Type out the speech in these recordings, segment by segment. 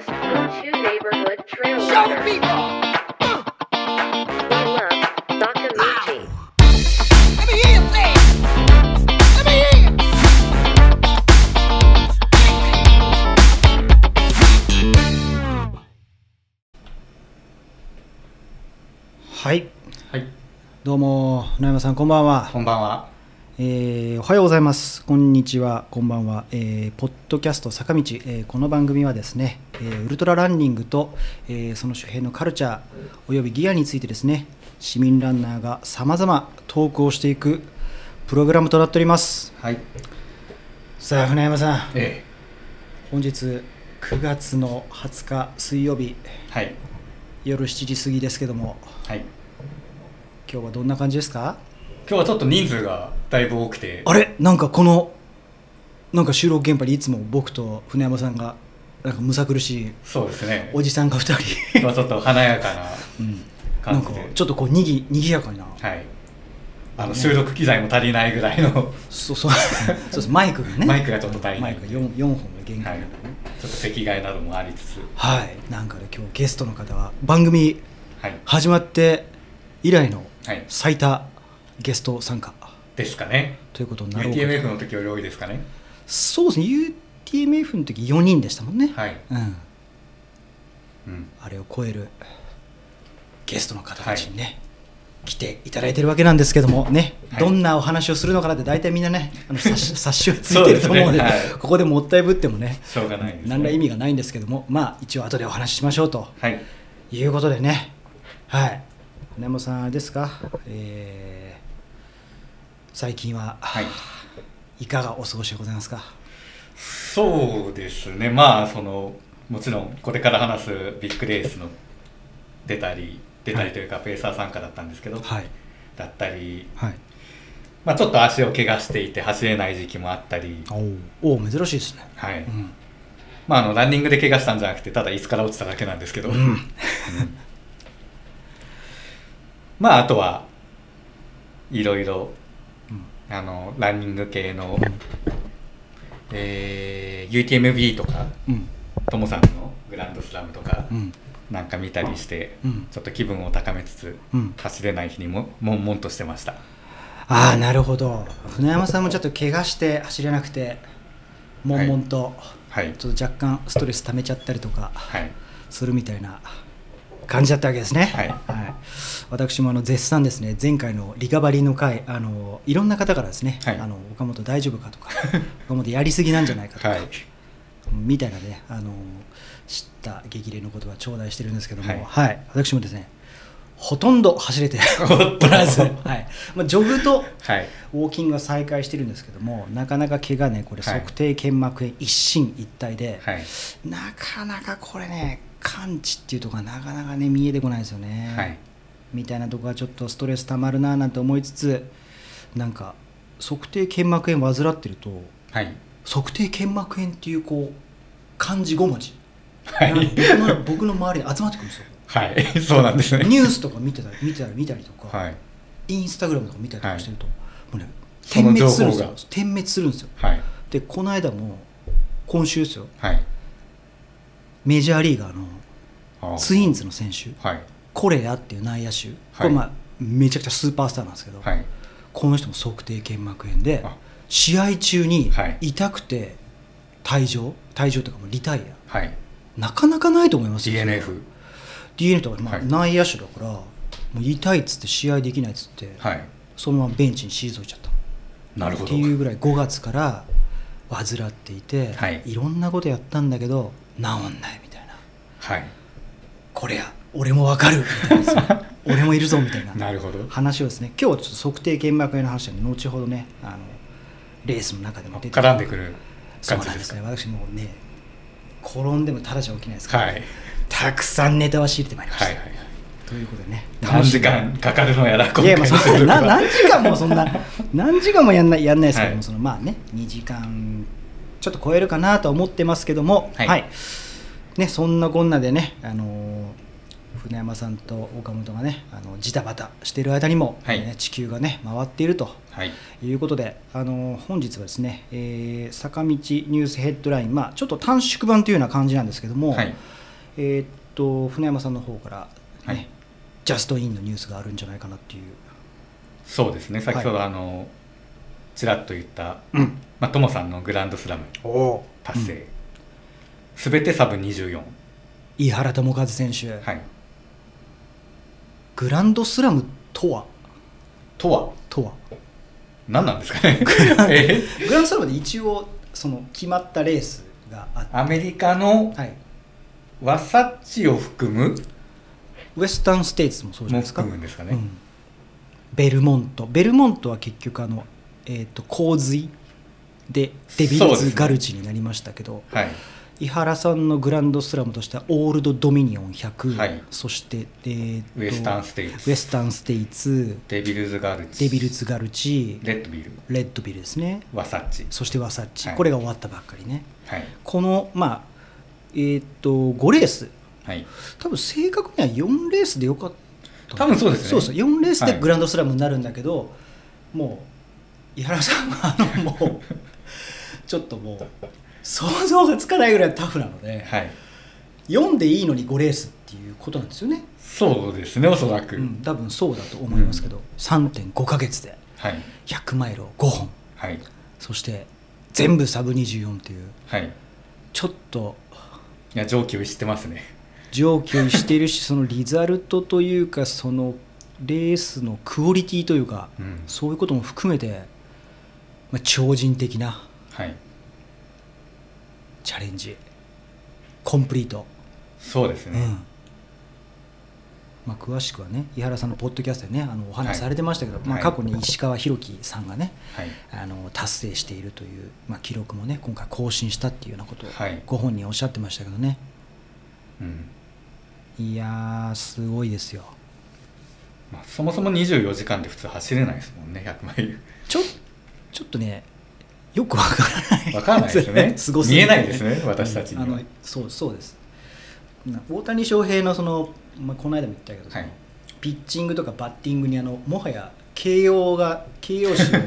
はい、はい、どうも野山さんこんばんは。こんばんは。えーおはようございます。こんにちは。こんばんは、えーポッドキャスト坂道、えーこの番組はですね、えーウルトラランニングと、えーその周辺のカルチャーおよびギアについてですね市民ランナーがさまざまトークをしていくプログラムとなっております。はい。さあ船山さん。え本日9月の20日水曜日。え。はい。夜7時過ぎですけども。はい。今日はどんな感じですか？今日はちょっと人数がだいぶ多くて。あれ？なんかこのなんか収録現場にいつも僕と船山さんがなんかむさ苦しいそうですね。おじさんが2人、今日はちょっと華やかなうん、なんか感じで。ちょっとこうにぎにぎやかなはい。あの収録機材も足りないぐらいのそうそうそうマイクがねマイクがちょっと足りないマイクが 4, 4本が限界はいなのね。ちょっと席替えなどもありつつ。はい、なんかね今日ゲストの方は番組はい。始まって以来のはい。ゲスト参加。ですかね。ということになろう UTMF の時より多いですかね。そうですね。UTMF の時4人でしたもんね、はい。うん、うん。あれを超えるゲストの方たちにね、来ていただいてるわけなんですけどもね、はい。どんなお話をするのかなって大体みんなねあの察し 察しはついてると思うのでね。はい。ここでもったいぶってもねしょうがないね。何ら意味がないんですけどもまあ一応後でお話ししましょうとはい。いうことでね。はい。船山さんあれですか、えー最近は、はい。いかがお過ごしでございますか？そうですね。まあ、その、もちろんこれから話すビッグレースの出たり、出たりというか、ペーサー参加だったんですけど、はい。だったり、はい。まあ、ちょっと足を怪我していて走れない時期もあったり、おおお珍しいですね。はい。うん。まあ、あのランニングで怪我したんじゃなくてただ椅子から落ちただけなんですけど、うん。まああとはいろいろあのランニング系の、えー UTMB とかうん。ともさんのグランドスラムとかうん。なんか見たりして、うん。ちょっと気分を高めつつ、うん。走れない日にも悶々としてました。ああなるほど。船山さんもちょっと怪我して走れなくて悶々と、はい。ちょっと若干ストレス溜めちゃったりとかはい。するみたいな感じだったわけですね。はい。私もあの絶賛ですね前回のリカバリーの回あのいろんな方からですね、はい。あの岡本大丈夫かとか 岡本やりすぎなんじゃないかとか、はい。みたいなねあの知った激励の言葉頂戴してるんですけども、はい。はい、私もですねほとんど走れて おらず、はい。まあ、ジョグとはい。ウォーキングは再開してるんですけどもなかなか怪我ねこれはい。測定腱膜炎一進一退で、はい。なかなかこれね完治っていうところがなかなかね見えてこないですよね、はい。みたいなとこがちょっとストレスたまるななんて思いつつなんか測定腱膜炎患ってるとはい。測定腱膜炎っていうこう漢字5文字。はい。僕の周りに集まってくるんですよ。はい。そうなんですね。ニュースとか見てたり見てたり見たりとか、はい。インスタグラムとか見たりとかしてると、もうね点滅するんですよ。点滅するんですよ。はい。でこの間も今週ですよ。はいメジャーリーガーのツインズの選手はい。コレアっていう内野手、はい。これまあめちゃくちゃスーパースターなんですけど、はい。この人も測定腱膜炎であ。試合中にはい。痛くて退場退場とかもうリタイア。はい。なかなかないと思いますよ DNF DNF とか、まあはい。内野手だからもう痛いっつって試合できないっつって、はい。そのままベンチに退いちゃった。なるほど。っていうぐらい5月から患っていて、はい。いろんなことやったんだけど治んないみたいな。はい。これや。俺もわかる。みたいな。俺もいるぞみたいな。なるほど。話をですね。今日はちょっと測定腱膜炎の話は、ね、後ほどねあのレースの中でも出て絡んでくるそう感じですすかなんでね。私もうね転んでもただじゃ起きないですから、はい。たくさんネタは仕入れてまいりました、はいはいはい。ということでね。何時間かかるのやら今いやまあそな何時間もそんな何時間もやんないやんないですけども、はいそのまあね2時間ちょっと超えるかなとは思ってますけどもはい。ねそんなこんなでねあのー船山さんと岡本がねあのジタバタしてる間にも、はい。ね地球がね回っているとはい。いうことで、あのー本日はですね、えー坂道ニュースヘッドライン、まあ、ちょっと短縮版というような感じなんですけども、はい。えーっと船山さんの方から、ねはい。ジャストインのニュースがあるんじゃないかなっていう、そうですね。先ほどはあの、ちらっと言った、うん、まあ、トモさんのグランドスラムお達成、すべてサブ24、井原智和選手、はい、グランドスラムとは？とは？とは？何なんですかね。え？グランドスラムで一応その決まったレースがあって、アメリカのはい、ワサッチを含む？ウエスタンステイツもそうじゃないですか。含むんですかね、うん。バーモント。バーモントは結局あの、えー、と洪水でデビルズガルチになりましたけど、はい。井原さんのグランドスラムとしてはオールドドミニオン100、はい。そして、えーとウエスタンステイツ。ウエスタンステイツ。デビルズガルチ。デビルズガルチ。レッドビル。レッドビルですね。ワサッチ。そしてワサッチ、はい。これが終わったばっかりね。はい。このまあえっ、と5レース。はい。多分正確には4レースでよかった。多分そうですね。そうそう。4レースではい。グランドスラムになるんだけど、もう井原さんはあのもう ちょっともう想像がつかないぐらいタフなので、はい。4でいいのに5レースっていうことなんですよね、そうですねおそらく、うん、多分そうだと思いますけど、3.5ヶ月ではい。100マイルを5本。はい。そして全部サブ24っていうはい。いちょっとや上級知ってますね。上級してるし そのリザルトというかそのレースのクオリティというか、うん。そういうことも含めて、まあ、超人的なはい。チャレンジ。コンプリート、そうですね、うん。まあ、詳しくはね井原さんのポッドキャストでねあのお話しされてましたけど、まあ、はい。過去に石川博樹さんがねはい。あの達成しているという、まあ、記録もね今回更新したっていうようなことをはい。ご本人おっしゃってましたけどね。うん。いやーすごいですよ。まあ、そもそも24時間で普通走れないですもんね100マイル。ちょちょっとねよくわからない。わからないですね。すごすぎて。見えないですね私たちには。うんあのそうそうです。な大谷翔平のその、まあ、この間も言ったけど、はい。ピッチングとかバッティングにあのもはや形容が形容詞を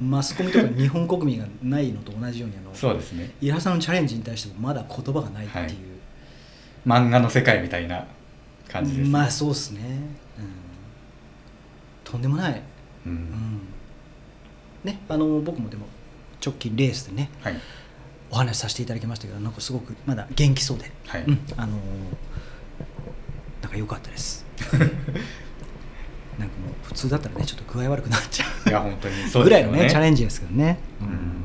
マスコミとか日本国民がないのと同じようにあのそうですね。井原さんのチャレンジに対してもまだ言葉がないっていう、はい。漫画の世界みたいな感じです、ね、まあそうですね、うん、とんでもない、ううんんね、あの僕もでも直近レースでねはい。お話しさせていただきましたけどなんかすごくまだ元気そうで、はい。うん、あのーなんか良かったです。なんかもう普通だったらねちょっと具合悪くなっちゃいや本当にそううぐらいのねチャレンジですけどね、うん。うん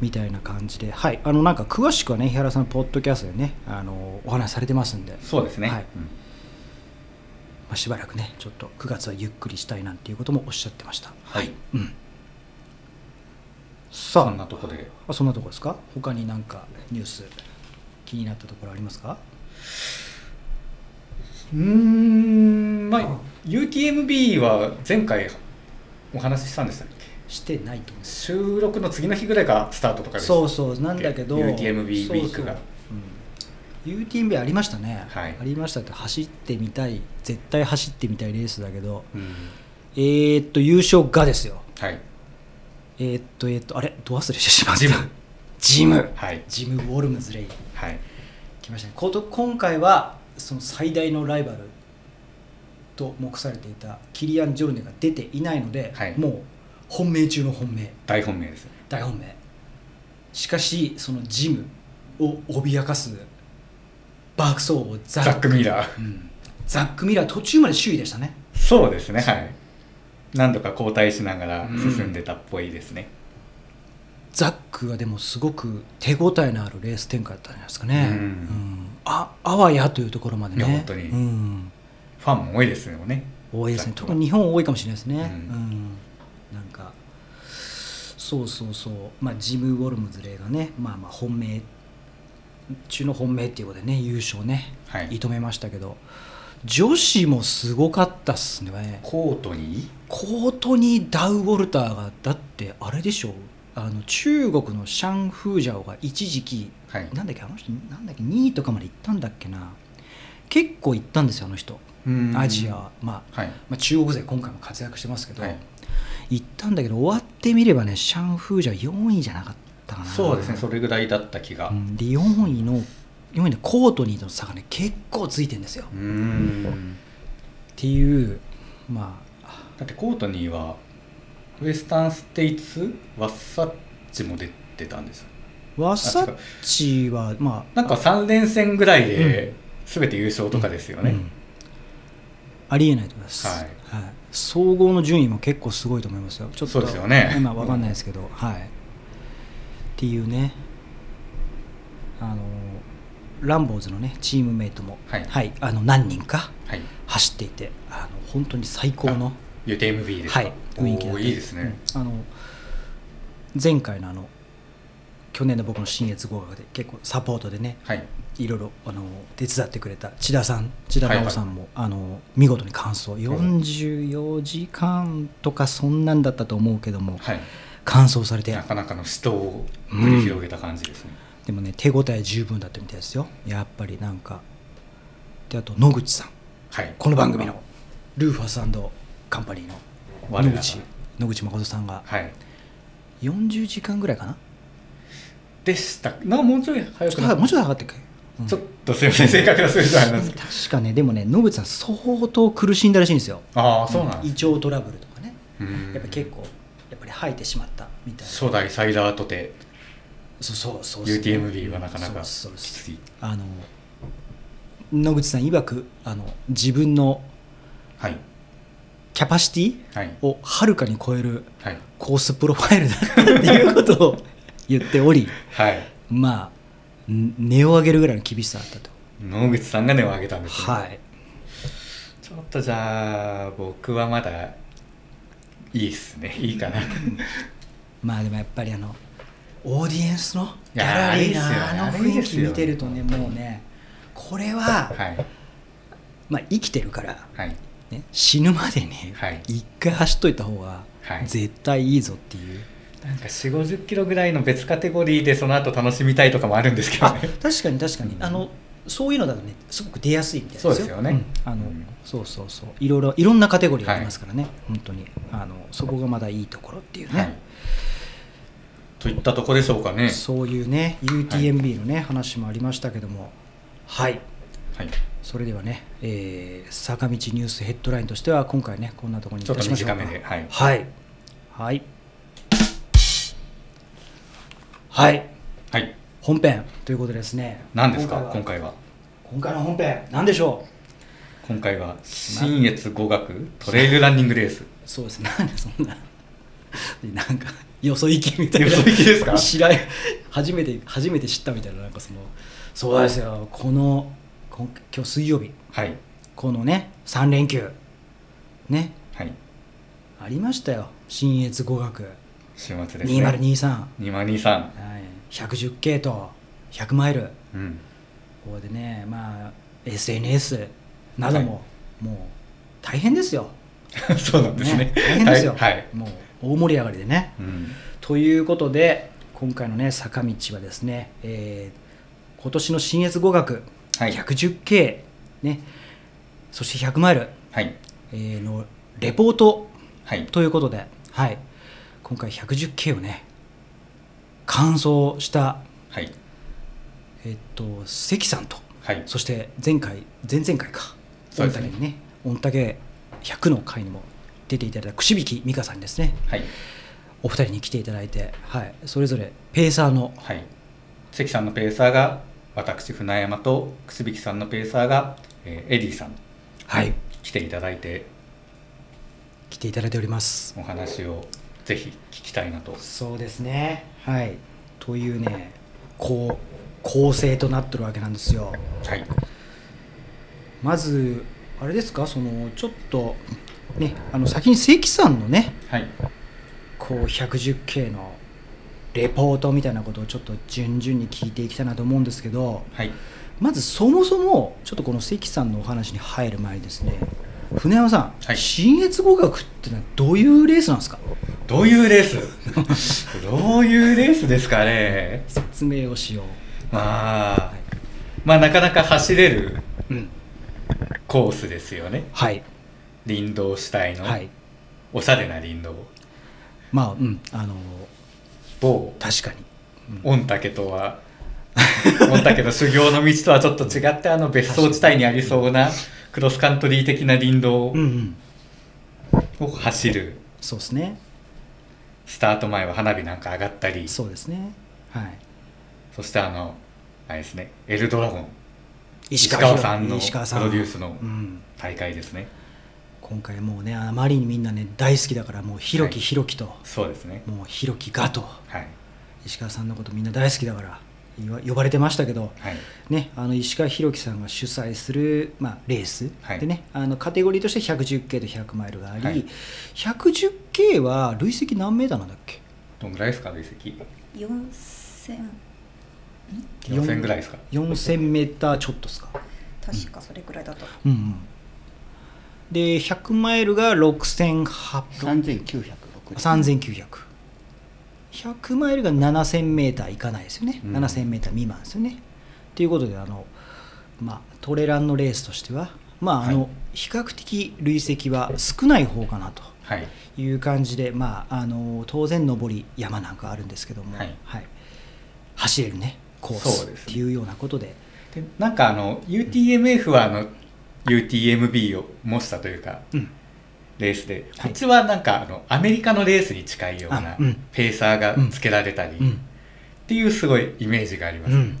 みたいな感じで。はいあのなんか詳しくはね井原さんのポッドキャストでねあのお話しされてますんで。そうですね、はい。うん。まあ、しばらくねちょっと9月はゆっくりしたいなんていうこともおっしゃってました。はい。うんそんさなとこで。あそんなとこですか？他になんかニュース気になったところありますか？うーんまあ UTMB は前回お話ししたんでしたっけ？してないと収録の次の日ぐらいがスタートとかです。そうそうなんだけど UTMB ウィークがそうそううん。UTMB ありましたね、はい。ありましたって走ってみたい絶対走ってみたいレースだけどうん。えー、っと優勝がですよ。はいえー、っとえー、っとあれ？ど忘れしてしまった？ジム。ジム。はい。ジム・ウォルムズレイ。はい。来ましたね。今回はその最大のライバルと目されていたキリアン・ジョルネが出ていないので、はい。もう本命中の本命。大本命です。大本命。しかしそのジムを脅かすバークソーをザザック・ミラー。うん。ザック・ミラー途中まで首位でしたね。そうですね。はい何度か交代しながら進んでたっぽいですね、ザックはでもすごく手応えのあるレース展開だったんじゃないですかね、うん。うん。ああわやというところまでね。本当に。うん、ファンも多いですよね。多いですね。特に日本多いかもしれないですね、うん。うん。なんかそうそうそう、まあ、ジム・ウォルムズレイがね、まあ、まあ本命中の本命っていうことでね優勝ね、はい。射止めましたけど女子もすごかったっすね。コートに？コートニー・ダウ・ウォルターがだってあれでしょ。あの中国のシャン・フージャオが一時期はい。なんだっけあの人？なんだっけ？2位とかまで行ったんだっけな。結構行ったんですよあの人。うん。アジア、まあはい。まあ、中国勢今回も活躍してますけど、はい。行ったんだけど終わってみればねシャン・フージャオ4位じゃなかったかな。そうですねそれぐらいだった気が、うん。で4位の今ねコートニーとの差がね結構ついてんですよ、うーんっていうまあ。だってコートニーはウエスタンステイツワッサッチも出てたんです。ワッサッチはまあ。なんか3連戦ぐらいで全て優勝とかですよね、うん。ありえないと思います、はい。総合の順位も結構すごいと思いますよ。ちょっとそうですよね。今わかんないですけど、はい。っていうね。あのランボーズのねチームメイトも、はい。あの何人かはい。走っていてあの本当に最高の UTMB ですか、はい、雰囲気だいいですね、うん。あの前回のあの去年の僕の新越合格で結構サポートでねはい。いろいろあの手伝ってくれた千田さん千田直さんも、あの見事に完走。44時間とかそんなんだったと思うけども、はい。完走されてなかなかの死闘を繰り広げた感じですね、でもね手応え十分だったみたいですよ。やっぱりなんか。であと野口さん。はい。この番組の。ルーファスカンパニーの。野口。野口誠さんが。はい。40時間ぐらいかな？でした。なんかもうちょい早くもうちょい上がってっけ、うん。ちょっとすいません。正確な数字なんですけど。確かね。でもね野口さん相当苦しんだらしいんですよ。ああそうなん胃腸トラブルとかね。うん。やっぱ結構やっぱり吐いてしまったみたいな。初代サイダーとてそうそうそう UTMB はなかなかきつい。あの野口さん曰くあの自分のはい。キャパシティはい。をはるかに超えるはい。コースプロファイルだったっていうことを 言っておりはい。まあん値を上げるぐらいの厳しさだったと。野口さんが値を上げたんですね。はい。ちょっとじゃあ僕はまだいいっすね。いいかな。まあでもやっぱりあのオーディエンスのギャラリーのあの雰囲気見てるとねもうねこれは、はい。まあ生きてるから、はい。ね、死ぬまでにはい。一回走っといた方がはい。絶対いいぞっていう、なんか4 5 0キロぐらいの別カテゴリーでその後楽しみたいとかもあるんですけどあね確かに確かに。あのそういうのだとねすごく出やすいみたいですよ。そうですよね。ん。あのうん。そうそうそう。いろいろいろんなカテゴリーがありますからね、本当に。あのそこがまだいいところっていうね、はいといったとこでしょうかね。そういうね UTMB のね、話もありましたけども。はい。はい。それではね、えー坂道ニュースヘッドラインとしては今回ねこんなところにいたしましょうか。ちょっと短めではい。はい。はい。はい。はい。本編ということでですね。何ですか？は。今回は。今回の本編何でしょ今回は新越語学トレイルランニングレース。うそうです。ねなんでそんな。なんかよそ行きみたいな。よそ行きですか？知らん。初めて初めて知ったみたいな。なんかそのそうですよ。この今今日水曜日。はい。このね3連休。ね。はい。ありましたよ。新越語学。週末ですね。2023、2023はい、110系と100マイル。うん。ここでねまあ SNS なども、もう大変ですよ、そうなんですね。大変ですよ、はい、はい。もう大盛り上がりでね。うん。ということで今回のね坂道はですね、えー今年の新越語学はい。110K、ね、そして100マイル、はい。えーのレポートはい。ということで、はい、今回 110K をね完走した、はい。えっと関さんとはい。そして前回前々回か御嶽にね御嶽100の回にも出ていただいた串引美香さんにですね。はい。お二人に来ていただいて、はい、それぞれペーサーの。はい。関さんのペーサーが私船山と楠引さんのペーサーが、えーエディさん。はい。来ていただいて。来ていただいております。お話をぜひ聞きたいなと。そうですね。はい。というねこう構成となってるわけなんですよ。はい。まずあれですか？そのちょっとねあの先に関さんのねはい。こう 110K のレポートみたいなことをちょっと順々に聞いていきたいなと思うんですけどはい。まずそもそもちょっとこの関さんのお話に入る前にですね船山さん、はい。新越語学ってのはどういうレースなんですか？どういうレース？どういうレースですかね？説明をしよまあまあなかなか走れるコースですよね。はい林道主体のはいおしゃれな林道。まあうんあの某。確かに、御嶽とは思ったけど修行の道とはちょっと違ってあの別荘地帯にありそうなクロスカントリー的な林道うんうん。を走る。そうですね。スタート前は花火なんか上がったり。そうですね。はい。そしてあのあれですねエルドラゴン。石石川さんのプロデュースのうん、大会ですね今回もうねあまりにみんなね大好きだからもうひろきはい。ひろきと、そうですね。もうひろきがと。はい。石川さんのことみんな大好きだから呼ばれてましたけど、はい。ね、あの石川博樹さんが主催する、まあ、レース、はい。でねあのカテゴリーとして 110K と100マイルがあり、はい。110K は累積何メーターなんだっけ？どんぐらいですか累積？4000 4000ぐらいですか？4000メーターちょっとですか。確かそれくらいだと。うんうんで100マイルが6800 3960 3900 100マイルが7000メーターいかないですよね、うん。7000メーター未満ですよね。ということであの、まあ、トレランのレースとしては、まああのはい。比較的累積は少ない方かなと。はい。いう感じで、まあ、あの当然上り山なんかあるんですけども、はい。走れるねコースっていうようなことで。でなんかあの UTMF はあの UTMB を模したというかうん。レースで、はい。こっちはなんかあのアメリカのレースに近いようあなうん。ペーサーがつけられたり、っうん。ていうすごいイメージがあります、うん。うん。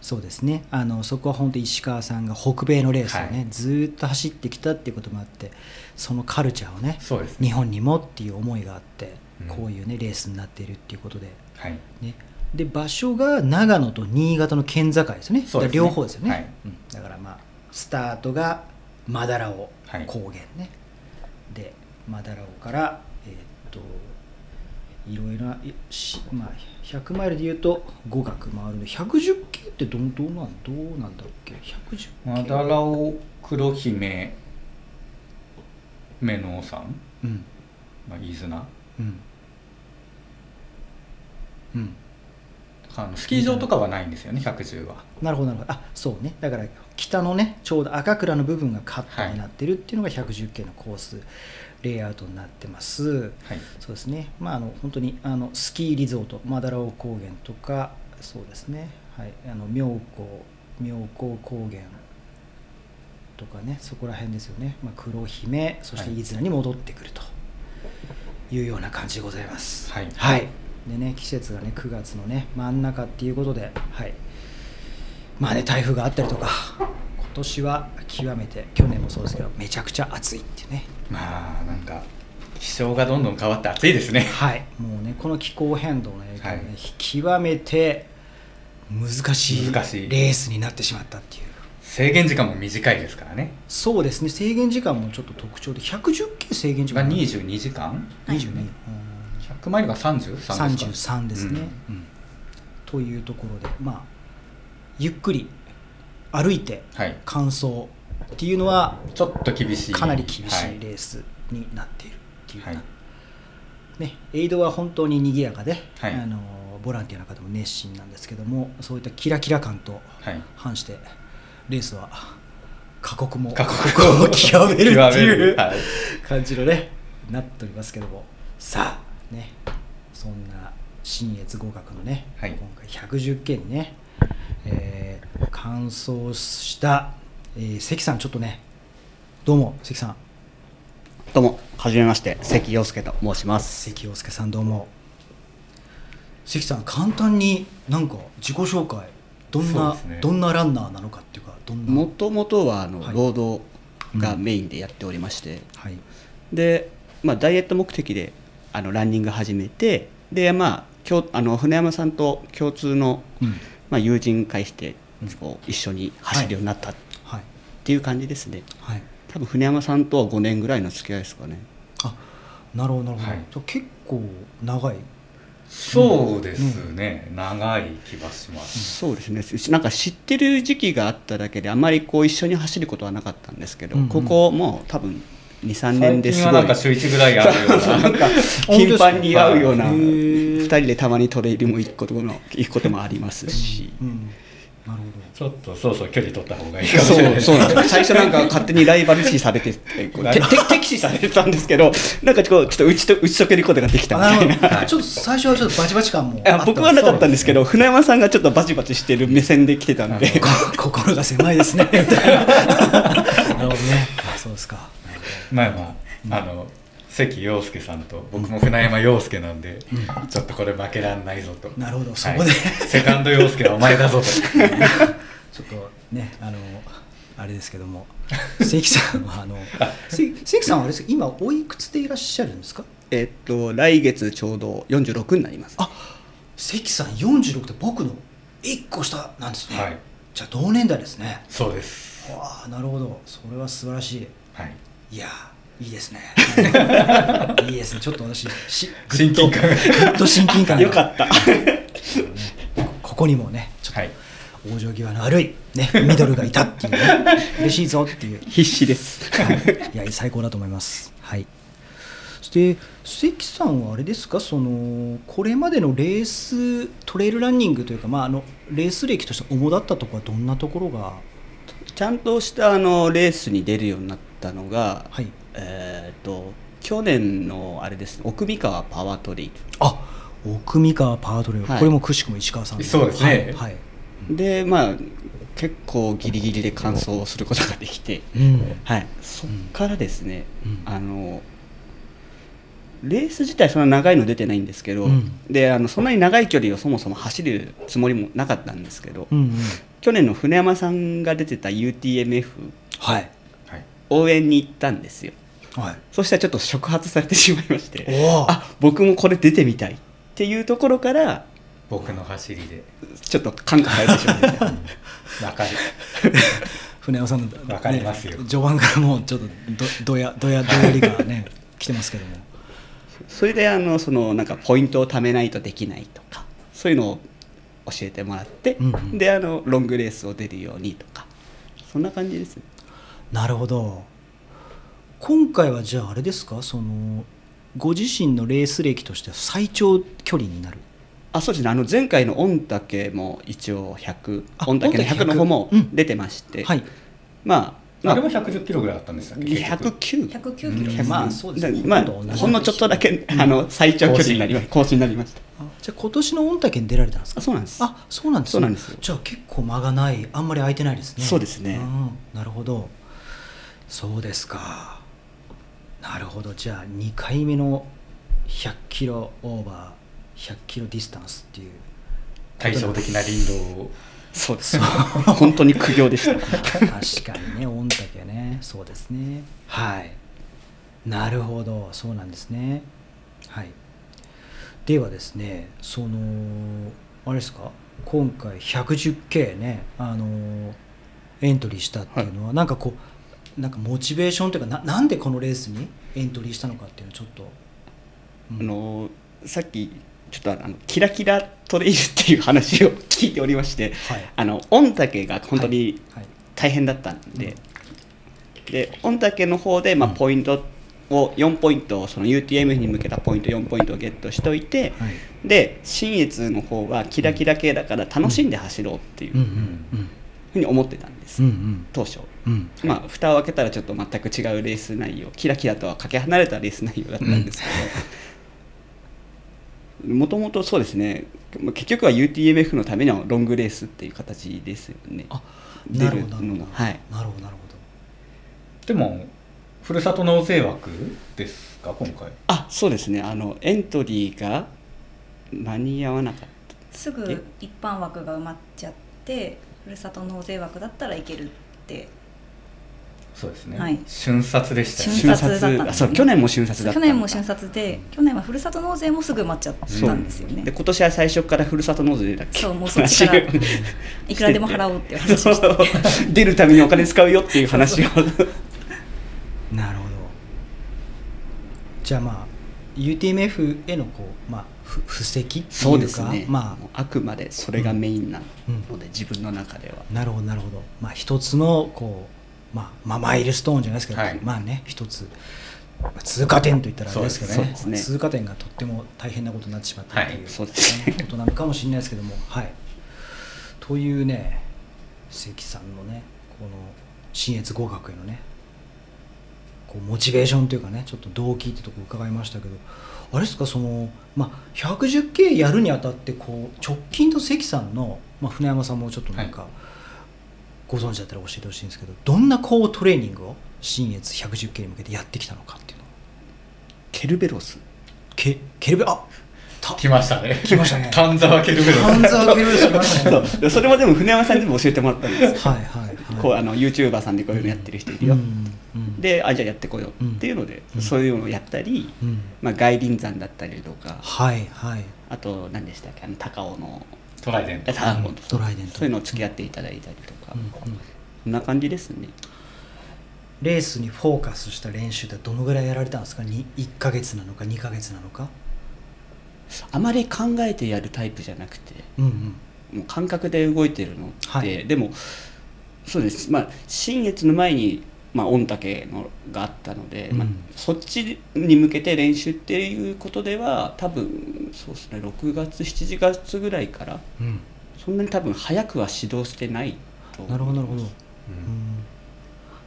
そうですね。あのそこは本当石川さんが北米のレースをね、はい。ずーっと走ってきたっていうこともあってそのカルチャーをねね。日本にもっていう思いがあって、うん。こういうねレースになっているっていうことで,、はい。ね、で場所が長野と新潟の県境ですよね。ね。両方ですよね、はい。うん。だからまあスタートがマダラオはい。高原ね、でマダラオからえーっといろいろないしまあ100マイルでいうと語学回るので110系ってどんどうなんどうなんだっけ？110系？マダラオ黒姫メノウさん、うん。まあ、飯綱？うん。うん。あのスキー場とかはないんですよね110は。なるほどなるほど。あそうね。だから北のねちょうど赤倉の部分がカットになってるっていうのが110系のコースレイアウトになってます。はい。そうですね。まああの本当にあのスキーリゾートマダラオ高原とかそうですね。はい。あの妙高妙高高原とかねそこら辺ですよね、まあ、黒姫そしてはい。飯綱に戻ってくるというような感じでございます。はい。はい、でね季節がね9月のね真ん中っていうことではいまあね台風があったりとか今年は極めて去年もそうですけどめちゃくちゃ暑いっていうね。まあなんか気象がどんどん変わって暑いですね。はい。もうねこの気候変動の影響で、ねはい。極めて難しい難しい。レースになってしまったっていう。制限時間も短いですからね。そうですね。制限時間もちょっと特徴で110系制限時間。が22時間？22、うん100マイルが33ですか？33ですね、うん。というところでまあゆっくり歩いてはい。完走っていうのはちょっと厳しい。かなり厳しはい。レースになっているっていうような、はい。ね、エイドは本当に賑やかで、はい。あのボランティアの方も熱心なんですけどもそういったキラキラ感とはい。反してレースは過酷も過酷を極めるっていうる。はい。感じのねなっておりますけども。さあねそんな新越合格のね、はい。今回110件にね、えー完走した、えー関さんちょっとねどうも関さん。どうもはじめまして関陽介と申します。関陽介さんどうも。関さん簡単になんか自己紹介どんな、ね。どんなランナーなのかっていうかどんな？もともとはあの、はい。労働がメインでやっておりまして、はい。で、まあ、ダイエット目的であのランニング始めてで、まあ、今日あの船山さんと共通の、うんまあ、友人会してうんこう一緒に走るようになったっはい。ていう感じですね、はい。多分船山さんとは5年ぐらいの付き合いですかね。あなるほどなるほど、はい。じゃあ結構長い。そうですね、長い気がします、そうですね。なんか知ってる時期があっただけであまりこう一緒に走ることはなかったんですけど、うんうん。ここもう多分23年最ですご近はいなんか週1ぐらいあるような。なんか頻繁に会うようなへー。2人でたまにトレイルも行くことも行くこともありますし、うん。なるほちょっとそうそう距離取った方がいいかもしれない。そうそう。なんです最初なんか勝手にライバル視されててこうてて敵視されてたんですけどなんかこうちょっと打ちと打ち解けることができたみたいなはいちょっと最初はちょっとバチバチ感もあったあ僕はなかったんですけど船山さんがちょっとバチバチしてる目線で来てたんで。こ心が狭いですね。みたいな。なるほどね。あそうですかまあまあ、あの関陽介さんと僕も船山陽介なんで、ちょっとこれ負けらんないぞと。なるほどそはい。こで。セカンド陽介はお前だぞと。ちょっとねあのあれですけども。関さんはあの関関さんはあれですか？今おいくつでいらっしゃるんですか？えっと来月ちょうど46になります。あ関さん46って僕の1個下なんですね、はい。じゃあ同年代ですね。そうです。わあなるほど。それは素晴らしい。はいいやーいいですね。い。いですね。ちょっと私し親と近感。がぐっと親近感が。よかった。ここにもねちょっはい。と往生際の悪い、ね、ミドルがいたっていうね嬉しいぞっていう。必死です。はい、いや最高だと思います。はい。そして関さんはあれですか？そのこれまでのレーストレイルランニングというかまああのレース歴として主だったところはどんなところが？ちゃんとしたあのレースに出るようになったのが、はい。えっと去年のあれですね奥三河パワートレイルあ奥三河パワートレイル、はい。これもくしくも石川さんそうですね。はい、はい。でまあ結構ギリギリで完走することができて、うん。はい、そっからですね、うん。あのレース自体そんな長いの出てないんですけど、うん。であのそんなに長い距離をそもそも走るつもりもなかったんですけど、うんうん。去年の船山さんが出てた UTMF はいはい応援に行ったんですよ。はい。そしたらちょっと触発されてしまいましてあ僕もこれ出てみたいっていうところから僕の走りで。ちょっと感化されてしまいました。わかる。船尾さんの、わかりますよ。序盤からもうちょっとどどやどやどやりがね来てますけども。それであのそのなんかポイントを貯めないとできないとかそういうのを教えてもらって、うんうん。であのロングレースを出るようにとかそんな感じですねなるほど。今回はじゃああれですか？そのご自身のレース歴としては最長距離になる。あそうですね。あの前回の御嶽も一応100あ御嶽の100の方もうん。出てまして、はい。まあまあ。あれも110キロぐらいあったんですよ。結局。109 109キロ。です、まあそうですね。まあほとんのちょっとだけあの最長距離になりました。更新になりました。あじゃあ今年の御嶽に出られたんですか？あそうなんです。あそうなんですね。そうなんですよ。じゃあ結構間がない。あんまり空いてないですね。そうですね。うん。なるほどそうですか。なるほど。じゃあ2回目の100キロオーバー100キロディスタンスっていう。対照的な林道を。そうです。本当に苦行でした。確かにね御嶽ね。そうですね。はい。なるほど。そうなんですね。はい。ではですねそのあれですか？今回 110K ねあのエントリーしたっていうのは、なんかこうなんかモチベーションというかななんでこのレースにエントリーしたのかっていうのをちょっと、うん。あのさっきちょっとあのキラキラトレイルっていう話を聞いておりまして、はい。あの御嶽が本当にはい。大変だったんで、で御嶽の方で、まあ、うん。ポイントを4ポイントその UTM に向けたポイント4ポイントをゲットしといて、はい。で信越の方はキラキラ系だから楽しんで走ろうっていううんうふん。うに思ってたんです、うんうん。当初。うん。まあ蓋を開けたらちょっと全く違うレース内容。キラキラとはかけ離れたレース内容だったんですけど。もともとそうですね。まあ結局は UTMF のためのロングレースっていう形ですよね。あなるほど。なるほどはい。なるほどなるほでもふるさと納税枠ですか？今回。あそうですね。あのエントリーが間に合わなかった。すぐ一般枠が埋まっちゃってふるさと納税枠だったらいけるってそうですね、はい。瞬殺でしたよね。瞬殺だったね。あそう去年も瞬殺だった。去年も瞬殺で去年はふるさと納税もすぐ埋まっちゃったんですよね。で今年は最初からふるさと納税だっけ？そうもうそっちからいくらでも払おうっていう話をして。て 出るためにお金使うよっていう話を。どなるほど。じゃあまあ UTMF へのこう、まあ、ふ布石っていうかそうですね、まもうあくまでそれがメインなので、自分の中では。あなるほどなるほど。まあ一つのこう、まあ、まあマイルストーンじゃないですけど、はい。まあね一つまあ通過点といったらあれですけどね。ね。通過点がとっても大変なことになってしまったっていう、ことなのかもしれないですけどもはい。というね関さんのねこの信越合格へのねこうモチベーションというかねちょっと動機ってとこ伺いましたけどあれですかその、まあ、110K やるにあたってこう直近と関さんの、まあ、船山さんもちょっとなんか、ご存知だったら教えてほしいんですけどどんなこうトレーニングを信越 110K に向けてやってきたのかっていうの。をケルベロス。ケケルベあた来ましたね。来ましたね。丹沢ケルベロス。半沢ケルベロス来ましたね。そそれもでも船山さんにも教えてもらったんです。よはいはいはい。こうあの YouTuber さんでこういうのやってる人いるよ、うんうんであじゃあやってこようっていうので、うん。そういうのをやったり、うん。まあ、外輪山だったりとか。はいはい。あと何でしたっけあの高尾のトライデント。トライデント。そういうのを付き合っていただいたりとか、うん。うん。こんな感じですね。レースにフォーカスした練習ってどのぐらいやられたんですか？に1ヶ月なのか2ヶ月なのか？あまり考えてやるタイプじゃなくて。うんうん。もう感覚で動いてるのって、はい。でもそうです。まあ新月の前に、まあ、御嶽のがあったので、まあうん、そっちに向けて練習っていうことでは多分そうですね6月7月ぐらいからうん。そんなに多分早くは指導してないとなるほどなるほど、うん。うん。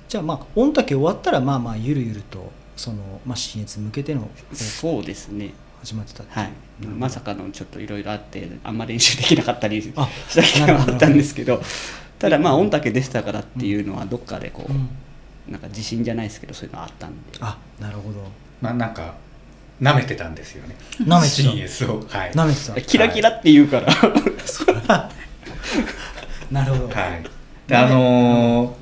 じゃあまあ御嶽終わったらまあまあゆるゆるとその、まあ、新越向けてのそうですね。始まってたっていう。はい。まさかのちょっといろいろあってあんま練習できなかったり しあた日がなるほどあったんですけど。ただまあ御嶽でしたからっていうのはどっかでこう、うんなんか自信じゃないですけどそういうのあったんで。あなるほど。まあなんか舐めてたんですよね。舐めてた？CS を。はい。なめてた？キラキラって言うから、なるほど。はい。であのー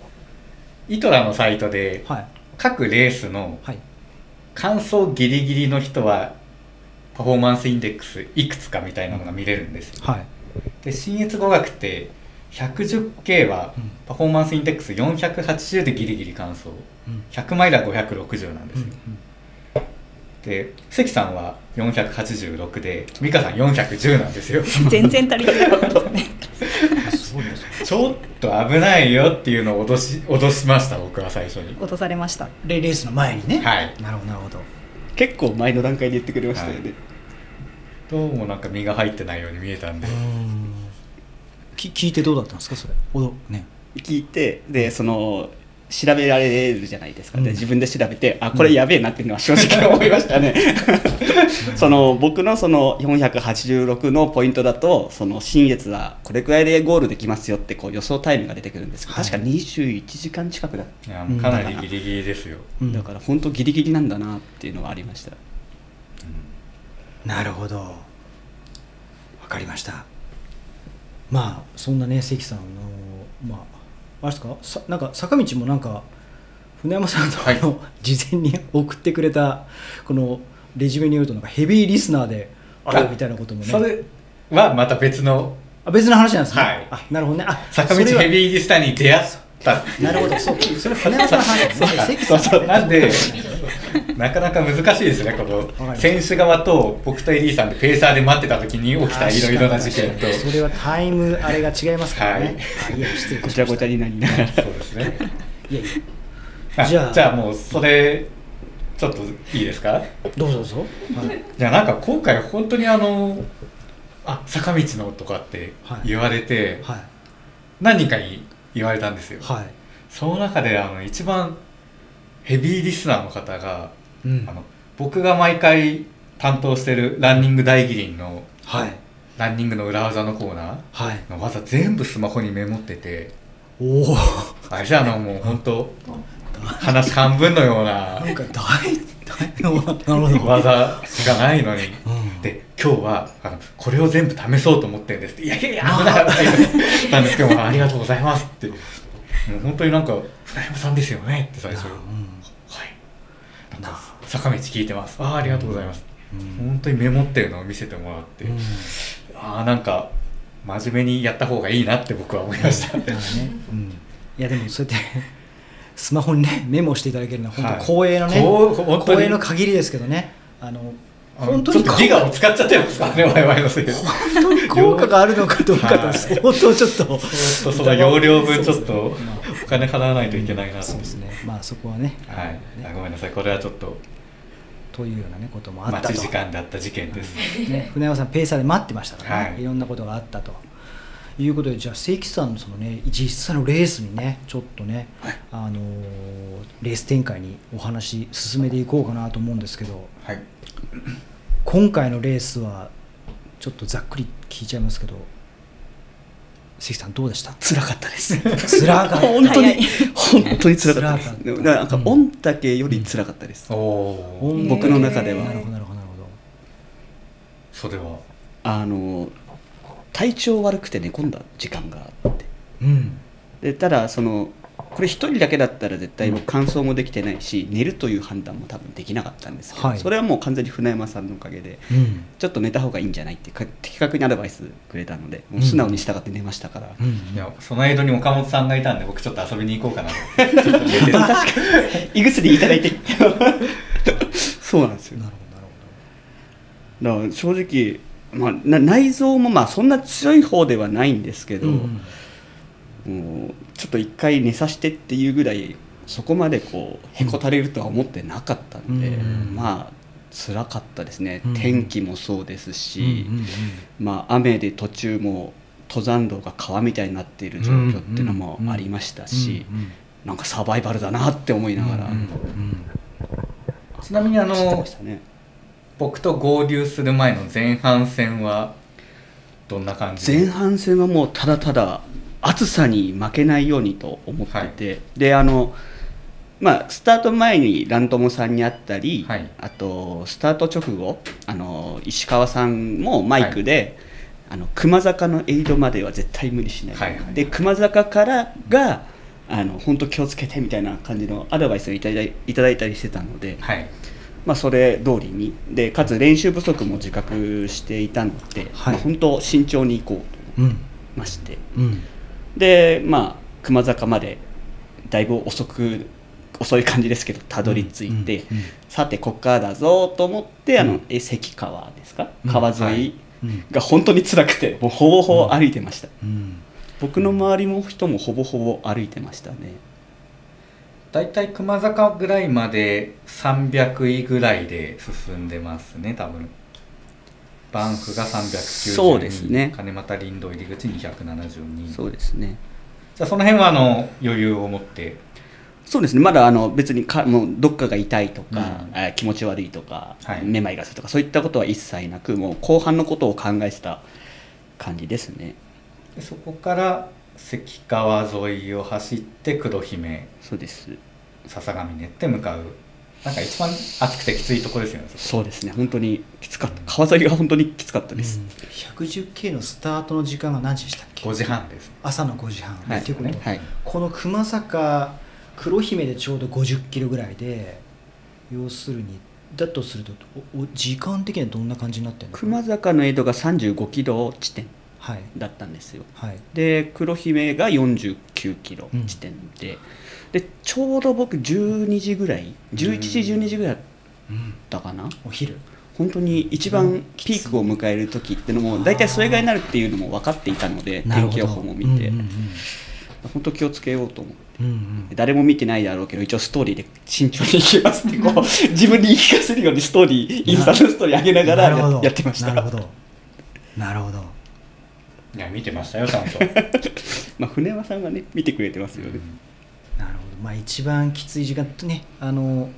ITRA のサイトではい。各レースのはい。完走ギリギリの人はパフォーマンスインデックスいくつかみたいなのが見れるんですよ。はい。で信越五岳って 110K はうん。パフォーマンスインデックス480でギリギリ完走。うん。100マイルは560なんですよ、うんで関さんは486で美香さん410なんですよ。全然足りてないですね。ちょっと危ないよっていうのを脅し脅しました僕は最初に。落とされました。レレースの前にね。はい。なるほどなるほど。結構前の段階で言ってくれましたよね、はい。どうもなんか身が入ってないように見えたんで、うんき聞いてどうだったんですか？それ。おどね。聞いてでその調べられるじゃないですか、うん。で自分で調べてあこれやべえなっていうのは正直思いましたね。その僕のその486のポイントだとその新越はこれくらいでゴールできますよってこう予想タイムが出てくるんですけど、はい。確か21時間近くだ、いやもうかなりギリギリですよ、うん。だから本当ギリギリなんだなっていうのがありました。なるほど。わかりましたまあそんなね関さんのまああれですか？さなんか坂道もなんか船山さんの,、はい事前に送ってくれたこのレジュメによるとなんかヘビーリスナーであるみたいなこともね。それはまた別のあ別の話なんですね、はい。あなるほどね。あ坂道ヘビーリスターに出会った。なるほど。そうそれ船山さんの話ですね。関さん。なんでなかなか難しいですねこの選手側と僕とエリーさんでペーサーで待ってた時に起きたいろいろな事件と。それはタイムあれが違いますからね、はい。あい。や失礼いたごしましたちゃごちゃになりながらそうですねいやいや。あじゃあ。じゃあもうそれちょっといいですか？どうぞどうぞ、はい。じゃあなんか今回本当にあのあ坂道のとかって言われて、はい。何人かに言われたんですよ、はい。その中であの一番ヘビーリスナーの方が、うん。あの僕が毎回担当してるランニング大義林のはい。ランニングの裏技のコーナはい。ーの技全部スマホにメモってておおあれじゃあのもう本当話半分のようななんか大大なるほど技がないのに、うん。で今日はあのこれを全部試そうと思ってるんですって「いやいやいや危ない危ない」なんですけどありがとうございます」って。もう本当になんか「船山さんですよね」って最初「はいなん。か坂道聞いてます」ああありがとうございます」うん。本当にメモってるのを見せてもらって、うん。ああなんか真面目にやった方がいいなって僕は思いました、ね、うん、いやでもそうやってスマホにねメモしていただけるのは本はい。当光栄のね、こう本当に。光栄の限りですけどね。あの本当にちょっとギガを使っちゃってますか？ら ね我々のせいで本当に効果があるのかどうかと。はい相当ちょっと。その容量分ちょっとお金払わないといけないなと。そうですね。まあそこはね。はい。ごめんなさい。これはちょっと。というようなねこともあったと。時間だった事件です。ね、船山さんペーサーで待ってましたからね、はい。い、ろんなことがあったと。いうことでじゃあ正規さんのそのね実際のレースにねちょっとね、あのーレース展開にお話進めていこうかなと思うんですけど。はい今回のレースはちょっとざっくり聞いちゃいますけど関さんどうでした？辛かったです。つらかった。本当に。本当に辛かったです。辛かなんかうん。御嶽より辛かったです、うん。僕の中では。なるほどなるほどなるほど。それは？あの体調悪くて寝込んだ時間があって。うん。でただそのこれ一人だけだったら絶対僕乾燥もできてないし、寝るという判断も多分できなかったんですけど、はい。それはもう完全に船山さんのおかげでうん。ちょっと寝た方がいいんじゃないってか的確にアドバイスくれたのでもう素直に従って寝ましたから、うん。いやその間に岡本さんがいたんで僕ちょっと遊びに行こうかなとちょっと寝てる胃薬いただいて。そうなんですよ。なるほどなるだから正直、まあ、な内臓もまあそんな強い方ではないんですけど、ほどうんもうちょっと一回寝させてっていうぐらいそこまでこうへこたれるとは思ってなかったんで、うん。まあ辛かったですね、うん。天気もそうですし、うんうんうんまあ、雨で途中も登山道が川みたいになっている状況っていうのもありましたし、うんうんなんかサバイバルだなって思いながら、うんうんちなみにあのね僕と合流する前の前半戦はどんな感じ？前半戦はもうただただ暑さに負けないようにと思ってて、であのまあスタート前にラントモさんに会ったり、はい。あとスタート直後あの石川さんもマイクで、あの熊坂のエイドまでは絶対無理しない、はいはいで熊坂からがあの本当気をつけてみたいな感じのアドバイスをいただいいたりしてたので、はい。まあ、それ通りに。でかつ練習不足も自覚していたので、はい。まあ本当慎重に行こうとうん思いまして。うんでまあ熊坂までだいぶ遅く遅い感じですけどたどり着いて、うんうんさてこっからだぞと思ってあの、うん。え関川ですか？うん。川沿いうん。が本当に辛くてもうほぼほぼ歩いてました、うん。僕の周りも人もほぼほぼ歩いてましたね。大体熊坂ぐらいまで300位ぐらいで進んでますね多分バンフが392そうですね。金俣林道入り口272そうですね。じゃあその辺はあの余裕を持って。そうですね。まだあの別にかもうどっかが痛いとか、うん。えー気持ち悪いとか、はい。めまいがするとかそういったことは一切なくもう後半のことを考えてた感じですね。でそこから関川沿いを走って黒姫そうです。笹ヶ峰って向かうなんか一番暑くてきついとこですよねそうですね。本当にきつかった。川沿いが本当にきつかったです、110K のスタートの時間が何時でしたっけ？5時半です。朝の5時半、はい。いうことはい。この熊坂黒姫でちょうど50キロぐらいで要するにだとするとおお時間的にはどんな感じになってるの？熊坂の江戸が35キロ地点はい。だったんですよ。はい。で黒姫が49キロ地点で、でちょうど僕12時ぐらい11時12時ぐらいだっうんたかな。お昼？本当に一番ピークを迎える時っていうのも大体それぐらいになるっていうのも分かっていたので天気予報も見て、うんうん本当気をつけようと思って。うんうん。誰も見てないだろうけど一応ストーリーで慎重にいきますってこう 自分に言い聞かせるようにストーリーインスタのストーリー上げながらやってました。なるほど。なるほど。いや見てましたよちゃんと。まあ船山さんがね見てくれてますよね、なるほど。まあ一番きつい時間とねあの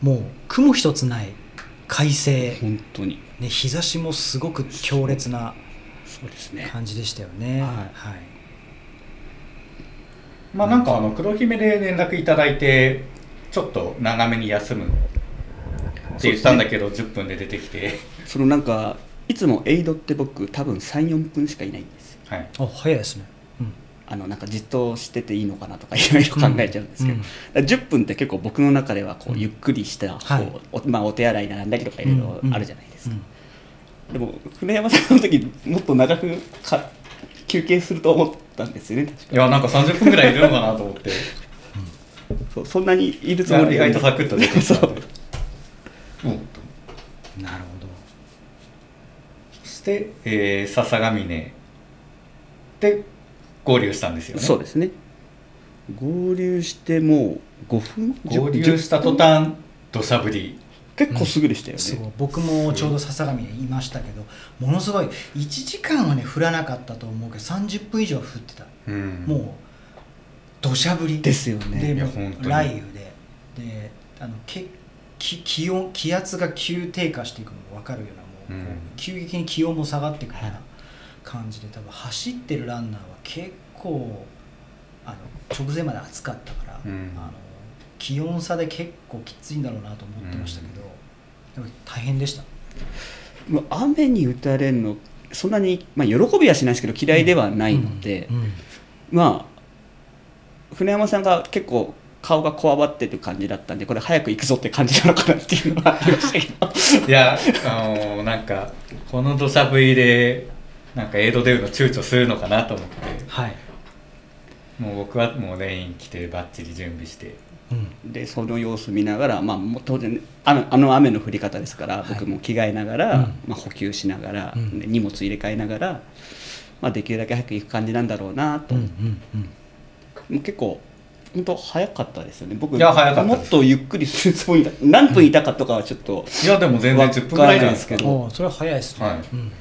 もう雲一つない快晴、本当に。ね、日差しもすごく強烈なそうですね。感じでしたよね。はい。はい。まあなんかあの黒姫で連絡いただいてちょっと長めに休むって言ったんだけど、10分で出てきて。そのなんかいつもエイドって僕多分34分しかいないんですよ。はい。あ早いですね。うんあのなんかじっとしてていいのかなとかいろいろ考えちゃうんですけど、うん。だから10分って結構僕の中ではこうゆっくりした、はい。こうおまあ、お手洗いなんだりとかいろいろあるじゃないですか、うんでも船山さんの時もっと長くか休憩すると思ったんですよね確か。いやなんか30分ぐらいいるのかなと思って。そうそんなにいるつもりは外とサクッと出てきたうん。なるほど。そして、えー、笹ヶ峰。で合流したんですよね。そうですね。合流してもう5分？合流した途端土砂降り。結構すぐでしたよね、そう僕もちょうど笹上にいましたけどものすごい1時間はね降らなかったと思うけど30分以上は降ってた、うん。もう土砂降り。ですよね。でいやもう本当に。雷雨で。であのけき気温気圧が急低下していくのも分かるようなもう、うん。急激に気温も下がっていくようはない感じで多分走ってるランナーは結構あの直前まで暑かったから、うん。あの気温差で結構きついんだろうなと思ってましたけど、でも大変でした。もう雨に打たれるのそんなに、まあ、喜びはしないですけど嫌いではないので、うんうん。まあ船山さんが結構顔がこわばってる感じだったんでこれ早く行くぞって感じなのかなっていうのはありましたけど。いやあのなんかこの土砂降りでなんかエイド出るの躊躇するのかなと思って。はい、もう僕はもうレイン着てバッチリ準備して。うん。でその様子見ながら、まあ、もう当然あのあの雨の降り方ですから、はい。僕も着替えながら、うん。まあ、補給しながら、うん。で荷物入れ替えながら、まあ、できるだけ早く行く感じなんだろうなと、うんうんうん。もう結構本当早かったですよね。僕いや早かったです。もっとゆっくりするつもりだ何分いたかとかはちょっと、いやでも全然10分ぐらいじゃなんですけど。それは早いですね。はい。うん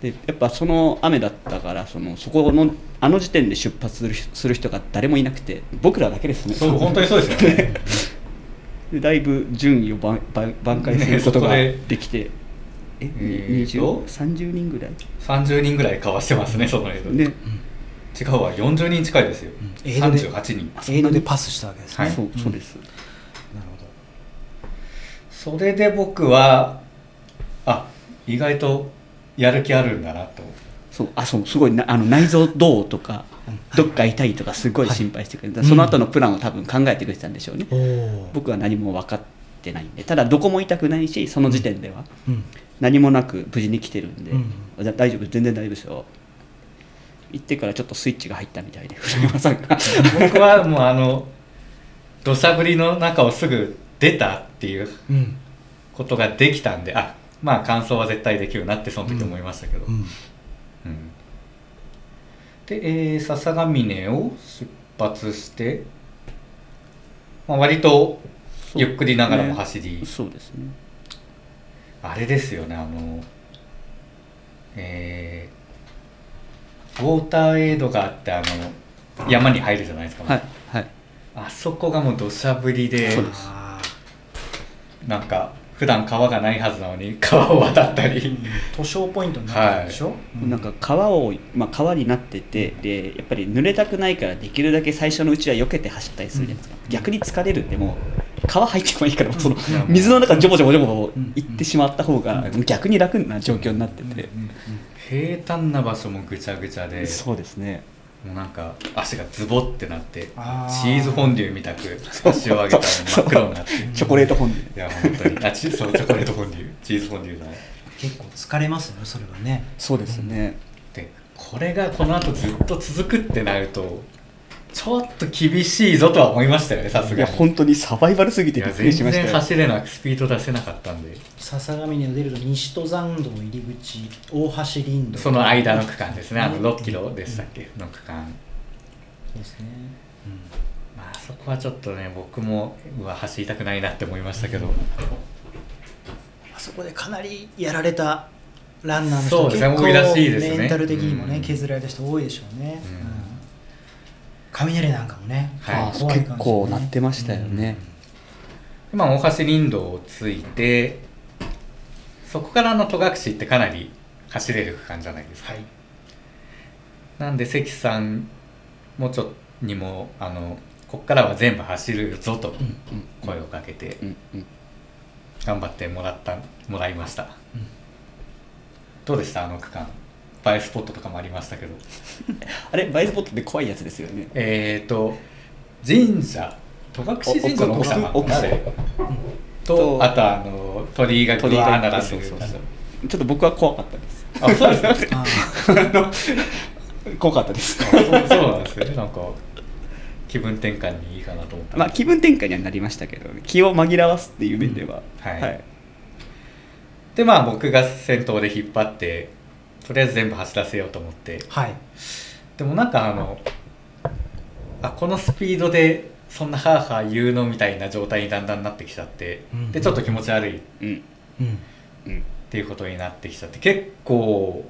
でやっぱその雨だったからそのそこのあの時点で出発するする人が誰もいなくて僕らだけですね。そう本当にそうですよね。でだいぶ順位を挽挽挽回することがねできて、ええーと20 30人ぐらい？30人ぐらいかわしてますねそのエイドで、違うわ40人近いですよ、うん。エイドで38人。エイドでパスしたわけですね。はい。そうそうです、なるほど。それで僕はあ意外とやる気あるんだなとそうあそうすごいなあの内臓どうとか、どっか痛いとかすごい心配してくれて、はい。その後のプランを多分考えてくれてたんでしょうね、おお。僕は何も分かってないんでただどこも痛くないしその時点ではうん。何もなく無事に来てるんで、うん。大丈夫全然大丈夫ですよ。行ってからちょっとスイッチが入ったみたいで 古山さんが。僕はもうあの土砂降りの中をすぐ出たっていううん。ことができたんであまあ完走は絶対できるなってその時思いましたけど、うん。うん。で、えー笹ヶ峰を出発して、まあ、割とゆっくりながらも走り、そうですね。あれですよねあのえーウォーターエイドがあってあの山に入るじゃないですか、はいはい。あそこがもう土砂降りでそうでなんか普段川がないはずなのに 川を渡ったり、ー図書ポイントになってるでしょ？うなんか川を、まあ、川になっててでやっぱり濡れたくないからできるだけ最初のうちは避けて走ったりするじゃないですか、逆に疲れるんでもう川入ってもいいからその水の中ジョボジョボジョボうん行ってしまった方が逆に楽な状況になってて、平坦な場所もぐちゃぐちゃで。そうですねもうなんか足がズボってなってチーズフォンデュみたく足を上げたら真っ黒になって。チョコレート本でいや本当に。あチそうチョコレートフォンデュチーズフォンデュじゃない？結構疲れますよねそれはね。そうですね、でこれがこの後ずっと続くってなるとちょっと厳しいぞとは思いましたよねさすいがに。や本当にサバイバルすぎてびっくりしましたよ。走れなくスピード出せなかったんで。笹上に出ると西登山道入り口大橋林道その間の区間ですね。あの6キロでしたっけ？の区間。ですね。まあそこはちょっとね僕もうわ走りたくないなって思いましたけど。あそこでかなりやられたランナーの人そうですね結構多いらしいですね。メンタル的にもね、うん。削られた人多いでしょうね。うんうん雷なんかもね、はい。あー怖い感じでね結構なってましたよね、まあ大橋林道をついてそこからの戸隠ってかなり走れる区間じゃないですか、はい。なんで関さんもちょっとにもあのこっからは全部走るぞとうん声をかけてうんうん。頑張ってもらったもらいました、どうでしたあの区間？映えスポットとかもありましたけど。あれバイスポットって怖いやつですよね。えーと神社。戸隠神社の奥様。奥あれととあとあの鳥居がぐわー並んでるちょっと僕は怖かったです。あそうですか？あ 怖かったです。あそうそうなんですね。なんか気分転換にいいかなと思った。まあ気分転換にはなりましたけど気を紛らわすっていう面では、はい。でまあ僕が先頭で引っ張ってとりあえず全部走らせようと思って。はい。でもなんかあのあこのスピードでそんなハーハー言うのみたいな状態にだんだんなってきちゃって、うん。でちょっと気持ち悪い。っうん。うん。うん。ていうことになってきちゃって結構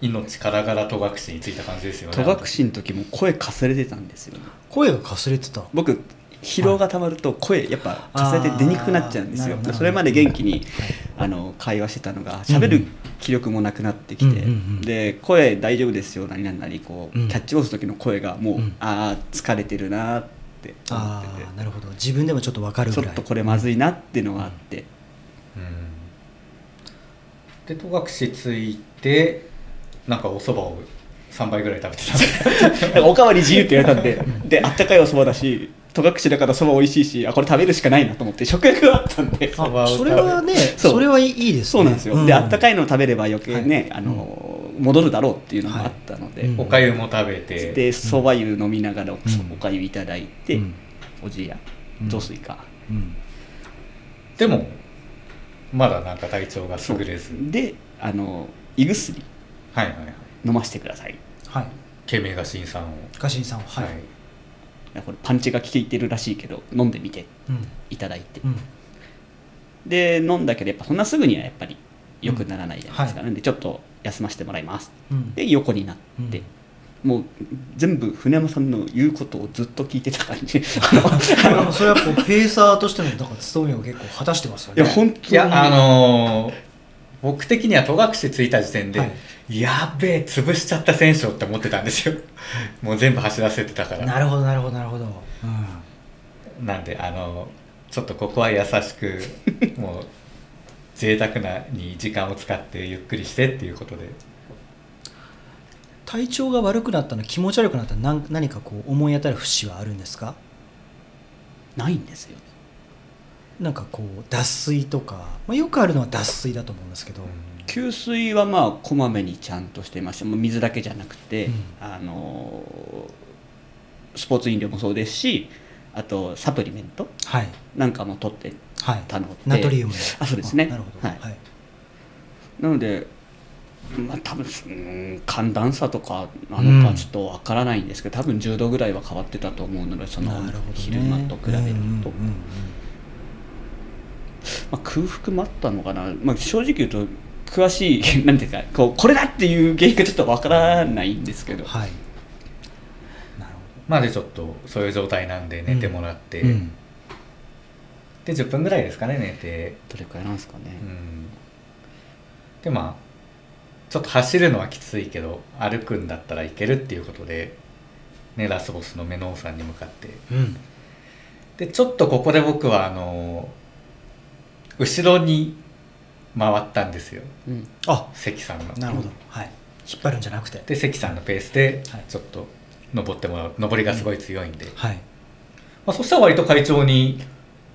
命からがら戸隠についた感じですよね。戸隠の時も声かすれてたんですよね。声がかすれてた。僕疲労がたまると声やっぱかすれて出にくくなっちゃうんですよ。それまで元気にあの会話してたのが喋る気力もなくなってきて、で声大丈夫ですよ何々なりこう、うん。キャッチボールする時の声がもう、うん。ああ疲れてるなって思あってて。あなるほど。自分でもちょっとわかるちぐらい。ょっとこれまずいなっていうのがあって、うん。で戸隠ついてなんかお蕎麦を3杯ぐらい食べてた。おかわり自由って言われたんで。であったかいお蕎麦だし戸隠だから蕎麦美味しいしあこれ食べるしかないなと思って食欲があったんで。あそれはねそう。それはいいですね。そうなんですよ、ん。であったかいのを食べれば余計ね、はい。あの戻るだろうっていうのもあったので、はい。うんおかゆも食べて。でそば湯飲みながらおん。おかゆいただいて、うん。おじやうん。雑炊か、うん。でもまだなんか体調が優れず。であの胃薬はいはいはい。飲ませてください。はい。ケメガシンさんを。ガシンさんははい、はいこれパンチが効いてるらしいけど飲んでみて。うん。いただいて、うん。で飲んだけどやっぱそんなすぐにはやっぱり良くならないじゃないですか、うん。なんでちょっと休ませてもらいます。うん。で横になって、もう全部船山さんの言うことをずっと聞いてた感じ。あのあのそれはこうペーサーとしてのだから務めを結構果たしてますよね。いや本当に。いやあのー僕的には戸隠ついた時点で、はいやべえ潰しちゃった選手をって思ってたんですよ。もう全部走らせてたから。なるほどなるほどなるほど、うん、なんであのちょっとここは優しく もう贅沢なに時間を使ってゆっくりしてっていうことで。体調が悪くなったの気持ち悪くなったの何何かこう思い当たる節はあるんですか？ないんですよね。なんかこう脱水とか、まあ、よくあるのは脱水だと思うんですけど、給水はまあこまめにちゃんとしてました。もう水だけじゃなくて、うん。あのスポーツ飲料もそうですしあとサプリメントはい。なんかも取ってはいたので。ナトリウムあそうですね。なるほど。はい。はい。なのでまあ多分うーん寒暖差とかなのうん。かちょっとわからないんですけど、多分10度ぐらいは変わってたと思うのでその昼間と比べると、うんうんうん。まあ、空腹もあったのかな、まあ、正直言うと詳しい なんていうかこうこれだっていう原因がちょっとわからないんですけど、うんはい。なるまあでちょっとそういう状態なんで寝てもらって、ほど、うん。で10分ぐらいですかね寝て。どれくらいなんですかね、うん。でまあちょっと走るのはきついけど歩くんだったらいけるっていうことで、ね、ラスボスのメノウさんに向かって。うん。でちょっとここで僕はあの後ろに回ったんですよ。うん。あ関さんの。なるほど、はい。引っ張るんじゃなくて。で関さんのペースではい。ちょっと登ってもらう。登りがすごい強いんで、はい。まあ、そしたら割と快調に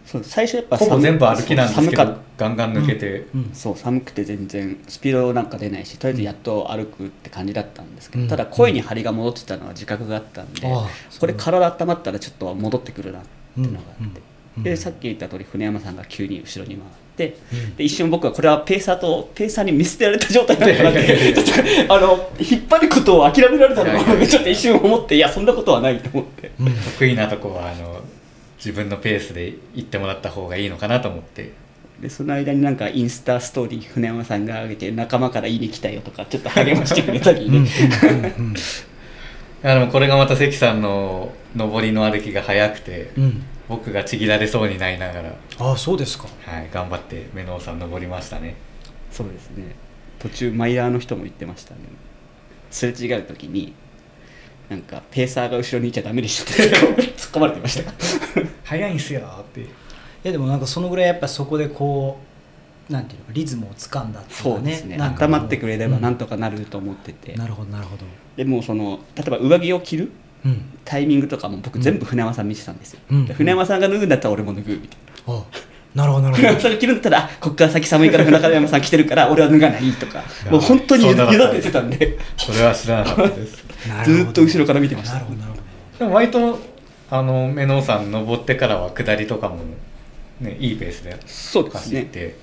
そう最初やっぱほぼ寒全部歩きなんですけどそう寒かっガンガン抜けて、うん。そう寒くて全然スピードなんか出ないしとりあえずやっと歩くって感じだったんですけど、うん。ただ声に張りが戻ってたのは自覚があったんで、これ体温まったらちょっと戻ってくるなっていうのがあって、うん。うん。でさっき言った通り船山さんが急に後ろに回って、うんで一瞬僕はこれはペーサーとペーサーに見捨てられた状態なのかなってちょっとあの引っ張ることを諦められたのかちょっと一瞬思っていやそんなことはないと思って。うん。得意なとこはあの自分のペースで行ってもらった方がいいのかなと思って。でその間になんかインスタストーリー船山さんが上げて仲間からいいね来たよとかちょっと励ましてくれたりね、うん。これがまた関さん。の上りの歩きが速くて、うん。うん僕がちぎられそうになりながら、ああそうですか。はい、頑張ってメノウさん登りましたね。そうですね。途中マイヤーの人も言ってましたね。すれ違う時になんかペーサーが後ろにいちゃダメでしょって突っ込まれてました。速いんすよって。いやでもなんかそのぐらいやっぱそこでこうなんていうのリズムをつかんだっていうそうかね。ですね温まってくれればうんなんとかなると思ってて、なるほどなるほど。でもその例えば上着を着るうんタイミングとかも僕全部船山さん見てたんですよ、うん。で船山さんが脱ぐんだったら俺も脱ぐみたいあなるほどなるなほ それ着るんだったらあこっから先寒いから船山さん着てるから俺は脱がないとか。やもう本当に委ねそんなのてたんで。それは知らなかったです。ど なるずほど。ーっと後ろから見てました。なるほどなるほど。でも割とあのメノウさん登ってからは下りとかもねいいペースで走って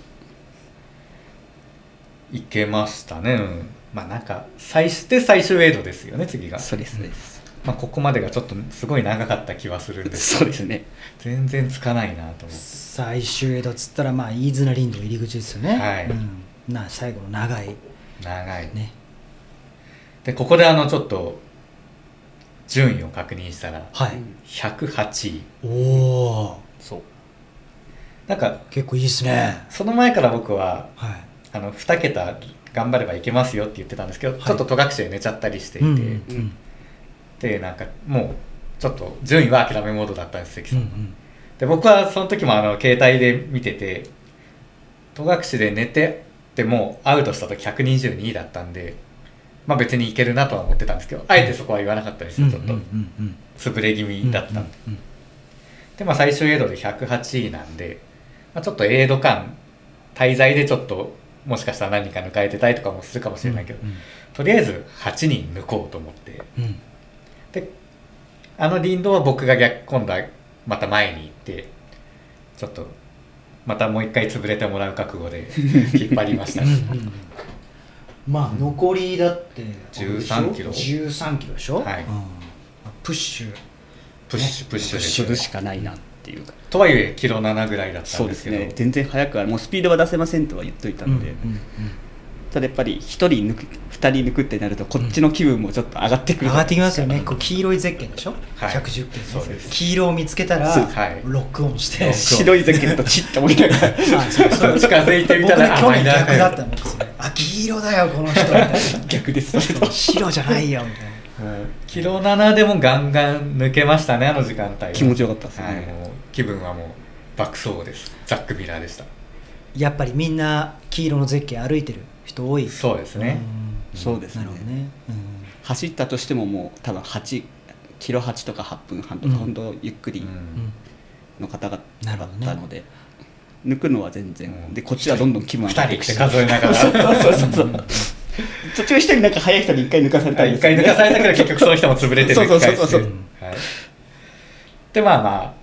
いけましたね、うん、まあなんか最して最終エイドですよね次が。そうですそうですまあ、ここまでがちょっとすごい長かった気はするんですそうですね。全然つかないなと思って。最終エイドっつったらまあ飯綱林道入り口ですよね、はい。うん、な最後の長い。長い。ね。でここであのちょっと順位を確認したらはい、108位。おおそう。なんか結構いいですね。その前から僕ははい。あの2桁頑張ればいけますよって言ってたんですけど、い。ちょっと戸隠で寝ちゃったりしていて、うんうんでなんかもうちょっと順位は諦めモードだったんです関うん。うさん、ん。で僕はその時もあの携帯で見てて戸隠で寝てでもうアウトした時122位だったんでまあ別にいけるなとは思ってたんですけどあえてそこは言わなかったですよ、ちょっと。うんうんうん潰れ気味だったんで、うんうんでまあ最終エイドで108位なんで、まあ、ちょっとエイド間滞在でちょっともしかしたら何か抜かれてたりとかもするかもしれないけど、うんとりあえず8人抜こうと思って。うんであの林道は僕が逆今度はまた前に行ってちょっとまたもう一回潰れてもらう覚悟で 引っ張りました。うんうんまあ残りだって13キロ。13キロでしょ？はい。うん。プッシュ。プッシュプッシュですするしかないなっていうか。とはいえキロ7ぐらいだったそうんですけど。ね。全然速くはもうスピードは出せませんとは言っといたので、うんうんただやっぱり1人抜く2人抜くってなるとこっちの気分もちょっと上がってくる、上がってきますよね。こう黄色いゼッケンでしょ、はい。110件そうです。黄色を見つけたらロックオンして。ロック白いゼッケンだとチッと思いながら。あそうそう。近づいてみたら僕ね逆だったもんそれあ黄色だよこの人。みたいな。逆です白じゃないよみたいな。キロ7でもガンガン抜けましたねあの時間帯は。気持ちよかったですね。はい、もう気分はもう爆走です。ザック・ミラーでした。やっぱりみんな黄色のゼッケン歩いてる人多い。そうですね。そうですね。なるほどね、走ったとしてももう多分8キロ8とか8分半とうん。か本当ゆっくりの方々だったので、抜くのは全然、うん。でこっちはどんどん気分上が2っていくし人って数えながら。そうそうそうそう。途中一人なんか速い人に一回抜かされたんです一回抜かされたけど結局その人も潰れてそうそうそうそう。はい。でまあまあ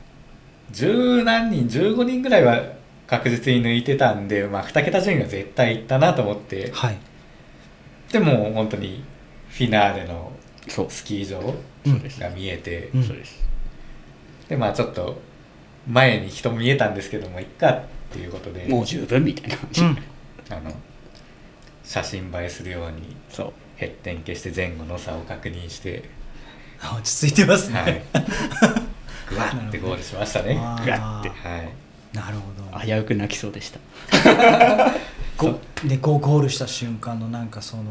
十何人15人ぐらいは確実に抜いてたんで、まあ、2桁順位は絶対いったなと思って。はい。でも本当にフィナーレのスキー場うん。が見えて、うん。そうですでまあちょっと前に人見えたんですけどもいっかっていうことで。もう十分みたいな感じ、うん。あの写真映えするようにそう。ヘッテン消して前後の差を確認して、あ落ち着いてますね、はい、ぐわってゴールしましたね。グワッて。はい、なるほど。危うく泣きそうでした。ごでこうゴールした瞬間のなんかその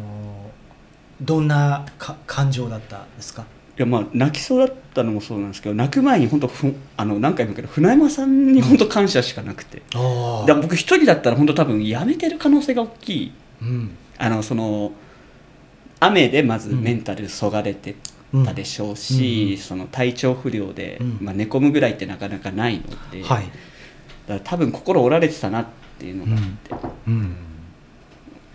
どんなか感情だったんですか？いやまあ泣きそうだったのもそうなんですけど泣く前に本当ふあの何回も言うけど船山さんに本当感謝しかなくて、あだから僕一人だったら本当多分やめてる可能性が大きい。うん。あのその雨でまずメンタルそがれてたでしょうし、うんその体調不良で、うん。まあ、寝込むぐらいってなかなかないので、はい。だから多分心折られてたなっていうのがあって、うん。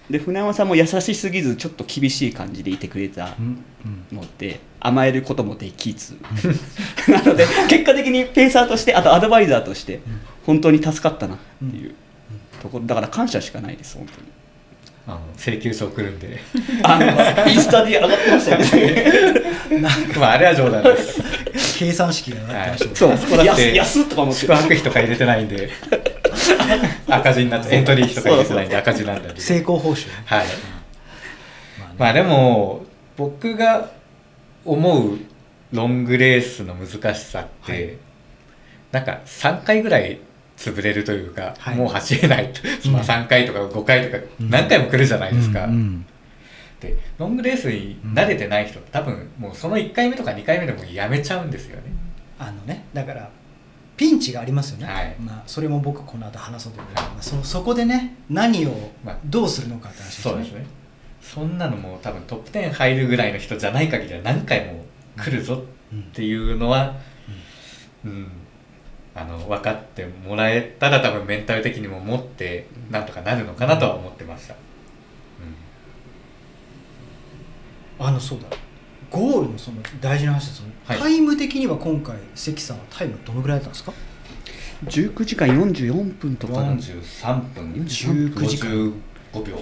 で船山さんも優しすぎずちょっと厳しい感じでいてくれたうんうん。ので甘えることもできず。なので結果的にペーサーとしてあとアドバイザーとして本当に助かったなっていうところだから感謝しかないです本当にあの請求書送るんで、あのインスタで上がってましたよね。まああれは冗談です。計算式が上がってましたね。そうあそこだって安とか思って。宿泊費とか入れてないんで、赤字になってエントリー費とか入れてないんで赤字なんだけど。成功報酬ね。はい。まあね。まあでも僕が思うロングレースの難しさって、はい。なんか3回ぐらい潰れるというか、はい。もう走れないと、うん。まあ3回とか5回とかうん。何回も来るじゃないですか、うんうん。でロングレースに慣れてない人多分もうその1回目とか2回目でもうやめちゃうんですよね、あのねだからピンチがありますよね、はい。まあ、それも僕この後話そうと思うけど、まあ、そそこでね何をまあどうするのかって話ですね。そうですね。そんなのもう多分トップ10入るぐらいの人じゃない限りは何回も来るぞっていうのは、うんあの分かってもらえたら多分メンタル的にも持ってなんとかなるのかなとは思ってました、あのそうだ。ゴールのその大事な話ですよ、はい。タイム的には今回関さんはタイムどのぐらいだったんですか？19時間44分とうん、かだ43分。19時間55秒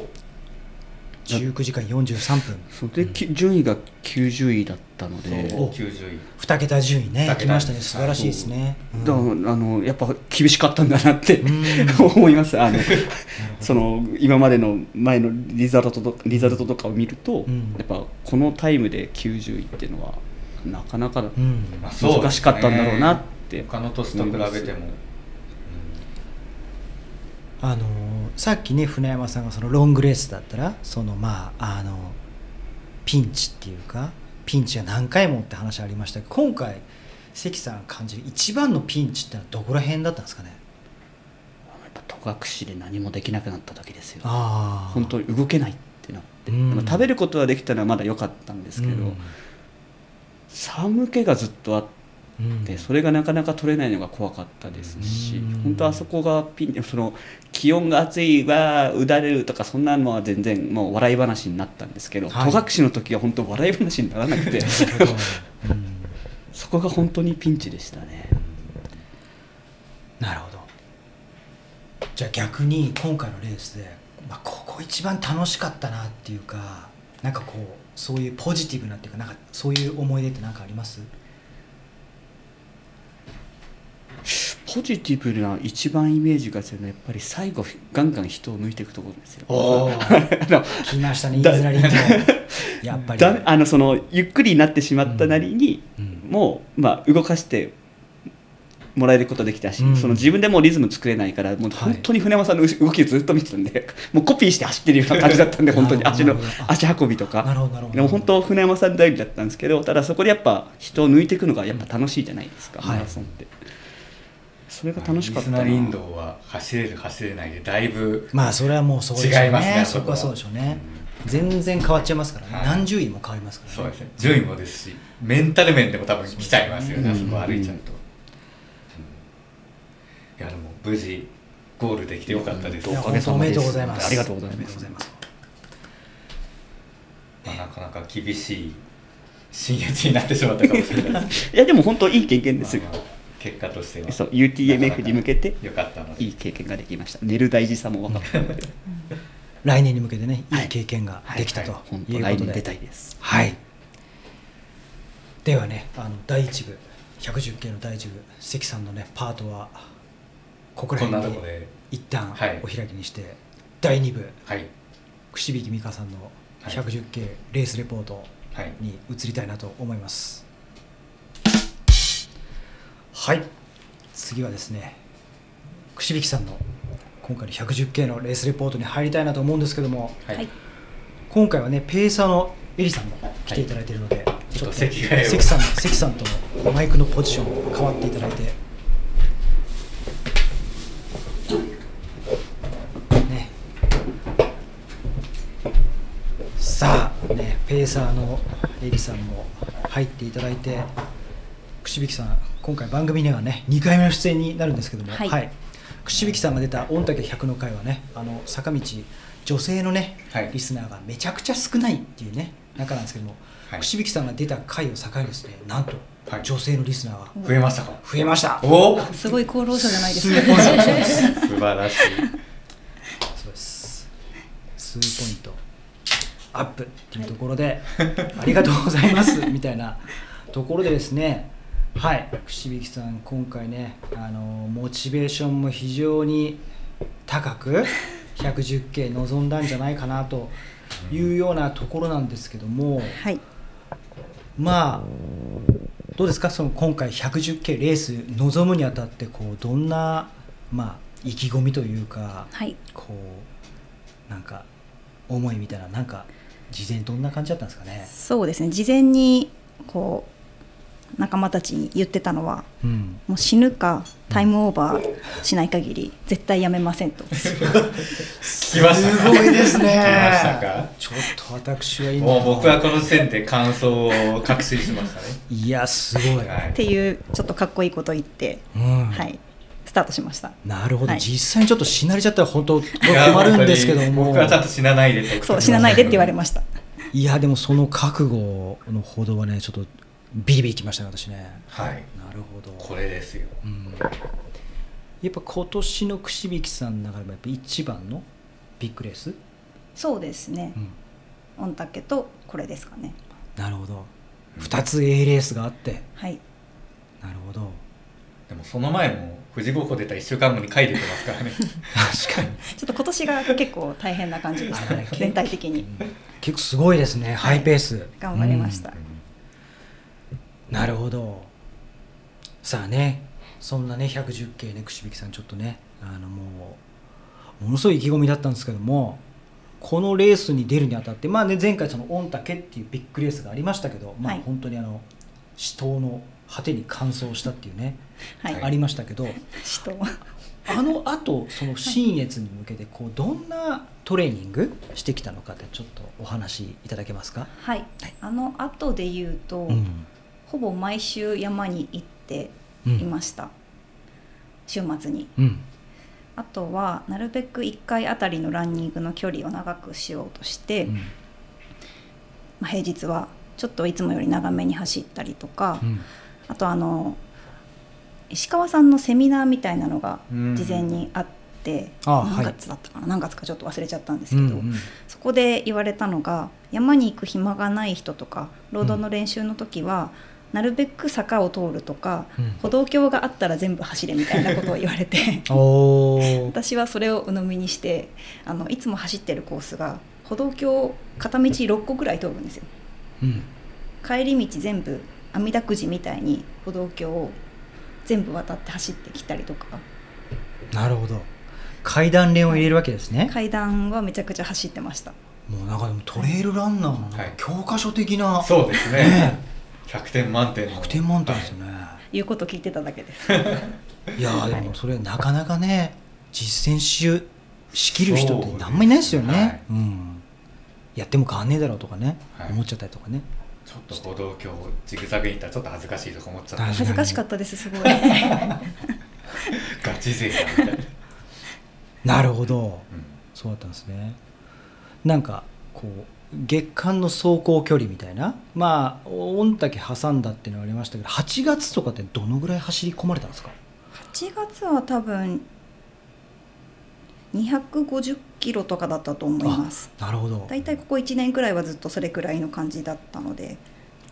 19時間43分。それでき順位が90位だったので。そう。90位。2桁順位ね。二桁。来ましたね。素晴らしいですね、う。ん。だからあのやっぱ厳しかったんだなってうん。思います。あの その今までの前のリザルトとリザルトとかを見ると、うん。やっぱこのタイムで90位っていうのはなかなか難しかったんだろうなって他の年と比べても、あのーさっきね船山さんがそのロングレースだったらそのまああのピンチっていうかピンチが何回もって話ありましたけど今回関さんが感じる一番のピンチってのはどこら辺だったんですかね？やっぱ戸隠で何もできなくなった時ですよ。ああ。本当に動けないってなって、うん。食べることはできたのはまだ良かったんですけど、うん。寒気がずっとあってうん。それがなかなか取れないのが怖かったですし、うん。本当あそこがピン その気温が暑いはうだれるとかそんなのは全然もう笑い話になったんですけど、はい。戸隠の時は本当笑い話にならなくてうん そこが本当にピンチでしたね。なるほど。じゃあ逆に今回のレースで、まあ、ここ一番楽しかったなっていうかなんかこうそういうポジティブなっていうかなんかそういう思い出って何かあります？ポジティブな一番イメージが強いのはやっぱり最後ガンガン人を抜いていくところですよ。お来ましたねインズラリンドやっぱり。だあのそのゆっくりになってしまったなりに、うん。もう、まあ、動かしてもらえることできたし、うん。その自分でもうリズム作れないからもう本当に船山さんの動きをずっと見てたんで、もうコピーして走ってるような感じだったんで本当に。足の足運びとか。でも本当船山さん頼りだったんですけどただそこでやっぱ人を抜いていくのがやっぱ楽しいじゃないですか、はい。マラソンってそれが楽しかったな。リスナリンドは走れる走れないでだいぶまあそれはもうそうでしょうね。違いますねそこは。そうでしょうね、全然変わっちゃいますからね、はい。何十位も変わりますからね。そうですね。順位もですしメンタル面でも多分来ちゃいますよね、うん。あそこ歩いちゃうと、うん。いやでも無事ゴールできてよかったです、いやおかげさまでおめですとうございます。ありがとうございます。おめでとうございます。まあ、なかなか厳しい新越になってしまったかもしれない いやでも本当いい経験ですよ、まあまあ結果としては。そう UTMF に向けてよかったので。いい経験ができました。寝る大事さも分かったので。来年に向けてねいはい。い経験ができたとはい。本当いうことで。来年出たいです。はい。ではねあの第一部110系の第一部関さんのねパートはここら辺でとこで一旦はいお開きにして、第2部はい。串引美香さんのはい。110系レースレポートはい。に移りたいなと思いますはい。次はですね串引さんの今回の110系のレースレポートに入りたいなと思うんですけどもはい、はい。今回はねペーサーのエリさんも来ていただいているので、ちょっと席替えを。関さん関さんとのマイクのポジション変わっていただいて。ね。さあねペーサーのエリさんも入っていただいて串引さん今回番組にはね2回目の出演になるんですけども、はい。串引さんが出た御嶽100の回はねあの坂道女性のね、はい。リスナーがめちゃくちゃ少ないっていうね中なんですけども、はい。串引さんが出た回を境にですねなんとはい。女性のリスナーが増えましたか？増えました、おおすごい功労者じゃないですか。素晴らしい。そうです。数ポイントアップっていうところで、ありがとうございますみたいなところでですねはい。串引さん今回ねあのモチベーションも非常に高く110系臨んだんじゃないかなというようなところなんですけども、はい。まあどうですか？その今回110系レース臨むにあたってこうどんな、まあ、意気込みというかはい。こうなんか思いみたいななんか事前にどんな感じだったんですかね、そうですね。事前にこう仲間たちに言ってたのはうん、もう死ぬかタイムオーバーしない限り絶対やめませんと。聞きましたすごいですね。聞きましたか？ちょっと私は今もう僕はこの時点で感想を確信しましたね。いやすごい、はい。っていうちょっとかっこいいことを言って、うん。はい。スタートしました。なるほど、はい。実際にちょっと死なれちゃったら本当困るんですけども。僕はちゃんと死なないでとそう死なないでって言われました。いやでもその覚悟のほどはねちょっとビリビリきましたね私ね。はい。なるほど。これですよ。うん。やっぱ今年の串引さんの中でもやっぱ一番のビッグレース、そうですね、うん。御嶽とこれですかね。なるほど。2つ A レースがあって。はい。なるほど。でもその前も富士五湖出た1週間後に書いててますからね。確かに。ちょっと今年が結構大変な感じでしたね。全体的に。結構すごいですね。ハイペース、頑張りました、なるほど。さあねそんなね110系ね串引さんちょっとねあのもうものすごい意気込みだったんですけどもこのレースに出るにあたってまあね前回その御嶽っていうビッグレースがありましたけど、まあはい。本当にあの死闘の果てに完走したっていうね、はい、ありましたけど死闘。あのあとその新越に向けてこうどんなトレーニングしてきたのかってちょっとお話しいただけますか、はい、あの後で言うと、うんほぼ毎週山に行ってうん。いました、週末に。うん。あとはなるべく1回あたりのランニングの距離を長くしようとして、うん。まあ、平日はちょっといつもより長めに走ったりとか、うん。あとあの石川さんのセミナーみたいなのがうん。事前にあって、何月だったかな、何月かちょっと忘れちゃったんですけど、うんうんそこで言われたのが山に行く暇がない人とかロードの練習の時は、なるべく坂を通るとか、うん。歩道橋があったら全部走れみたいなことを言われて 私はそれを鵜呑みにしてあのいつも走ってるコースが歩道橋片道6個ぐらい通るんですよ。うん。帰り道全部阿弥陀くじみたいに歩道橋を全部渡って走ってきたりとか。なるほど。階段連を入れるわけですね、階段はめちゃくちゃ走ってました。もうなんかでもトレイルランナーの教科書的な、そうですね。ね100点満点の。100点満点ですよね、言うこと聞いてただけです。い、やーでもそれなかなかね実践ししきる人ってあんまりいないですよね、はい。うん、やっても変わんねえだろうとかね、はい。思っちゃったりとかね。ちょっと歩道橋ジグザグに行ったらちょっと恥ずかしいとか思っちゃった。確恥ずかしかったですすごい。ガチ勢だみたいな、なるほど。うん。そうだったんですね。なんかこう月間の走行距離みたいな。まあ御嶽挟んだっていうのはありましたけど8月とかってどのぐらい走り込まれたんですか？8月は多分250キロとかだったと思います。なるほど。だいたいここ1年くらいはずっとそれくらいの感じだったので、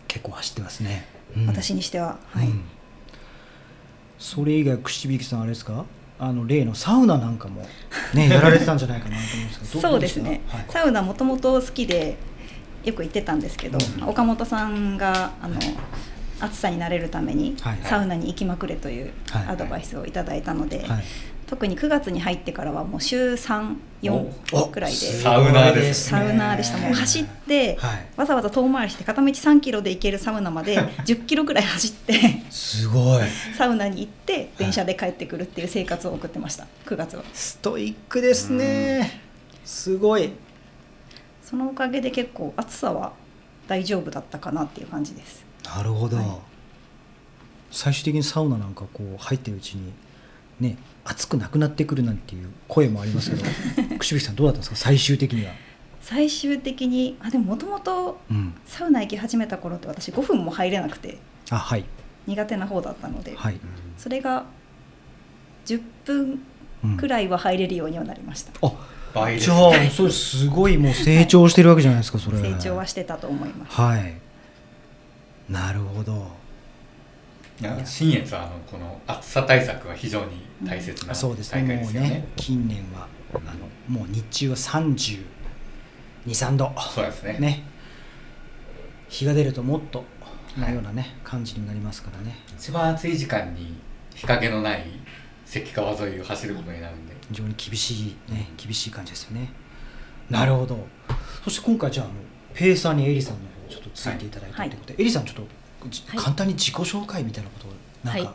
結構走ってますね、うん。私にしてははい、うん。それ以外串引さんあれですか？あの例のサウナなんかもね やられてたんじゃないかなと思うんですけどどそうですね、どうしたサウナもともと好きでよく行ってたんですけど、うん。岡本さんがあの暑さに慣れるためにはい。サウナに行きまくれというはい。アドバイスをいただいたので、はい、はい特に9月に入ってからはもう週34おくらいで。サウナーですサウナーでした。もう走って、はい。わざわざ遠回りして片道3キロで行けるサウナまで 10キロくらい走ってすごい。サウナに行って電車で帰ってくるっていう生活を送ってました。9月は。ストイックですね。すごい。そのおかげで結構暑さは大丈夫だったかなっていう感じです。なるほど、はい。最終的にサウナなんかこう入ってるうちにね暑くなくなってくるなんていう声もありますけど 串引さんどうだったんですか？最終的には、最終的にあでももともとうん、サウナ行き始めた頃って私5分も入れなくてあはい。苦手な方だったので、はい、それが10分うん。くらいは入れるようにはなりました、あ倍ですじゃあそれすごいもう成長してるわけじゃないですかそれ。成長はしてたと思います。はい。なるほど。いや新越はあのこの暑さ対策が非常に大切なそうですね。もう大会ですよね。ね近年はあのもう日中は323度。そうですね。ね。日が出るともっとなようなね、感じになりますからね。一番暑い時間に日陰のない関川沿いを走ることになるんで。非常に厳しいね厳しい感じですよね。なるほど。そして今回じゃああのペーサーにエリさんの方をちょっとついていただいたということで、エリさんちょっとじはい。簡単に自己紹介みたいなことをなんか、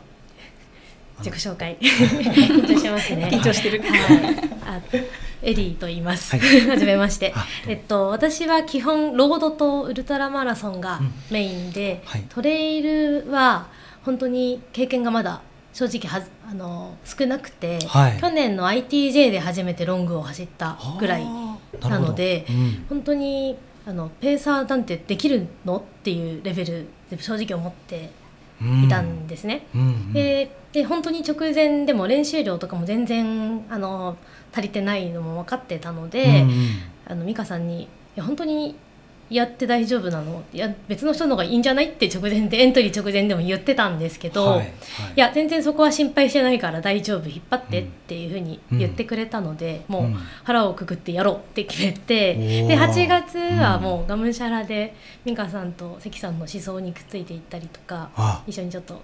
自己紹介。緊張してますね。緊張してる。はい。あエリーと言います、ははじめまして。えっと私は基本ロードとウルトラマラソンがうん。メインで、はい。トレイルは本当に経験がまだ正直はずあの少なくて、はい。去年の ITJ で初めてロングを走ったぐらいなのでうん。本当にあのペーサーなんてできるの？っていうレベルで正直思っていたんですね。うん。うん。でで本当に直前でも練習量とかも全然あの足りてないのも分かってたので、うんうん。あの美香さんにいや本当にやって大丈夫なの？いや別の人の方がいいんじゃない？って直前でエントリー直前でも言ってたんですけど、はいい、や全然そこは心配してないから大丈夫引っ張ってっていうふうにうん言ってくれたので、もううん。腹をくくってやろうって決めて、おー。で8月はもうがむしゃらで美香さんと関さんの思想にくっついていったりとかあ。一緒にちょっと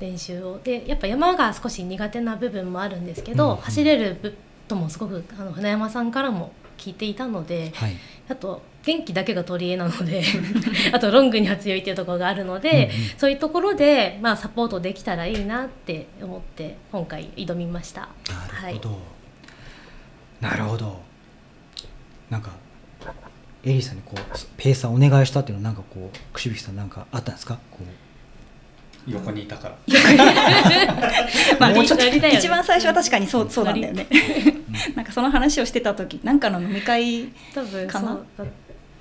練習を。でやっぱ山が少し苦手な部分もあるんですけど、うん。走れるともすごくあの船山さんからも聞いていたので、はい。あと元気だけが取り柄なので あとロングには強いっていうところがあるので、うんうん。そういうところで、まあ、サポートできたらいいなって思って今回挑みました。なるほど、なるほど。なんかエリーさんにこうペーサーお願いしたっていうのはなんかこう串引さんなんかあったんですか？こう横にいたから。まあ、もうちょっとね一番最初は確かにそうそうなんだよね。なんかその話をしてた時なんかの飲み会多分かな？そうだっ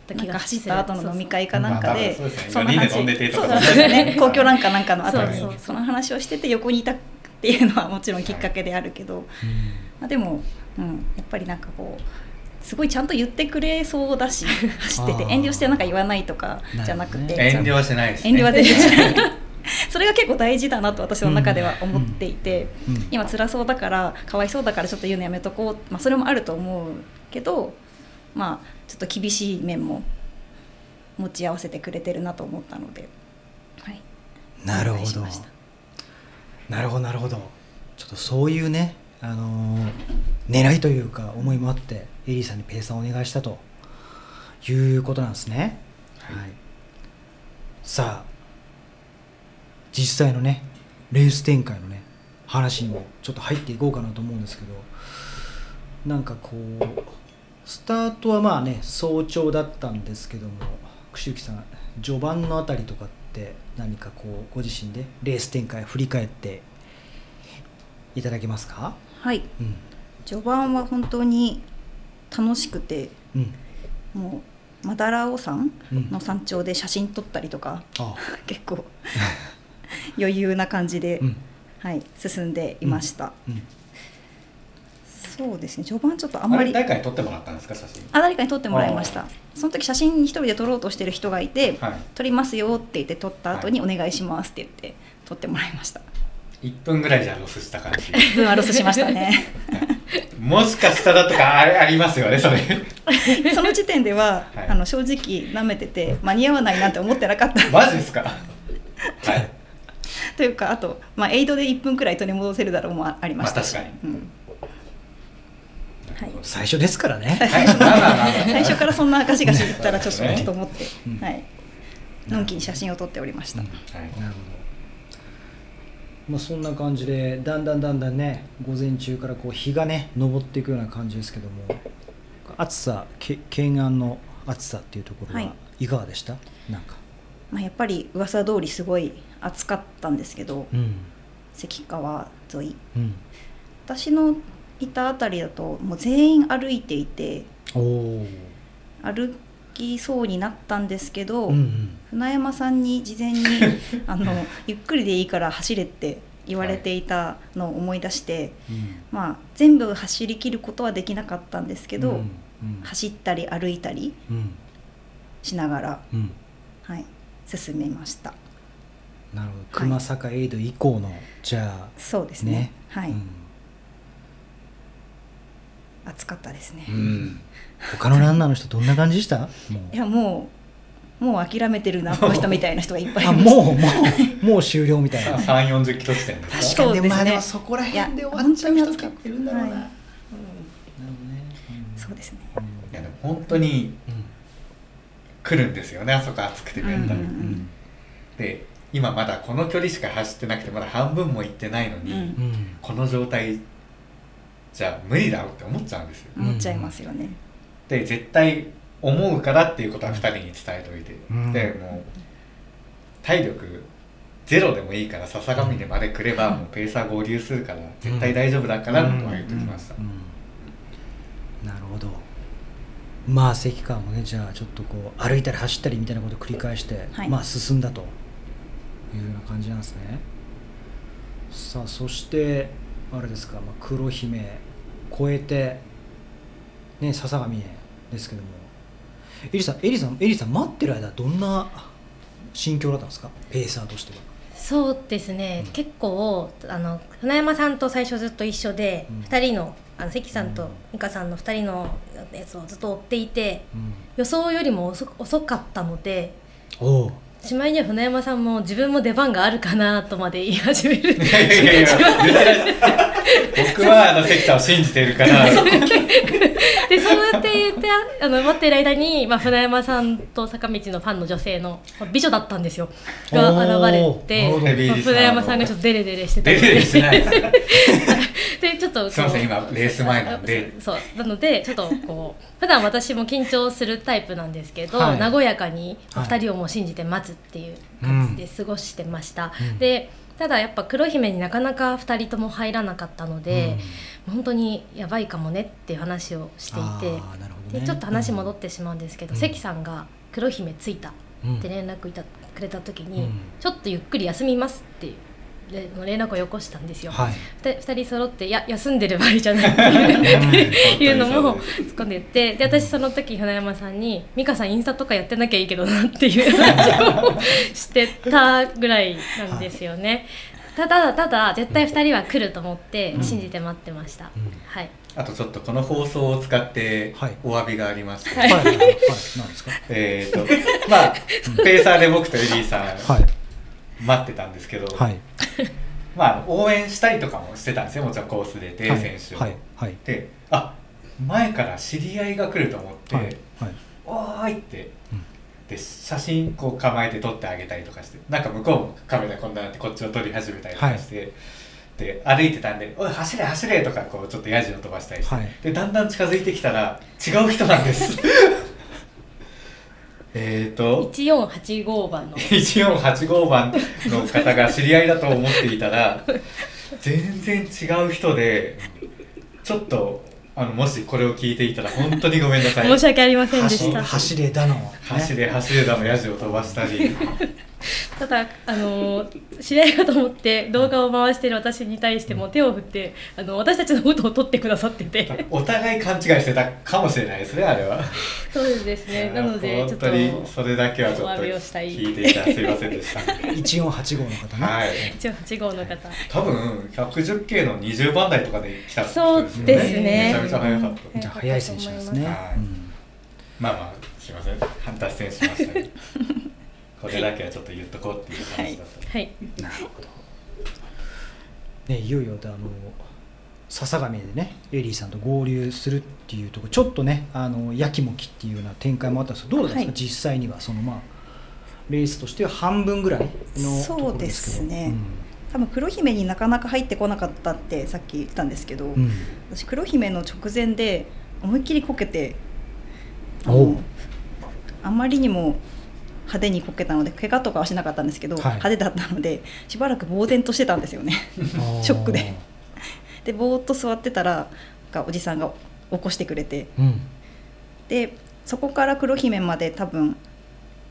たなんか気が走った後の飲み会かなんかでそうそうまあ多分そのでね公共なんかなんかの後にその話をしてて横にいたっていうのはもちろんきっかけであるけど、まあ、でも、うん、やっぱりなんかこうすごいちゃんと言ってくれそうだし 走ってて遠慮してなんか言わないとかじゃなくて、遠慮はしてないですね。遠慮は全然しない それが結構大事だなと私の中では思っていて、うんうん今辛そうだからかわいそうだからちょっと言うのやめとこう、まあ、それもあると思うけどまあちょっと厳しい面も持ち合わせてくれてるなと思ったので、はい、なるほど。なるほどなるほど。ちょっとそういうねあのー狙いというか思いもあってエリーさんにペーサーをお願いしたということなんですね。はい、さあ実際のねレース展開のね話にもちょっと入っていこうかなと思うんですけどなんかこうスタートはまあね早朝だったんですけども串行さん序盤のあたりとかって何かこうご自身でレース展開振り返っていただけますか？はい。うん。序盤は本当に楽しくてうん。もうマダラオ山うん。の山頂で写真撮ったりとか、あ。結構 余裕な感じで、うん。はい、進んでいました、うん。そうですね。序盤ちょっとああんまりれ誰かに撮ってもらったんですか写真？あ誰かに撮ってもらいました。その時写真一人で撮ろうとしてる人がいて、はい。撮りますよって言って撮った後にお願いしますって言って撮ってもらいました。1分ぐらいじゃロスした感じ。1分はロスしましたね。もしかしたらとかあありますよねそれ。その時点では、はい。あの正直なめてて間に合わないなんて思ってなかった。マジですか？はい というかあと、まあ、エイドで1分くらい取り戻せるだろうもありましたし、まあ確かうん。はい、最初ですからね。最初。からそんなガシガシ行ったらちょっとね。と思って、うんはい、のんきに写真を撮っておりました、うん。はい。なるほど。まあそんな感じでだんだんだんだんね午前中からこう日がね昇っていくような感じですけども暑さけ懸案の暑さっていうところははいかがでした、なんか。まあ、やっぱり噂通りすごい暑かったんですけどうん。関川沿い。うん。私のいた辺りだともう全員歩いていて歩きそうになったんですけど、うんうん。船山さんに事前に あのゆっくりでいいから走れって言われていたのを思い出して、うん。まあ、全部走りきることはできなかったんですけど、うんうん。走ったり歩いたりうん。しながら、うん。はい、進めましたなるほど。熊坂エイド以降のじゃあそうですね。ね。はい、うん。暑かったですね、うん。他のランナーの人どんな感じでした？もいうやもうもう諦めてるな この人みたいな人がいっぱいいあまもうもうもう終了みたいな。3 4 0キロ地点です。かそうですね。まあでもそこら辺で終わっちゃう人結構いるんだろうな、はい。なるほどね、うんそうですね。いやでも本当にうん。来るんですよねあそこ暑くてメンタル、うんうんうん。で今まだこの距離しか走ってなくてまだ半分も行ってないのに、うん。うんこの状態じゃ無理だろうって思っちゃうんですよ、思っちゃいますよね、で絶対思うからっていうことは2人に伝えておいて、うん。でもう体力ゼロでもいいから笹上でまで来ればもうペーサー合流するから絶対大丈夫だからとは言ってきました、うん。なるほど。まあ関川もねじゃあちょっとこう歩いたり走ったりみたいなことを繰り返して、はい。まあ進んだというような感じなんですね。さあそしてあれですか、まあ、黒姫越えてね笹上ですけども。エリさんエリさんエリさん待ってる間どんな心境だったんですか？ペーサーとしては。そうですね、うん。結構あの船山さんと最初ずっと一緒で、うん。2人のあの関さんとうん。美香さんの2人のやつをずっと追っていてうん。予想よりも遅遅かったのでしまいには船山さんも自分も出番があるかなとまで言い始めるいやいやいや僕はあの関さんを信じてるから でそうやって言ってあの待ってる間に、まあ、船山さんと坂道のファンの女性のまあ美女だったんですよ。が現れてまあ船山さんがちょっとデレデレしてたデレデレしない。でちょっとすいません今レース前なんで。そうなのでちょっとこう普段私も緊張するタイプなんですけど、はい。和やかにはい2人をもう信じて待つっていう感じで過ごしてました、うん。でただやっぱ黒姫になかなか2人とも入らなかったので、本当にやばいかもねっていう話をしていて、ね。でちょっと話戻ってしまうんですけど、うん。関さんが黒姫着いたうんって連絡いたくれた時に、うん。ちょっとゆっくり休みますっていうで連絡をよこしたんですよ。はい。で2人揃って「いや休んでる場合じゃない」っていうのも突っ込んでってで私その時船山さんに「美香さんインスタとかやってなきゃいいけどな」っていう話をしてたぐらいなんですよね。ただただ絶対2人は来ると思って信じて待ってました。うん。はい。あとちょっとこの放送を使ってはい。お詫びがありまして、はい。すか？えっとまあペーサーで僕とエリーさんはい。待ってたんですけど、はい。まあ応援したりとかもしてたんですよもちろんコースでデー選手を、はい。はい。であ前から知り合いが来ると思って「はい。はい。おーい!」って、うんで写真こう構えて撮ってあげたりとかしてなんか向こうもカメラこんななってこっちを撮り始めたりとかして、で歩いてたんで「おい走れ走れ!」とかこうちょっとヤジを飛ばしたりして、はい。でだんだん近づいてきたら違う人なんです。えっと1485番の。1485番の方が知り合いだと思っていたら全然違う人でちょっとあのもしこれを聞いていたら本当にごめんなさい。申し訳ありませんで走した。走れだの、ね、走れ走れだのヤジを飛ばしたり ただあのー知り合いかと思って動画を回している私に対しても手を振ってあの私たちのことを撮ってくださってて。お互い勘違いしてたかもしれないですねあれは。そうですね。なのでちょっと本当にそれだけはちょっと聞いてい。たらすいませんでした。1485の方ね、はい。一応8号の方。多分 110K の20番台とかで来たそうですね。めちゃめちゃ速かった。じゃあ速い選手ですね、はい。うん。まあまあすいません。反達成しましたこれだけはちょっと言っとこうってい。う話だった、はい。なるほど。ねいよいよあの笹上でねエリーさんと合流するっていうところちょっとねあのやきもきっていうような展開もあったんですけどどうだったんですか、はい。実際にはそのまあレースとしては半分ぐらいのところですけど。そうですね。多分黒姫になかなか入ってこなかったってさっき言ってたんですけど、うん。うん私黒姫の直前で思いっきりこけてあんまりにも派手にこけたので怪我とかはしなかったんですけど、はい。派手だったのでしばらく呆然としてたんですよね。ショックで。でぼーっと座ってたらおじさんが起こしてくれて。うん。でそこから黒姫まで多分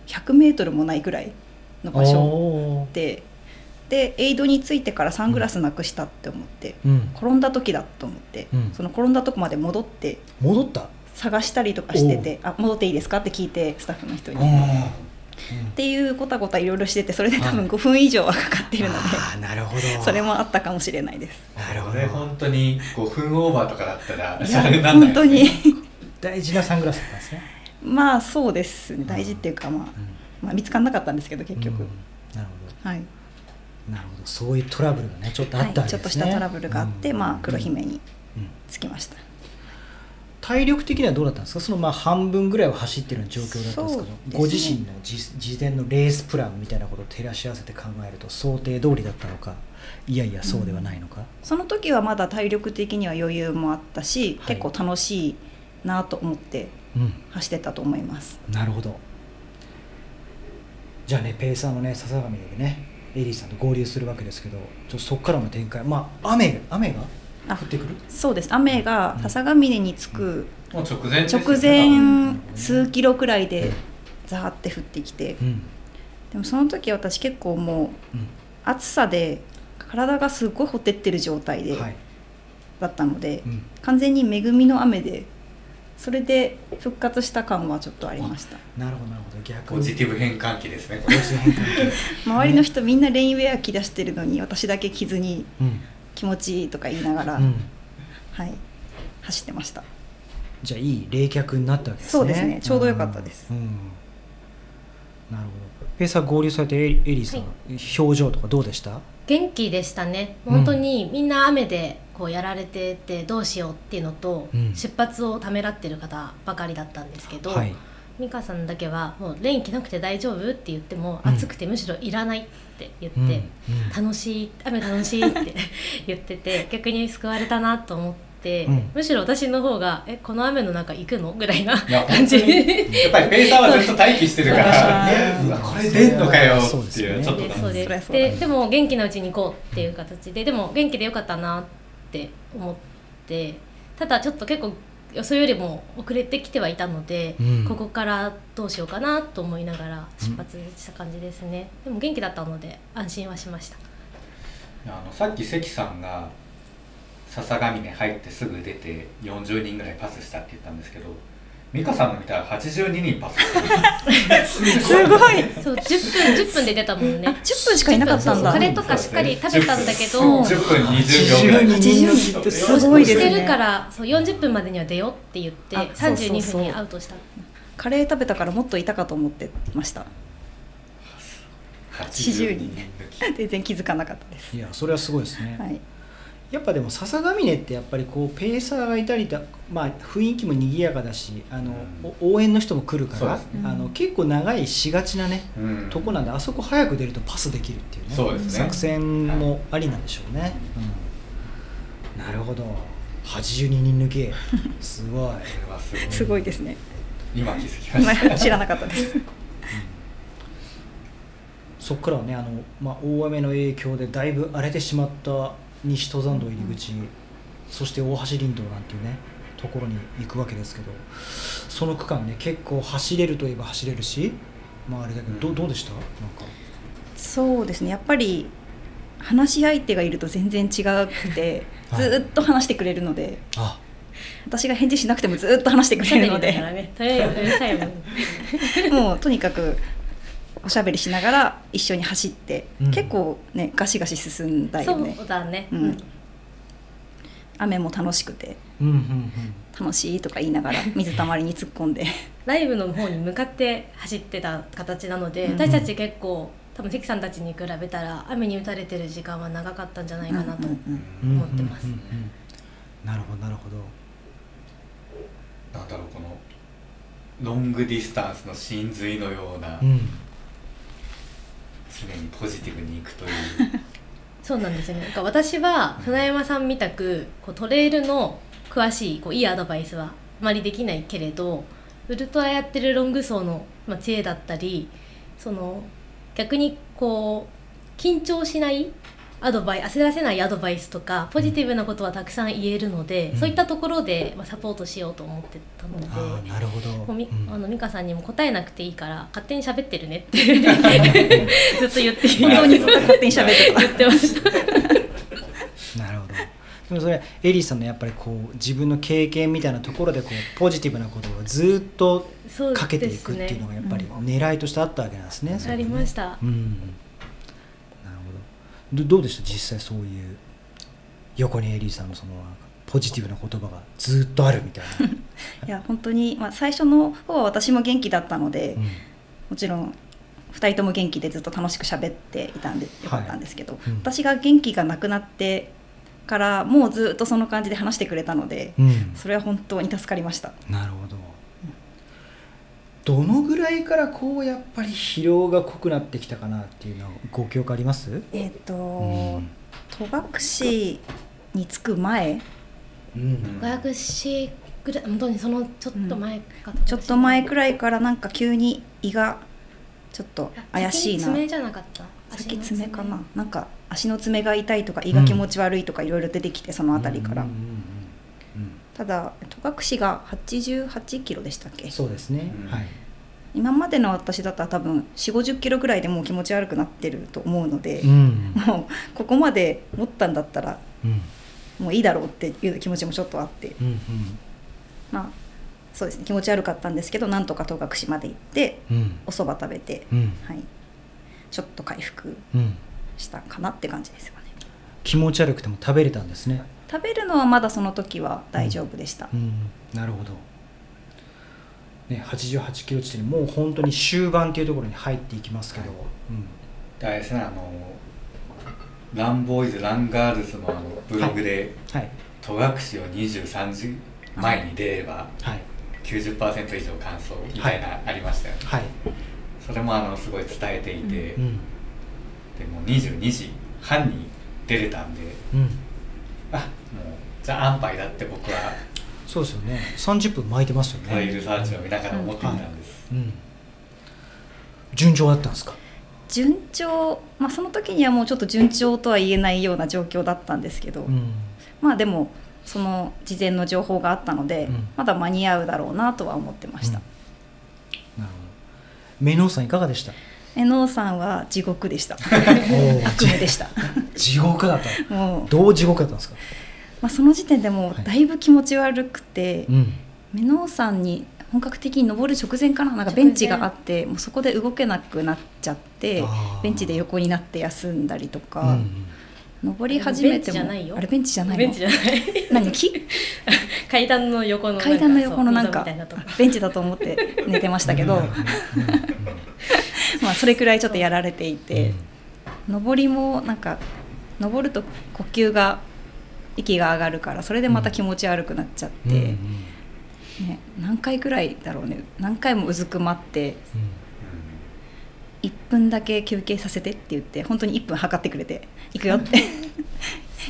100メートルもないぐらいの場所ででエイドについてからサングラスなくしたって思って、うん、転んだ時だと思って、うん。その転んだとこまで戻って戻った？探したりとかしてて「あ戻っていいですか?」って聞いてスタッフの人に。あっていうごたごたいろいろしててそれで多分はい。5分以上はかかっているので、あーなるほど。それもあったかもしれないです。なるほど。本当に5分オーバーとかだったらいそれやなんない本当に。大事なサングラスだったんですね。まあそうです。ね大事っていうか、まあまあ、見つからなかったんですけど結局、うん。なるほはい、どなるほど。そういうトラブルがねちょっとあはいったわけですね、ちょっとしたトラブルがあって、うん。まあ黒姫にうん。つきました。体力的にはどうだったんですか？そのまあ半分ぐらいは走ってる状況だったんですけどね。ご自身のじ事前のレースプランみたいなことを照らし合わせて考えると想定通りだったのかいやいやそうではないのか、その時はまだ体力的には余裕もあったし、はい。結構楽しいなと思ってうん。走ってたと思います。なるほど。じゃあねペーサーのね笹上でねエリーさんと合流するわけですけどちょっとそこからの展開。まあ雨雨が？あ降ってくる？そうです。雨が笹ヶ峰に着くもう直前直前数キロくらいでザーって降ってきて。うん。でもその時私結構もううん。暑さで体がすっごいほてってる状態ではい。だったので、うん。完全に恵みの雨でそれで復活した感はちょっとありました。なるほどなるほど。逆ポジティブ変換器ですね 周りの人みんなレインウェア着出してるのに私だけ着ずにうん気持ちいいとか言いながら、うん。はい。走ってました。じゃあいい冷却になったわけですね。そうですね。ちょうどよかったです。うん。うんなるほど。ペーサー合流されてエリさん、は表情とかどうでした？元気でしたね。うん。本当にみんな雨でこうやられててどうしようっていうのと、うん。出発をためらってる方ばかりだったんですけど、はい美香さんだけはもうレイン着なくて大丈夫って言っても、うん。暑くてむしろいらないって言って、うん。うん。楽しい雨楽しいって言ってて 逆に救われたなと思って、うん。むしろ私の方が「えこの雨の中行くの?」ぐらいな感じ。やっぱりペーサーはずっと待機してるからこれ出んのかよっていうちょっと。でそうでそりゃそうだででも元気なうちに行こうっていう形ででも元気でよかったなって思ってただちょっと結構予想よりも遅れてきてはいたので、うん。ここからどうしようかなと思いながら出発した感じですね、でも元気だったので安心はしました。あのさっき関さんが笹上に入ってすぐ出て40人ぐらいパスしたって言ったんですけど美香さんの見たら82人パス。すごい。そう10分10分で出たもんね。10分しかいなかったんだ。カレーとかしっかり食べたんだけど。うん10分20秒ぐらい。82人ってすごいですね。してるからそう40分までには出ようって言ってあそうそう32そう。分にアウトした。カレー食べたからもっといたかと思ってました。80人全然気づかなかったです。いやそれはすごいですね、はいやっぱでも笹ヶ峰ってやっぱりこうペーサーがいたりだまあ雰囲気も賑やかだしあの、お応援の人も来るから、ね。あの結構長いしがちなね、うん。とこなんであそこ早く出るとパスできるっていうねね。作戦もありなんでしょうね、うん。なるほど。82人抜け。すごい。すごい。ですね。今気づきました。今知らなかったです。そこからはねあの、まあ、大雨の影響でだいぶ荒れてしまった西登山道入り口、そして大橋林道なんていうねところに行くわけですけどその区間ね結構走れるといえば走れるしまああれだけどどうどうでした？なんか。そうですねやっぱり話し相手がいると全然違くてず はい。ーっと話してくれるのであ。私が返事しなくてもずーっと話してくれるので。もうとにかくおしゃべりしながら一緒に走って、うん。結構ねガシガシ進んだよね。そうだね、うん。雨も楽しくてうんうんうん。楽しいとか言いながら水たまりに突っ込んで。ライブの方に向かって走ってた形なので、うん。私たち結構多分関さんたちに比べたら雨に打たれてる時間は長かったんじゃないかなと、うんうんうん。うん思ってます。うんうんうん。なるほどなるほど。なんだろうこのロングディスタンスの真髄のような、うん常にポジティブにいくという。そうなんですよね。なんか私は船山さんみたくこうトレイルの詳しいこういいアドバイスはあまりできないけれどウルトラやってるロング層の、まあ、知恵だったりその逆にこう緊張しないアドバイ焦らせないアドバイスとかポジティブなことはたくさん言えるので、うん。そういったところで、まあ、サポートしようと思ってたので。なるほど、もうみうん。あの美香さんにも答えなくていいから勝手に喋ってるねって ずっと言って本当に。勝手に喋ってた。言ってました。なるほど。でもそれエリーさんのやっぱりこう自分の経験みたいなところでこうポジティブなことをずっとかけていくっていうのがやっぱり狙いとしてあったわけなんですね。ありました。うん、どうでした実際そういう？横にエリーさんのそのポジティブな言葉がずっとあるみたいな。いや本当に、まあ、最初の方は私も元気だったので、うん。もちろん2人とも元気でずっと楽しく喋っていたんでよかったんですけど、いうん。私が元気がなくなってからもうずっとその感じで話してくれたので、うん。それは本当に助かりました。なるほど。どのぐらいからこうやっぱり疲労が濃くなってきたかなっていうのはご記憶あります？えっ、と、うん。戸隠に着く前？うん。500ぐらい本当にそのちょっと前かと、ちょっと前くらいからなんか急に胃がちょっと怪しいな。爪じゃなかった？先爪かな。なんか足の爪が痛いとか胃が気持ち悪いとかいろいろ出てきてその辺りから、うんうんうんうんただ戸隠が88キロでしたっけ？そうですね、うん。はい。今までの私だったら多分4 5 0キロぐらいでもう気持ち悪くなってると思うので、うん。もうここまで持ったんだったらうん。もういいだろうっていう気持ちもちょっとあって。うんうん。まあそうですね。気持ち悪かったんですけどなんとか戸隠まで行ってうん。お蕎麦食べて、うん。はい、ちょっと回復うん。したかなって感じですかね。気持ち悪くても食べれたんですね食べるのはまだその時は大丈夫でした、うんなるほど。ね88キロ地点もう本当に終盤っていうところに入っていきますけど、うん。であれですね。あのランボーイズランガールズのあのブログではい。戸隠を23時前に出ればはい。90%以上完走みたいなありましたよね、はい、それもあのすごい伝えていて、うん。でも22時半に出れたんでうん、あもうじゃあ安牌だって僕は。そうですよね。30分巻いてますよトレイね、ルサーチを見ながら思っていたんです、うん、順調だったんですか？順調、まあ、その時にはもうちょっと順調とは言えないような状況だったんですけど、うん。まあでもその事前の情報があったので、うん。まだ間に合うだろうなとは思ってました、なるほど。メノウさんいかがでした？えのうさんは地獄でした。悪夢でした。地獄だった。もう、どう地獄だったんですか？まあ、その時点でもうだいぶ気持ち悪くて、うん。メノウさんに本格的に登る直前かななんかベンチがあってもうそこで動けなくなっちゃってベンチで横になって休んだりとうか、ん登り始めてもベンチじゃないよ。あれベンチじゃない？のベンチじゃない。何？木？階段の横の階段の横のなんかベンチだと思って寝てましたけど、まあそれくらいちょっとやられていて、登りもなんか登ると呼吸が息が上がるからそれでまた気持ち悪くなっちゃって、うんうんね、何回くらいだろうね。何回もうずくまって1分だけ休憩させてって言って本当に1分測ってくれて行くよって。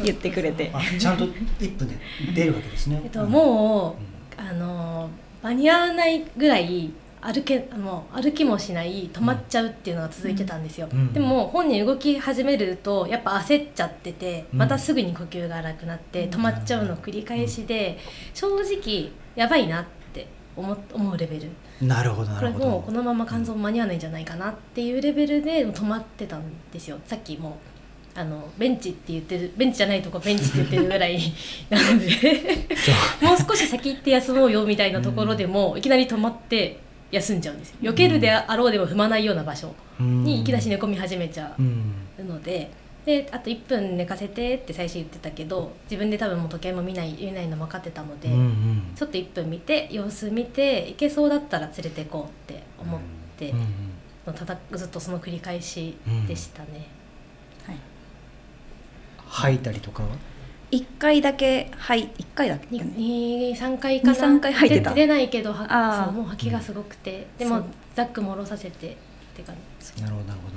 言ってくれて。あちゃんと1分で出るわけですね。えっと、もう、あの間に合わないぐらい歩けもう歩きもしない止まっちゃうっていうのが続いてたんですよ、うん。でも本人動き始めるとやっぱ焦っちゃっててうん。またすぐに呼吸が荒くなって止まっちゃうの繰り返しで正直やばいなって思思うレベル。なるほどなこれるほど。もうこのまま肝臓間に合わないんじゃないかなっていうレベルで止まってたんですよ。さっきもあのベンチって言ってるベンチじゃないとこベンチって言ってるぐらい なので。もう少し先行って休もうよみたいなところでもいきなり止まって休んじゃうんですよ。避けるであろうでも踏まないような場所にいきなし寝込み始めちゃうので。であと1分寝かせてって最初言ってたけど自分で多分もう時計も見ない見ないの分かってたので、うんうん。ちょっと1分見て様子見ていけそうだったら連れて行こうって思って、うんうん。ただずっとその繰り返しでしたね、はい、吐いたりとかは？1回だけはい1回だけ？にだねに3回かな。二三回吐いてた。出出ないけどはそうもう吐きがすごくて、でもそう。ザックも下ろさせてって感じ。なるほどなるほど。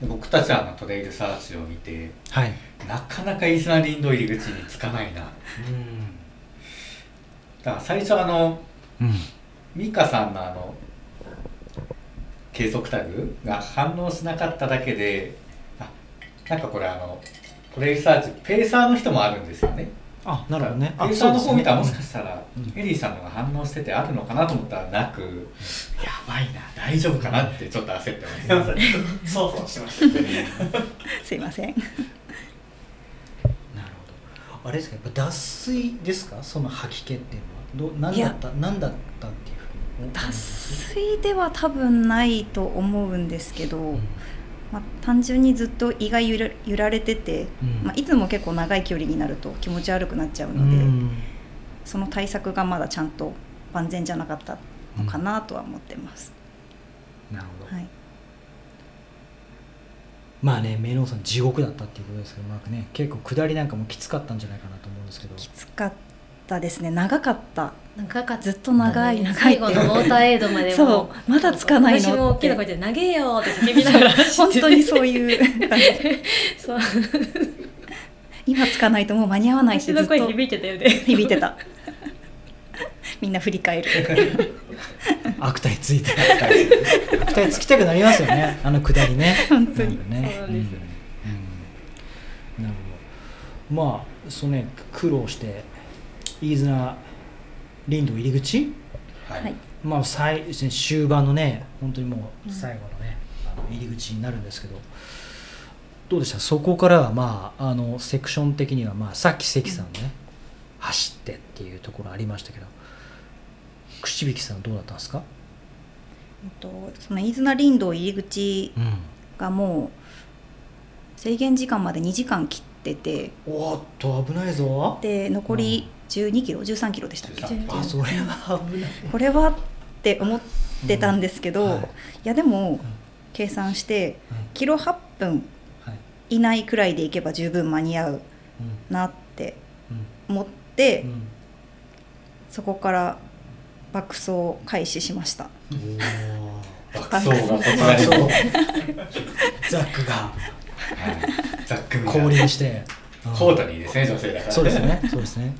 で僕たちはあのトレイルサーチを見てはい。なかなかイースナ林道入り口に着かないな。だから最初あのうん。美香さんのあの計測タグが反応しなかっただけであなんかこれあのトレイルサーチペーサーの人もあるんですよね。あなるほどね。ペーサーの方見たらもしかししたらうん。エリーさんのが反応しててあるのかなと思ったらなくやばいな。大丈夫かなってちょっと焦ってました そうそうしてましたね。すいません。なるほど。あれですかやっぱ脱水ですか？その吐き気っていうのは。ど何だった何だったっていうふうに脱水では多分ないと思うんですけど、うんまあ、単純にずっと胃が揺ら揺られてて、うん。まあ、いつも結構長い距離になると気持ち悪くなっちゃううので、ん。その対策がまだちゃんと万全じゃなかったのかなとは思ってます、なるほど、はい、まあねメイノンさん地獄だったっていうことですけどまあね結構下りなんかもきつかったんじゃないかなと思うんですけど。きつかったですね。長かった長かったずっと長い長い最後のウォーターエイドまでも。そうまだつかないのって。私も大きな声で「投げよ!」って叫びながら。本当にそういう感じ。そう。今つかないともう間に合わないし私の声ずっと。響いてたよね。響いてた。みんな振り返る。悪態ついて悪態つきたくなりますよね。あの下りね。本当に。そうですようん。うん。なるほど。まあそのね苦労して飯綱林道入り口？はい、はい。まあ最終盤のね本当にもう最後のね、あの入り口になるんですけど。どうでした？そこからはまああのセクション的にはまあさっき関さんね、走ってってっていうところありましたけど。串引さんどうだったんですか、えっとその飯綱林道入り口うん、がもう制限時間まで2時間切ってて。おーっと危ないぞ。で残り12キロ13キロでしたっけ？13あそれは危ない。これはって思ってたんですけど、うんはい。い、やでも計算してうん。キロ8分はい。以内くらいでいけば十分間に合ううん。なってうん。思って、うん。そこから爆走を開始しました。爆走。がこちらにそうはい。ザック降臨してコートにですね女性だからそうですね。そうですね、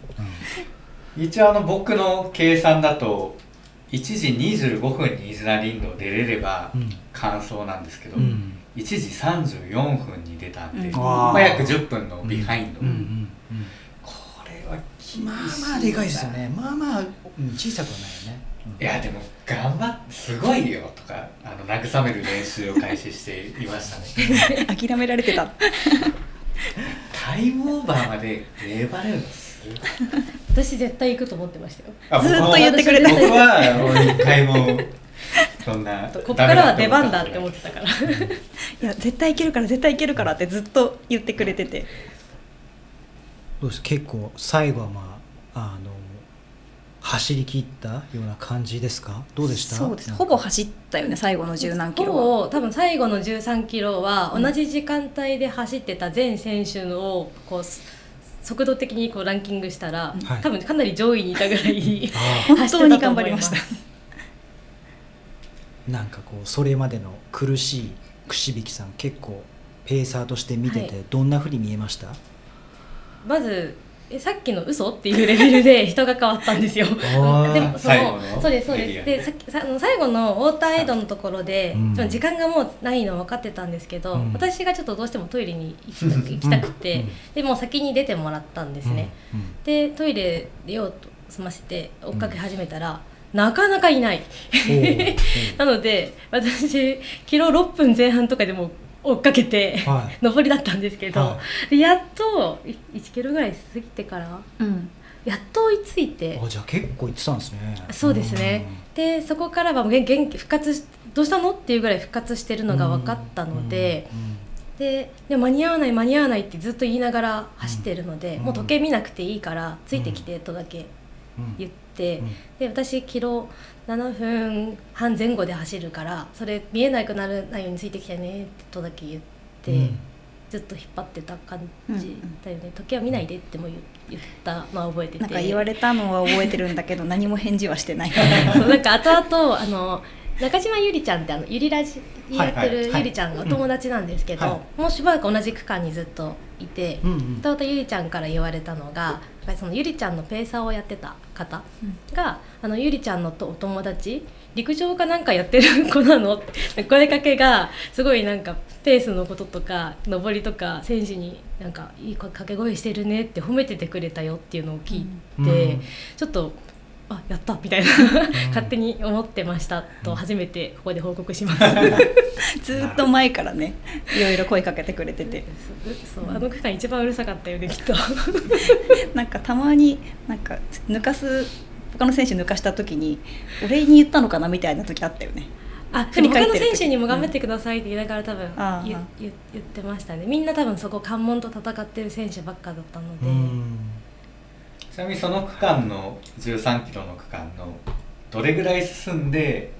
一応あの僕の計算だと1時25分に飯綱林道出れればうん。完走なんですけど、うん。うん1時34分に出たんで、うん。まあ、約10分のビハインド、うん。うん。うん。これは厳しいまあまあでかいですよね。まあまあ、うん小さくはないよね、いやでも頑張ってすごいよとかあの慰める練習を開始していましたね。諦められてた。タイムオーバーまで粘れるのすごい。私絶対行くと思ってましたよ。あずっと言ってくれた。僕はもう一回もそんなここからは出番だって思ってたから。いや絶対いけるから絶対いけるからってずっと言ってくれてて。どうです結構最後はまああの走り切ったような感じですか？どうでした？そうです。ほぼ走ったよね最後の十何キほロは。ぼ多分最後の13キロは同じ時間帯で走ってた全選手のをこうす速度的にこうランキングしたら、はい多分かなり上位にいたぐらいあ本当に頑張りましたーなんかこうそれまでの苦しい串引さん結構ペーサーとして見ててはいどんなふうに見えました、まずえさっきの嘘っていうレベルで 人が変わったんですよ。ー。でもそのの？そうですそうです。でさっきさあの最後のウォーターエイドのところで、うん。その時間がもうないの分かってたんですけど、うん。私がちょっとどうしてもトイレに行きたく行きたくて、うん。でもう先に出てもらったんですね。うん。でトイレ出ようと済ませて追っかけ始めたら、なかなかいない。なので私キロ6分前半とかでも追っかけて、はい。上りだったんですけど、はでやっとい1キロぐらい過ぎてからうん。やっと追いついてあじゃあ結構行ってたんですね。そうですね、でそこからはもう元元気復活しどうしたのっていうぐらい復活してるのが分かったので、うん。うん。ででも間に合わない間に合わないってずっと言いながら走ってるので、うん。もう時計見なくていいからついてきてとだけうん。言って、うん。で私キロ7分半前後で走るからそれ見えなくならないようについてきてねとだけ言って、うん。ずっと引っ張ってた感うんじだよね、時計は見ないでっても言言ったのは覚えてて。なんか言われたのは覚えてるんだけど 何も返事はしてない。そうなんか後々あの中島ゆりちゃんってあのゆりラジやってはいはいるゆりちゃんがお友達なんですけど、うん。はもうしばらく同じ区間にずっといて、うんうん後々ゆりちゃんから言われたのがやっぱりそのゆりちゃんのペーサーをやってた方が、あのゆりちゃんのとお友達陸上かなんかやってる子なの？っ て声かけがすごいなんかペースのこととか上りとか選手になんかいい掛け声してるねって褒めててくれたよっていうのを聞いて、うん。ちょっとあやったみたいな勝手に思ってましたと初めてここで報告します。ずっと前からねいろいろ声かけてくれてて。そうあの区間一番うるさかったよねきっと。なんかたまになんか抜かす他の選手抜かした時に俺に言ったのかなみたいな時あったよね。あ振り他の返ってる時。選手にも頑張ってくださいって言いながら多分言言言ってましたね。みんな多分そこ関門と戦ってる選手ばっかだったので、うんちなみにその区間の13キロの区間のどれぐらい進んで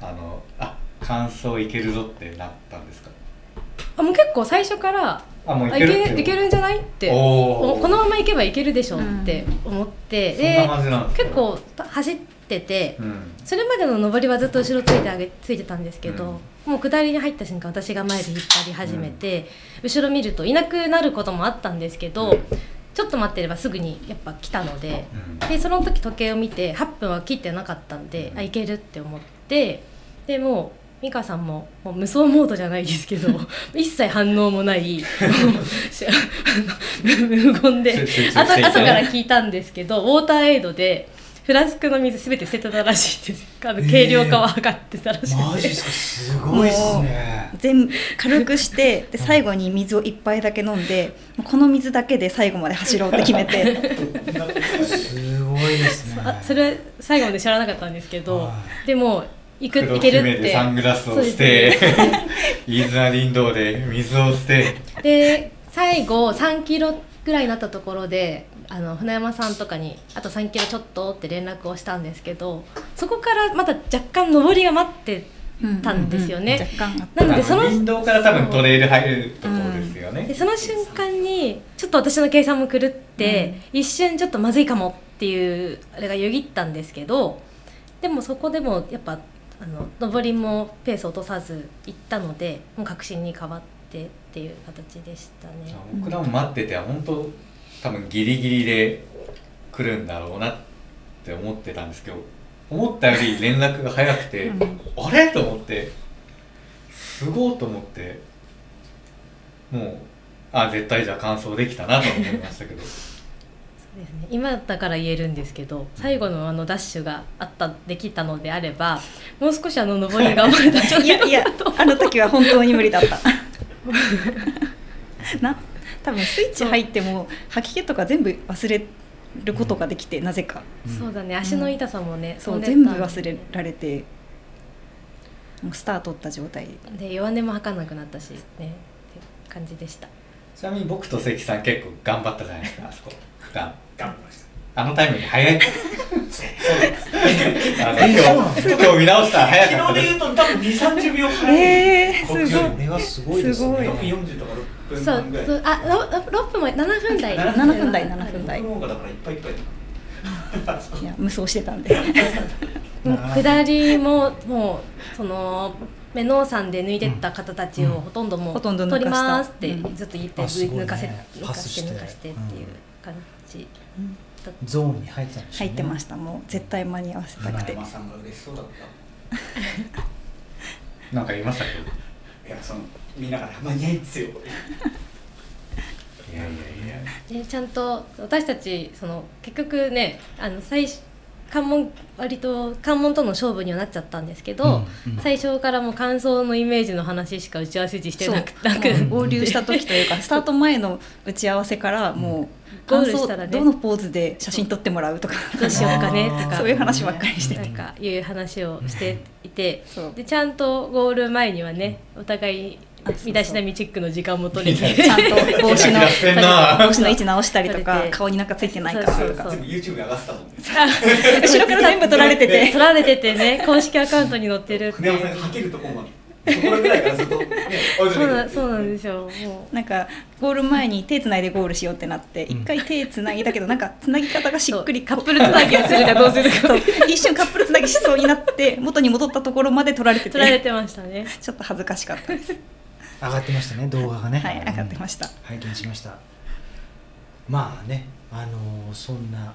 あのあ完走いけるぞってなったんですか？あもう結構最初からあもういあいけるいけるんじゃないって。このままいけばいけるでしょって思って、そんな感じなんで結構た走ってて、うん。それまでの上りはずっと後ろついてあげついてたんですけど、もう下りに入った瞬間私が前で引っ張り始めて、後ろ見るといなくなることもあったんですけど、ちょっと待ってればすぐにやっぱ来たのでうん。でその時時計を見て8分は切ってなかったんで、あいけるって思ってでもう美香さんももう無双モードじゃないですけど 一切反応もない 無言で後後から聞いたんですけどウォーターエイドでフラスクの水すべて捨ててたらしいです。あの軽量化を測ってたらしいでマジっすか？すごいっすね。全部軽くしてで最後に水を一杯だけ飲んでこの水だけで最後まで走ろうって決めて。すごいですね。あそれは最後まで知らなかったんですけどはでも行く黒行けるって。サングラスをしてですね。飯綱林道で水を捨て。で最後3キロぐらいになったところであの船山さんとかにあと3キロちょっとって連絡をしたんですけどそこからまた若干上りが待ってたんですよね、なのでその林道から多分トレイル入れるところですよね、でその瞬間にちょっと私の計算も狂って、一瞬ちょっとまずいかもっていうあれがよぎったんですけどでもそこでもやっぱあの上りもペースを落とさず行ったのでもう確信に変わってっていう形でしたね。僕らも待ってて本当多分ギリギリで来るんだろうなって思ってたんですけど思ったより連絡が早くて、あれ？と思ってすごいと思ってもうあ絶対じゃあ完走できたなと思いましたけど。そうですね、今だから言えるんですけど最後のあのダッシュがあったできたのであればもう少しあの上り頑張れたんじゃないいやいやあの時は本当に無理だった。な 多分スイッチ入っても吐き気とか全部忘れることができてなぜか。そうだね。足の痛さもね、そう全部忘れられてもうスター取った状態。で弱音も吐かなくなったしね。って感じでした。ちなみに僕と関さん結構頑張ったじゃないですかあそこ。が。頑張りました。あのタイムに早い。今日今日見直したら早かったです。と多分2、30秒早えー、すごい。これはすごいですね。すごい。40とか6分そうそうあロロ6分も7分台。7分台7分台。だからいっぱいいっぱいや無双してたんで。下りももうそのメノー山で抜いてった方たちをほとんどもう、ほとんど抜取りかした。ますってうん。ずっと言って、抜かせ抜かしして。て抜かしてっていう感じ、ゾーンに入ってたんでしょうね。入ってましたもう。絶対間に合わせたくて。山さんが嬉しそうだった。なんか言いましたけ？どいやその見ながら間に合いんですよ。いやいやいや。でちゃんと私たちその結局ねあの最初関門割と関門との勝負にはなっちゃったんですけど、うんうん。最初からもう感想のイメージの話しか打ち合わせ時してなくなくもう合流した時というか スタート前の打ち合わせからもうゴー感想ルしたらね。どのポーズで写真撮ってもらうとか。どうしようかねとか。そういう話ばっかりしてて。なんかいう話をしていて。でちゃんとゴール前にはねお互い身だしなみチェックの時間も取れて。ちゃんと帽子の帽子の位置直したりとか顔になんかついてないかそうそうとか 後ろから全部撮られてて。撮られててね公式アカウントに載ってるっていう。船山さんがはけるとこまでそうなそうなんですよ。もう。なんかゴール前に手つないでゴールしようってなって一回手つないだけどなんかつなぎ方がしっくりカップルつなぎをするかどうするか。一瞬カップルつなぎしそうになって元に戻ったところまで撮られてて。撮られてましたね。ちょっと恥ずかしかったです上がってましたね動画がね。はい上がってました。拝見しました。まあねあのーそんな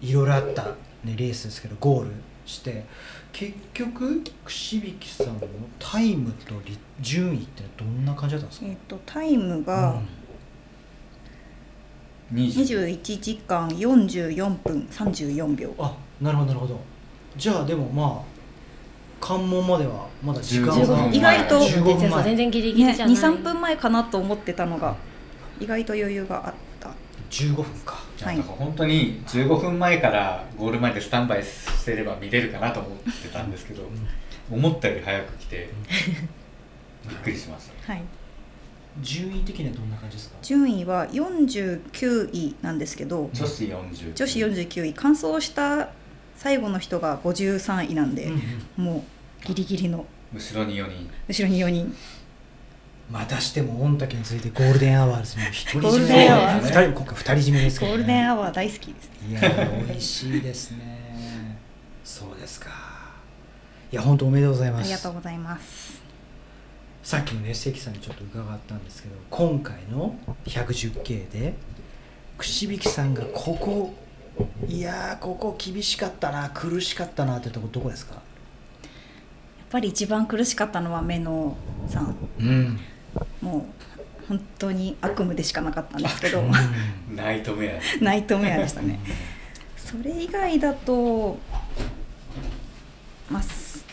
いろいろあった、ね、レースですけどゴールして結局串引さんのタイムとり順位ってどんな感じだったんですか？えっとタイムが20 21時間44分34秒。あなるほどなるほど。じゃあでもまあ関門まではまだ時間15が分意外と15分全前然ギリギリねじゃない、23分前かなと思ってたのが意外と余裕があった。15分か。はい。なんか本当に15分前からゴール前でスタンバイしてれば見れるかなと思ってたんですけど、思ったより早く来てびっくりしました。はい。順位的にはどんな感じですか？順位は49位なんですけど女子40女子49位。完走した最後の人が53位なんで、うんうん。もうギリギリの。後ろに4人。後ろに4人。またしても御嶽についてゴールデンアワーですね一人ゴール占デンアワーめ二人今回二人占めですけゴど、ね、ールデンアワー大好きです。いやー美味しいですね。そうですか。いや本当おめでとうございます。ありがとうございます。さっきもね関さんにちょっと伺ったんですけど今回の 110K で串引さんがここいやーここ厳しかったな苦しかったなってとこどこですか？やっぱり一番苦しかったのは目のさん。うん、もう本当に悪夢でしかなかったんですけど。ナイトメアナイトメアでしたね。それ以外だとまあす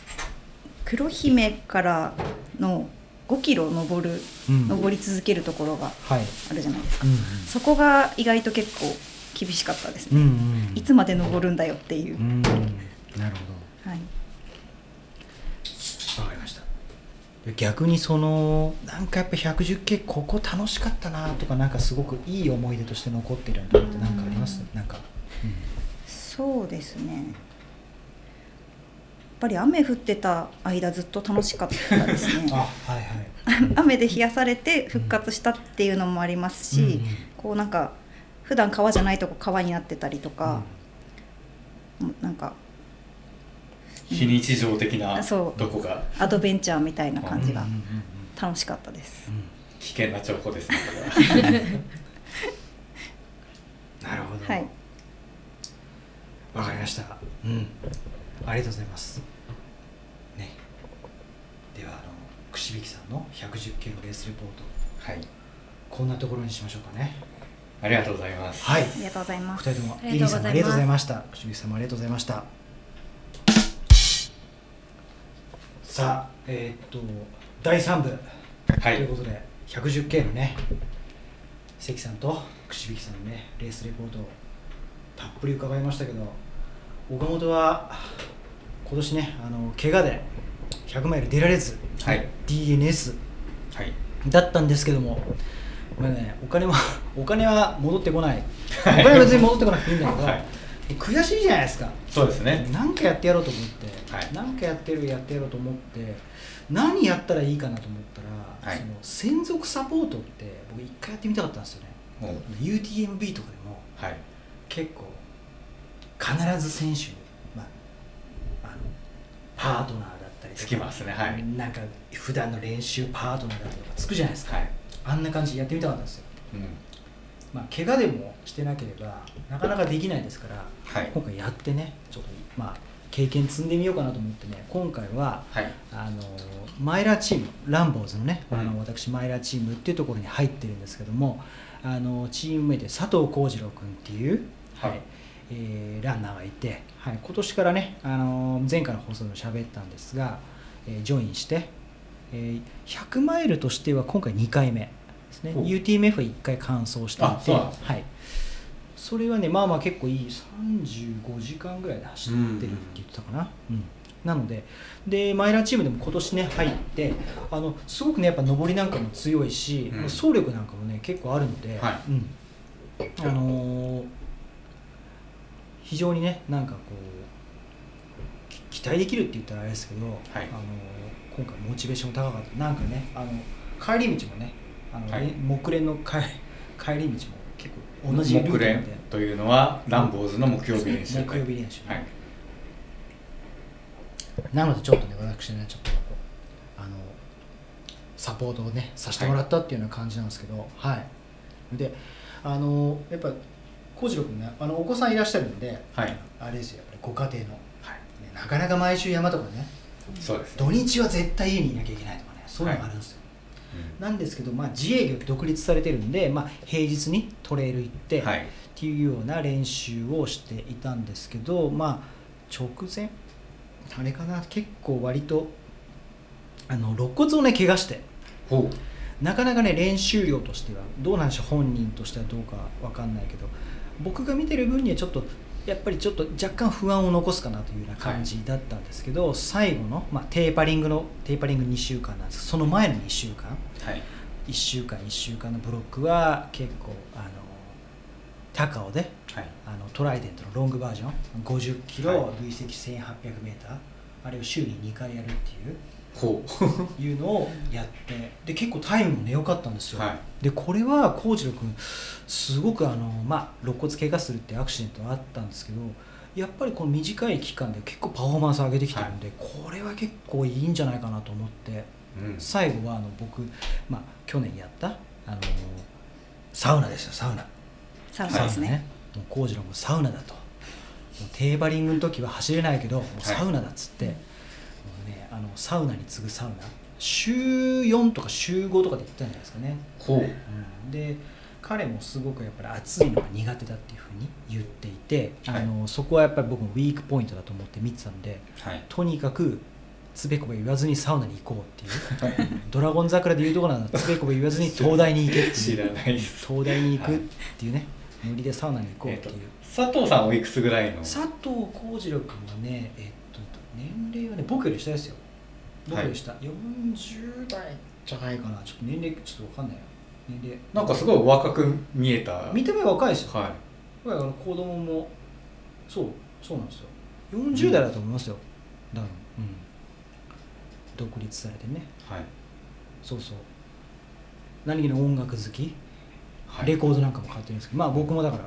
黒姫からの5キロ登る、うん。登り続けるところがはい、あるじゃないですか、うんうん。そこが意外と結構厳しかったですうんうね、ん。いつまで登るんだよっていう、うん。なるほはい、どわかりました。逆にそのなんかやっぱ110系ここ楽しかったなとかなんかすごくいい思い出として残ってるようなところってなんかあります？なんか、そうですね。やっぱり雨降ってた間ずっと楽しかったですね。あはいはい。雨で冷やされて復活したっていうのもありますし、うんうん。こうなんか普段川じゃないとこ川になってたりとか、うん。なんか非日常的なそう。どこがアドベンチャーみたいな感じがうんうんうん楽しかったです。危険な情報ですねこれは。なるほど。はい、わかりました。うん。ありがとうございます。ね。ではあの串引さんの110系のレースレポート。はい。こんなところにしましょうかねありがとうございます。はい。ありがとうございます。お二人ともあイリーさんもありがとうございました。串引さんもありがとうございました。さあえーっと第3部。はい。ということで 110K のね関さんと串引さんのねレースレポートをたっぷり伺いましたけど岡本は今年ねあの怪我で100マイル出られず、はい。DNS はい。だったんですけども、まあね、お金は お金は戻ってこない。お金は別に戻ってこなくていいんだけど、はい。悔しいじゃないですか。そうですね。何かやってやろうと思って、はい。何かやってるやってやろうと思って何やったらいいかなと思ったら、はい。その専属サポートって僕一回やってみたかったんですよね。UTMB とかでもはい。結構必ず選手に、まあ、あのパートナーだったりつきますね。はい。なんか普段の練習パートナーだったりとかつくじゃないですか、はいあんな感じでやってみたかったんですよ。うん。まあ怪我でもしてなければなかなかできないですから、はい。今回やってねちょっとまあ経験積んでみようかなと思ってね今回ははい。あのマイラーチームランボーズのね、あのうん。私マイラーチームっていうところに入ってるんですけどもあのチームメイトで佐藤幸次郎君っていう、はいえーランナーがいて、はい、今年からねあの前回の放送でも喋ったんですが、えージョインして、えー100マイルとしては今回2回目ですね。UTMF は1回完走していてはい、それはねまあまあ結構いい35時間ぐらいで走ってるって言ってたかな、うん。なのででマイラーチームでも今年ね入ってあのすごくねやっぱ上りなんかも強いし、うん。走力なんかもね結構あるので、はい。うん。あのー非常にねなんかこうき期待できるって言ったらあれですけど、はい。あのー今回モチベーション高かった。なんかねあの帰り道もねあの、はい。ね木蓮の帰 帰り道も結構同じルートで。蓮というのはランボーズの木曜日練習木曜日練習、はい。なのでちょっとね私ねちょっとあのサポートをねさせてもらったっていうような感じなんですけどはい、であのやっぱ幸次郎君ねあのお子さんいらっしゃるんではい。あれですよやっぱりご家庭の、はい。ねなかなか毎週山とかねそうですね。土日は絶対家にいなきゃいけないとかねそういうのがあるんですよ、なんですけど、まあ、自営業で独立されてるんで、まあ、平日にトレイル行って、はい。っていうような練習をしていたんですけど、まあ、直前あれかな結構割とあの肋骨をね怪我してほなかなかね練習量としてはどうなんでしょう本人としてはどうかわかんないけど僕が見てる分にはちょっとやっぱりちょっと若干不安を残すかなというような感じだったんですけど、最後の、まあ、テーパリングのテーパリング2週間なんです。その前の2週間。うはい。1週間1週間のブロックは結構あの高尾ではい。あのトライデントのロングバージョン50キロ、はい。累積 1800m あれを週に2回やるっていうほう。いうのをやってで結構タイムもね良かったんですよ、はい。でこれは幸次郎君すごくあの、まあ、肋骨怪我するってアクシデントはあったんですけどやっぱりこの短い期間で結構パフォーマンス上げてきてるんで、これは結構いいんじゃないかなと思ってうん。最後はあの僕、まあ、去年やったあのサウナですよサウナ。サウナですね。もう幸次郎もサウナだと。テーバリングの時は走れないけどもうサウナだっつって、もうね、あのサウナに次ぐサウナ。週4とか週5とかで行ったんじゃないですかね、ほう。うん、で彼もすごくやっぱり暑いのが苦手だっていうふうに言っていて、はい。あのそこはやっぱり僕もウィークポイントだと思って見てたんではい。とにかくつべこべ言わずにサウナに行こうっていう。ドラゴン桜でいうところなのつべこべ言わずに 東大に行けっていう。知らないです。東大に行くっていうね、ノリでサウナに行こうえっていう、佐藤さんおいくつぐらいの？佐藤浩次郎君はねえっと年齢はね僕より下ですよ僕より下、40代じゃないかな。ちょっと年齢ちょっとわかんないよ年齢。なんかすごいお若く見えた。見た目は若いですよ、はだから子供もそうそうなんですよ。40代だと思いますよ、多分。うん。独立されてね。いはい。そうそう。何気に音楽好き、はい。レコードなんかも買ってるんですけど。まあ僕もだから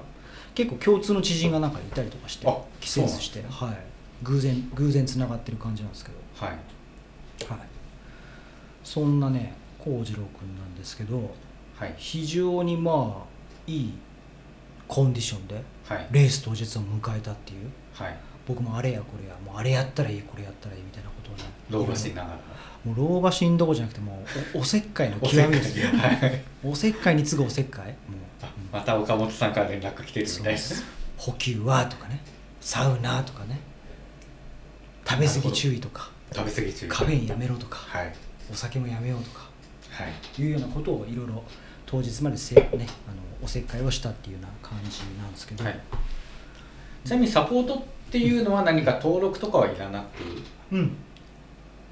結構共通の知人がなんかいたりとかしてあ季節して、はい。偶然偶然つながってる感じなんですけど。はいはい。そんなね幸次郎君なんですけどはい。非常にまあいいコンディションではい。レース当日を迎えたっていう。はい。僕もあれやこれやもうあれやったらいいこれやったらいいみたいなことをね老婆しながら。もう老婆心どころじゃなくてもうおおせっかいの極みですよ。はい。おせっかいに次ぐおせっかい。もう。あまた岡本さんから連絡来てるみたいです。補給はとかね。サウナとかね。食べ過ぎ注意とか食べ過ぎ中。カフェインやめろとかはい。お酒もやめようとかはい。いうようなことをいろいろ当日までせ、ね、あのおせっかいをしたっていうような感じなんですけど、はい。ちなみにサポートっていうのは何か登録とかはいらなく？うん、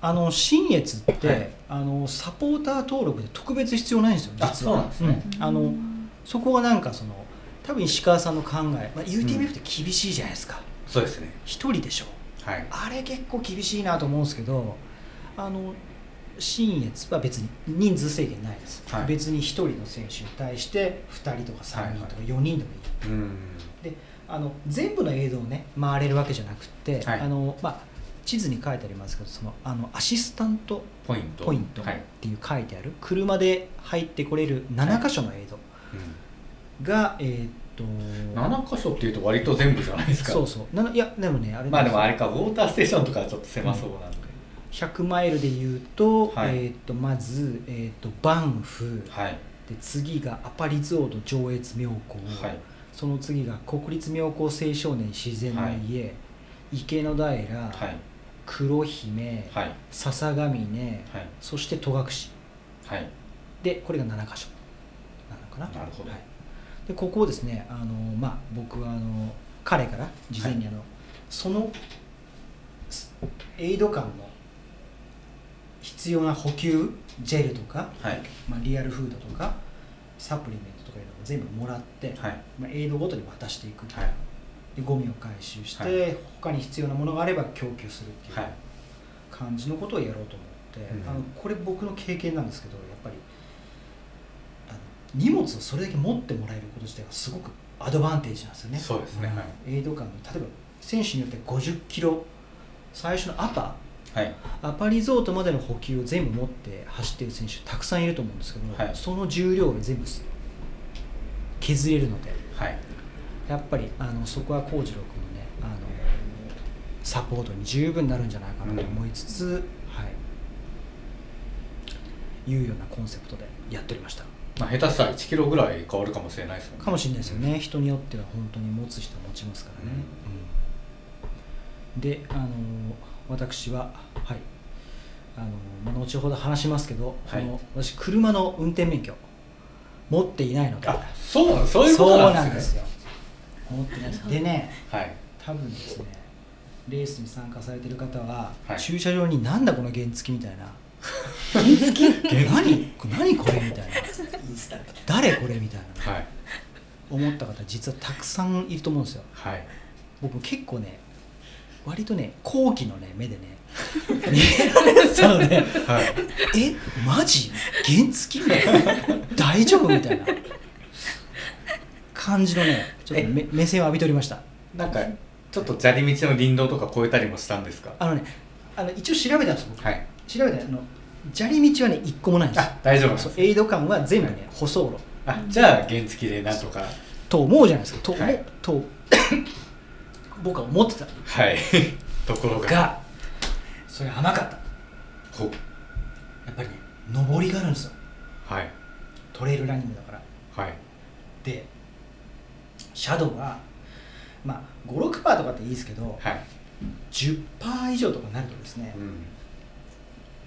あの新越って、はい。あのサポーター登録で特別必要ないんですよ実は。あそうなんですね。うん。あのそこがなんかその多分石川さんの考え、まあ、UTMF って厳しいじゃないですか。そうですね。一、人でしょはい。あれ結構厳しいなと思うんですけどあの新越は別に人数制限ないです、はい。別に1人の選手に対して2人とか3人とか4人でもいい、うん。であの全部の映像をね回れるわけじゃなくて、はい。あのまあ、地図に書いてありますけどそのあのアシスタントポイント。ポイントっはい。ていう書いてある、車で入ってこれる7箇所の映像うん。が、えーっと7箇所っていうと割と全部じゃないですか。そうそう。いやでもねあれまあでもあれれかウォーターステーションとかはちょっと狭そうなんで、100マイルで言うと,、はい。えーっとまず、えーっとバンフはい。で次がアパリゾード上越妙高、はい。その次が国立妙高青少年自然の家、池の平、はい。黒姫、はい。笹ヶ峰、はい。そして戸隠。はい。でこれが7箇所。なのかな。なるほど。はい、でここをですねあの、まあ、僕はあの彼から事前にあの、そのすエイド感の必要な補給ジェルとか、はい。まあ、リアルフードとかサプリメントとかいうのを全部もらって、はい。まあ、エイドごとに渡していく、はい。でゴミを回収して、はい。他に必要なものがあれば供給するっていうはい。感じのことをやろうと思って、うんあのこれ僕の経験なんですけどや荷物をそれだけ持ってもらえること自体がすごくアドバンテージなんですよね。そうですね。はい。エイド感の例えば選手によって50キロ最初のアパはい。アパリゾートまでの補給を全部持って走ってる選手たくさんいると思うんですけど、はい。その重量を全部削れるのではい。やっぱりあのそこは幸次郎君のねあのサポートに十分なるんじゃないかなと思いつつ、はい、いうようなコンセプトでやっておりましたまあ、下手したら1キロぐらい変わるかもしれないですもんね。かもしれないですよね。人によっては本当に持つ人は持ちますからね、うん。であの私ははい。あの、まあ、後ほど話しますけど、はい。この私車の運転免許持っていないので。あそうなの？そういうことなんですよ。持ってないです。でねはい。多分ですねレースに参加されてる方は、はい。駐車場になんだこの原付みたいな原付何？何これみたいな。誰これみたいな。はい。思った方実はたくさんいると思うんですよ。はい。僕結構ね割とね好奇のね目でね。そうねはい。えマジ？原付みたいな大丈夫みたいな。感じのねちょっと目目線を浴びておりました。なんかちょっと砂利道の林道とか越えたりもしたんですか？あのねあの一応調べたんです僕。はい。調べたあの砂利道はね一個もないんです。よあ大丈夫ですそうエイド感は全部ね舗装路。あじゃあ原付でなんとか。と思うじゃないですか。と,、はい。と 僕は思ってた。はい。ところが。がそれ甘かった。ほやっぱりね上りがあるんですよ。はい。トレイルランニングだから。はい。でシャドウはまあ56%とかっていいですけどはい。10%以上とかになるとですね、うん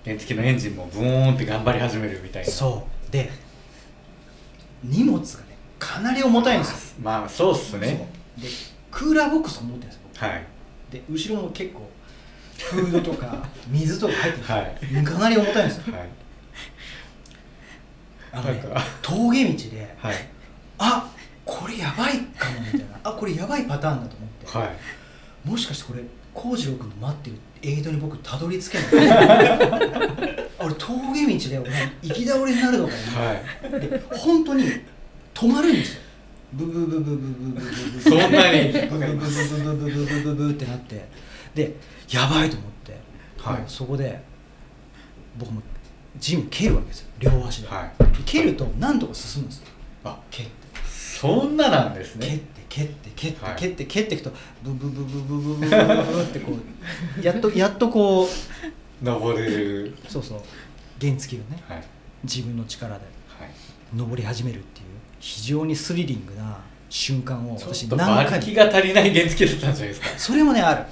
原付のエンジンもブーンって頑張り始めるみたいな。そう。で荷物がねかなり重たいんですよ。まあそうっすね。でクーラーボックスを持ってるんですよ僕。はい。で後ろも結構フードとか 水とか入ってるんですよ、はい。かなり重たいんですよ。はい。あのね峠道ではい。あこれやばいかもみたいな。あこれやばいパターンだと思って、はい。もしかしてこれ幸次郎君の待ってるエイドに僕たどり着けない。俺峠道で俺行き倒れになるのかな、はい。で本当に止まるんですよ。ブブブブブブブブブそんなに。ブブブブブブブブブブブってなってでやばいと思って、はいそこで僕もジム蹴るわけですよ両足で、はい蹴るとなんとか進むんですよあ蹴ってそんななんです蹴っねて蹴って蹴ってはい。蹴って蹴っていくとブブブブブブブブってこう やっとやっとこう登れる。そうそう。原付をねはい。自分の力ではい。登り始めるっていう非常にスリリングな瞬間を私何回も馬力が足りない原付だったんじゃないですか。それもねある。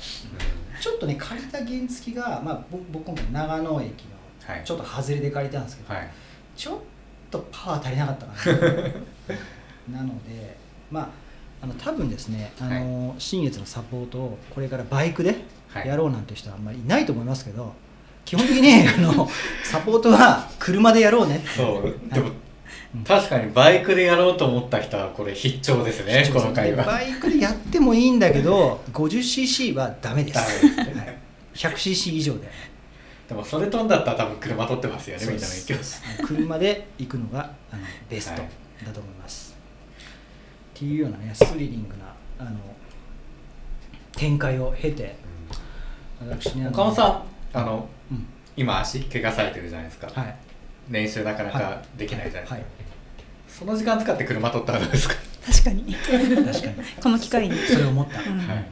ちょっとね借りた原付が、まあ、ぼ僕も長野駅のはい。ちょっと外れで借りたんですけど、はい。ちょっとパワー足りなかったかな。なのでまああの多分ですねあの、新越のサポートをこれからバイクではい。やろうなんて人はあんまりいないと思いますけど、基本的にね あのサポートは車でやろうねって。そう。でもうん確かにバイクでやろうと思った人はこれ必聴ですねこの回はでバイクでやってもいいんだけど 50cc はダメです。ダメですね。はい。100cc 以上で。でもそれ飛んだったら多分車取ってますよねみんなの影響。車で行くのがあのベストはい。だと思います、っていうようなねスリリングなあの展開を経て私ね岡本さんあのうん。今足怪我されてるじゃないですか、はい。練習なかなかできないじゃないですか、はい。その時間使って車取ったらどうですか、確かに。確かに。この機会に。それを思った、うん。はい。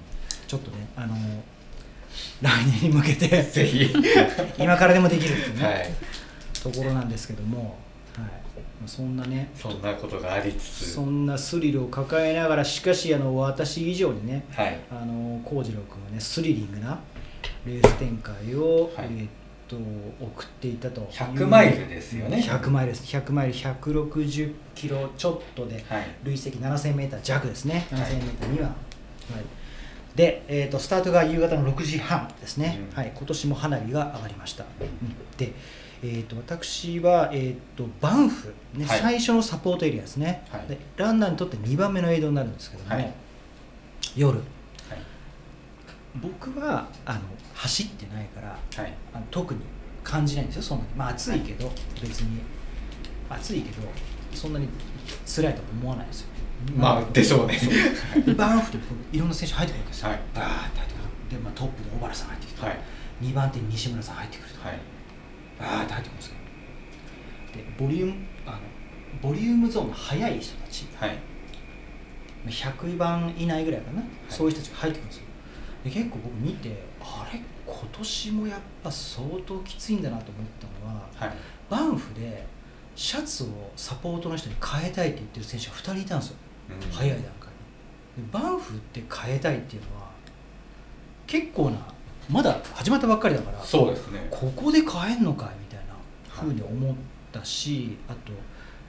ちょっとねあの来年に向けてぜひ。今からでもできるっていうね、はい。ところなんですけども、そんなねそんなことがありつつ。そんなスリルを抱えながらしかしあの私以上にねはい。あの幸次郎君はねスリリングなレース展開を、はい。えーっと送っていたと。いう100マイルですよね。100マイルです。100マイル160キロちょっとではい。累積7000メーター弱ですね。7000はい。メーターには、はい。で、えー、とスタートが夕方の6時半ですね、うん。はい、今年も花火が上がりました、うん。で、えー、と私は、えー、とバンフ、ねはい。最初のサポートエリアですね、はい。でランナーにとって2番目のエイドになるんですけども、はい。夜。はい。僕はあの走ってないからはい。あの特に感じないんですよそんなに。まあ暑いけど別に。暑いけどそんなに辛いとは思わないですよ。まあでしょうね。でバーンフっていろんな選手入ってくるわけですよ、はい。バーって入ってくる。で、まあ、トップで小原さん入ってきて、はい。2番手に西村さん入ってくると、はいバーって入ってくるんですよでボリュームあのボリュームゾーンの速い人たち。はい。100番以内ぐらいかな、そういう人たちが入ってくるんですよ。で結構僕見てあれ？今年もやっぱ相当きついんだなと思ったのははい。バンフでシャツをサポートの人に変えたいって言ってる選手が2人いたんですよ、うん。早い段階で。でバンフって変えたいっていうのは結構なまだ始まったばっかりだからそうですね。ここで変えんのかいみたいなふうに思ったし、あと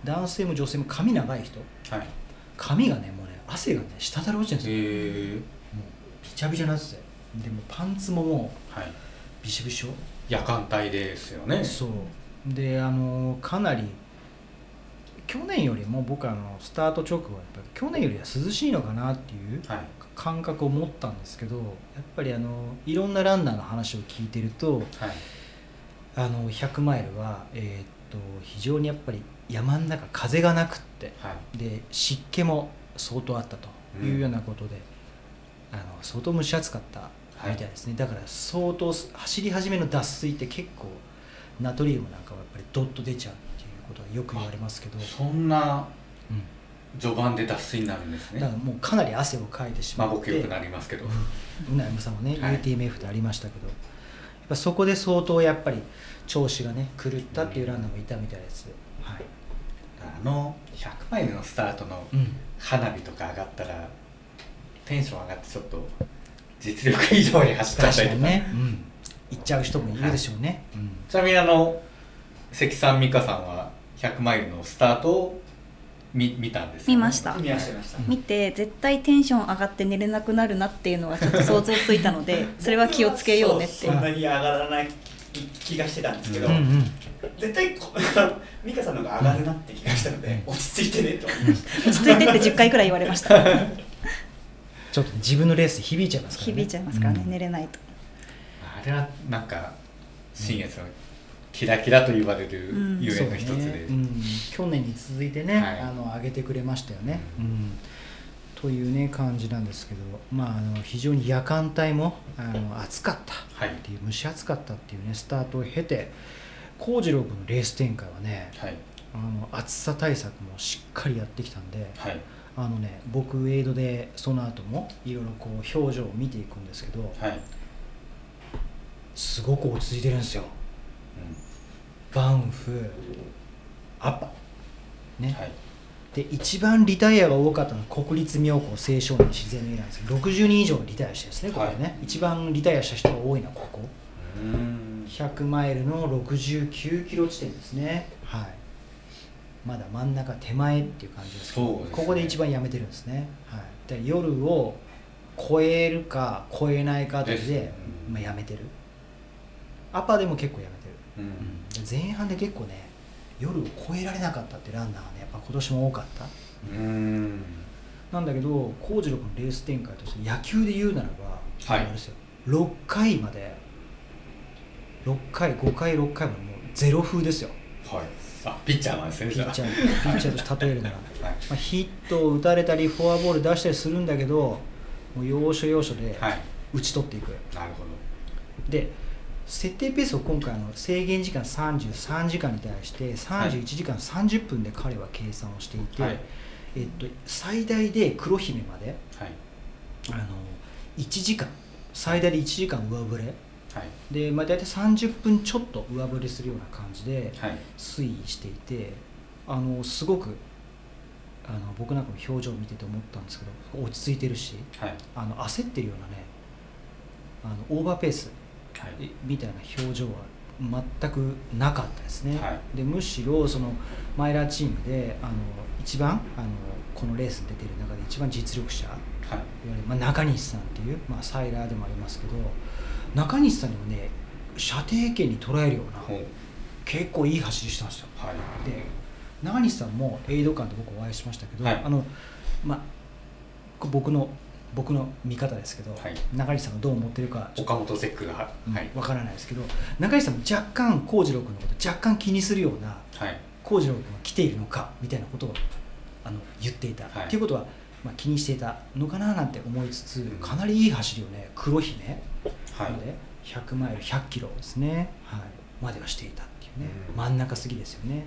男性も女性も髪長い人。はい。髪がねもうね汗がね滴り落ちてるんですよ、へえ。もうびちゃびちゃになっててでもうパンツももうはい。びしょびしょ。夜間帯ですよね。そう。であのかなり去年よりも僕あのスタート直後はやっぱり去年よりは涼しいのかなっていうはい感覚を持ったんですけどやっぱりあのいろんなランナーの話を聞いてるとはい。あの100マイルは、えーっと非常にやっぱり山の中風がなくってはい。で湿気も相当あったというようなことで、あの相当蒸し暑かったみたいですね、だから相当走り始めの脱水って結構ナトリウムなんかはやっぱりドッと出ちゃうっていうことはよく言われますけど、そんなうん序盤で脱水になるんですね。だからもうかなり汗をかいてしまって。まあ僕よくなりますけど。うなやまさんもね、はい。UTMF でありましたけど。やっぱそこで相当やっぱり調子がね狂ったっていうランナーもいたみたいです、はい。あの100マイルのスタートのうん、花火とか上がったらテンション上がってちょっと実力以上に走ったりとか。にね、うん、行っちゃう人もいるでしょうね、ちなみにあの関さん美香さんは100マイルのスタートを見見たんですよね。見ました。見て絶対テンション上がって寝れなくなるなっていうのはちょっと想像ついたので それは気をつけようねって。そんなに上がらない気がしてたんですけど、うんうん。絶対こ美香さんの方が上がるなって気がしたので、落ち着いてねと思いました。落ち着いてって10回くらい言われました。ちょっと自分のレースで響いちゃいますからね。響いちゃいますからね、うん。寝れないと。あれはなんか新越のキラキラと言われるうん。ゆえの一つで、ね。うん、去年に続いてね、はい。あの上げてくれましたよね、ううん。というね感じなんですけど、まあ、あの非常に夜間帯もあの暑かった。はい。っていう蒸し暑かったっていうねスタートを経て幸次郎君のレース展開はねはい。あの暑さ対策もしっかりやってきたんではい。あのね僕エイドでその後もいろいろこう表情を見ていくんですけどはい、すごく落ち着いてるんですよバンフアッパ。ね、はい。で一番リタイアが多かったのは国立妙高青少年自然の家なんです。けど60人以上リタイアしてですねここでね、一番リタイアした人が多いのはここ。うん。100マイルの69キロ地点ですね。はい。まだ真ん中手前っていう感じです。けどね。ここで一番やめてるんですね、はい、で夜を超えるか超えないかでまあ、やめてる。アパでも結構やめてる前半で結構ね夜を超えられなかったってランナーがねやっぱ今年も多かった。うん。なんだけど幸次郎君のレース展開として野球で言うならば、はい。あれですよ。6回まで6回5回6回までもうゼロ風ですよ。はい。あピッチャーなんですねピッチャーーピッチャーとして例えるなら、はい。まあ、ヒットを打たれたりフォアボール出したりするんだけどもう要所要所ではい。打ち取っていく、なるほど。で設定ペースを今回あの制限時間33時間に対して31時間30分で彼は計算をしていて、はい。えっと、最大で黒姫まではい。あの1時間最大で1時間上振れ。はい。で、まあ、大体30分ちょっと上振れするような感じではい。推移していてあのすごくあの僕なんかの表情を見てて思ったんですけど落ち着いてるしはい。あの焦ってるようなねあのオーバーペースはいみたいな表情は全くなかったですね、はい。でむしろそのマイラーチームであの一番あのこのレースに出てる中で一番実力者。はい。いわゆる、まあ、中西さんっていう、まあ、サイラーでもありますけど中西さんにもね射程圏に捉えるような結構いい走りしたんですよ。はい。で中西さんもエイド館で僕お会いしましたけど、はい。あのまあこ僕の僕の見方ですけど、はい。中西さんがどう思ってるか岡本ゼックがははい。わからないですけど中西さんも若干幸次郎君のこと若干気にするようなはい。幸次郎君が来ているのかみたいなことをあの言っていた、はい。っていうことは、まあ、気にしていたのかななんて思いつつうん。かなりいい走りをね黒姫はい。まで100マイル100キロですね、はい、まではしていたっていうね、うん。真ん中過ぎですよね、うん。っ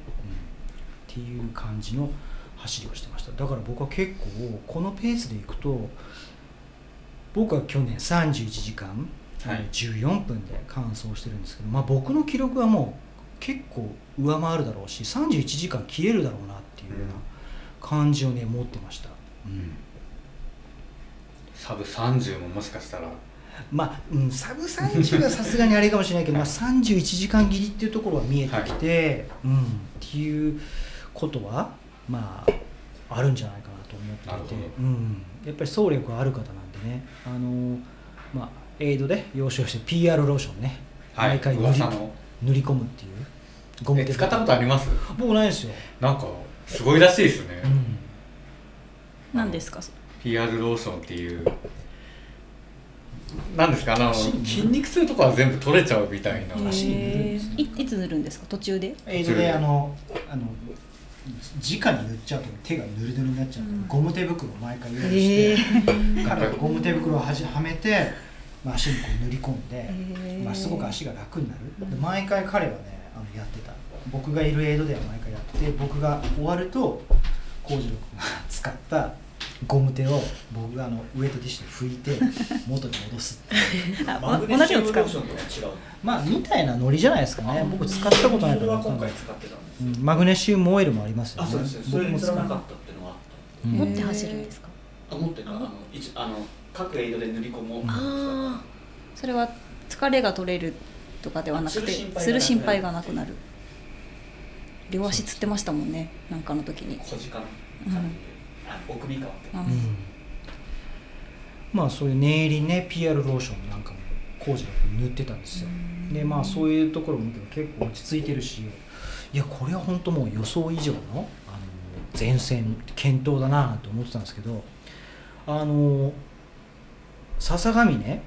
ていう感じの走りをしてました。だから僕は結構このペースでいくと僕は去年31時間、はい。14分で完走してるんですけど、まあ、僕の記録はもう結構上回るだろうし31時間切れるだろうなっていうような感じをね持ってました、うん。サブ30ももしかしたら。まあ、うん、サブ30はさすがにあれかもしれないけど、まあ、31時間切りっていうところは見えてきて、うん、っていうことはまああるんじゃないかなと思っていてど、うん、やっぱり走力がある方なんでね。あの、まあ、エイドで要所をして PR ローションね、はい。毎回塗り噂の。塗り込むっていう。ゴム使ったことあります？僕ないですよ、なんかすごいらしいですね、うん。何ですか？PR ローションっていう。なんですか？あの筋肉痛とかは全部取れちゃうみたいな、足に塗るんですねいいつ塗るんですか？途中で？エイドで。あのあの直に塗っちゃうと手がぬるぬるになっちゃう。から、ゴム手袋を毎回用意して、彼はゴム手袋をはじはめて、まあ、足にこう塗り込んで、ー。まあ、すごく足が楽になる、で毎回彼はねあのやってた。僕がいるエイドでは毎回やってて僕が終わると幸次郎君が使ったゴム手を僕があのウエットティッシュで拭いて 元に戻すっていう。あ同じの使うションとは違う。まあみたいなノリじゃないですかね。僕使ったことないから。分かんない使ってたんですうんマグネシウムオイルもありますよね。あそうです。ねそれなかった。っていうのはあっうん。持って走るんですか？たあ持ってた。あのいつあの各エイドで塗り込もうああそれは疲れが取れるとかではなくてする心配がなくなる。両足つってましたもんね。なんかの時に。小時間奥美川って。うん。うん。まあそういう念入りにね PR ローションなんかも工事が塗ってたんですよ。でまあそういうところも結構落ち着いてるしいやこれは本当もう予想以上のあの前線検討だなと思ってたんですけどあの笹上ね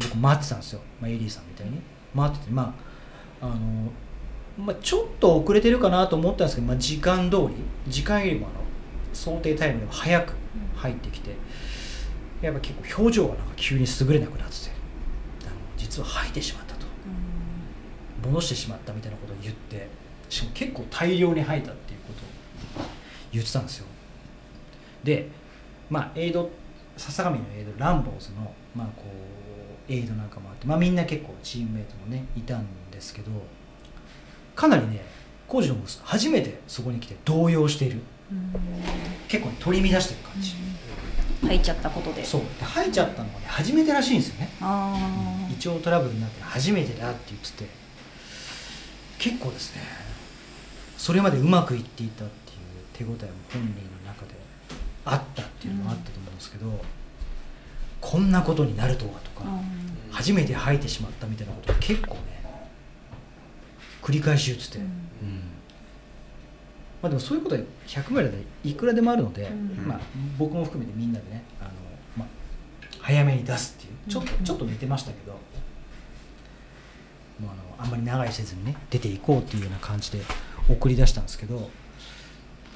僕待ってたんですよ、まあ、エリーさんみたいに。待っててまああの、まあ、ちょっと遅れてるかなと思ったんですけど、まあ、時間通り時間よりもあの想定タイムでも早く入ってきて、やっぱ結構表情がなんか急に優れなくなっててあの実は吐いてしまったと。戻してしまったみたいなことを言ってしかも結構大量に吐いたっていうことを言ってたんですよ。でまあエイド笹上のエイドランボーズのまあこうエイドなんかもあってまあみんな結構チームメイトもねいたんですけどかなりね工事の息子初めてそこに来て動揺している結構ね取り乱してる感じ、入っちゃったことで。そう。で吐いちゃったのがね初めてらしいんですよね。あ胃腸トラブルになって初めてだって言ってて。結構ですね。それまでうまくいっていたっていう手応えも本人の中であったっていうのもあったと思うんですけど、こんなことになるとはとか、あ初めて吐いてしまったみたいなことが結構ね繰り返し言ってて、うんまあ、でもそういうことは100マイルでいくらでもあるので、うん。まあ、僕も含めてみんなでねあの、まあ、早めに出すっていう。ちょちょっと寝てましたけどもうあのあんまり長いせずにね出ていこうっていうような感じで送り出したんですけど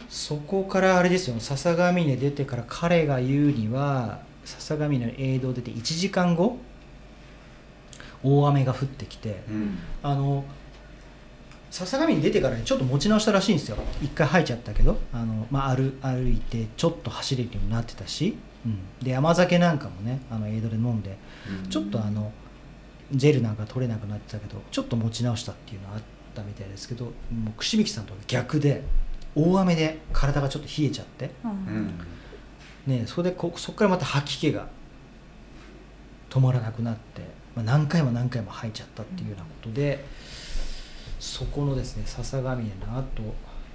そこからあれですよ笹上根出てから彼が言うには笹上根の映像出て1時間後大雨が降ってきて、うん。あの笹上に出てからねちょっと持ち直したらしいんですよ。一回吐いちゃったけどあの、まあ、歩歩いてちょっと走れるようになってたし、うん、で甘酒なんかもねあのエイドで飲んでちょっとあのジェルなんか取れなくなってたけどちょっと持ち直したっていうのはあったみたいですけどもう串引さんとは逆で大雨で体がちょっと冷えちゃって、あうん。ね、それでこそこからまた吐き気が止まらなくなって、まあ、何回も何回も吐いちゃったっていうようなことで、そこのですね笹上根の後、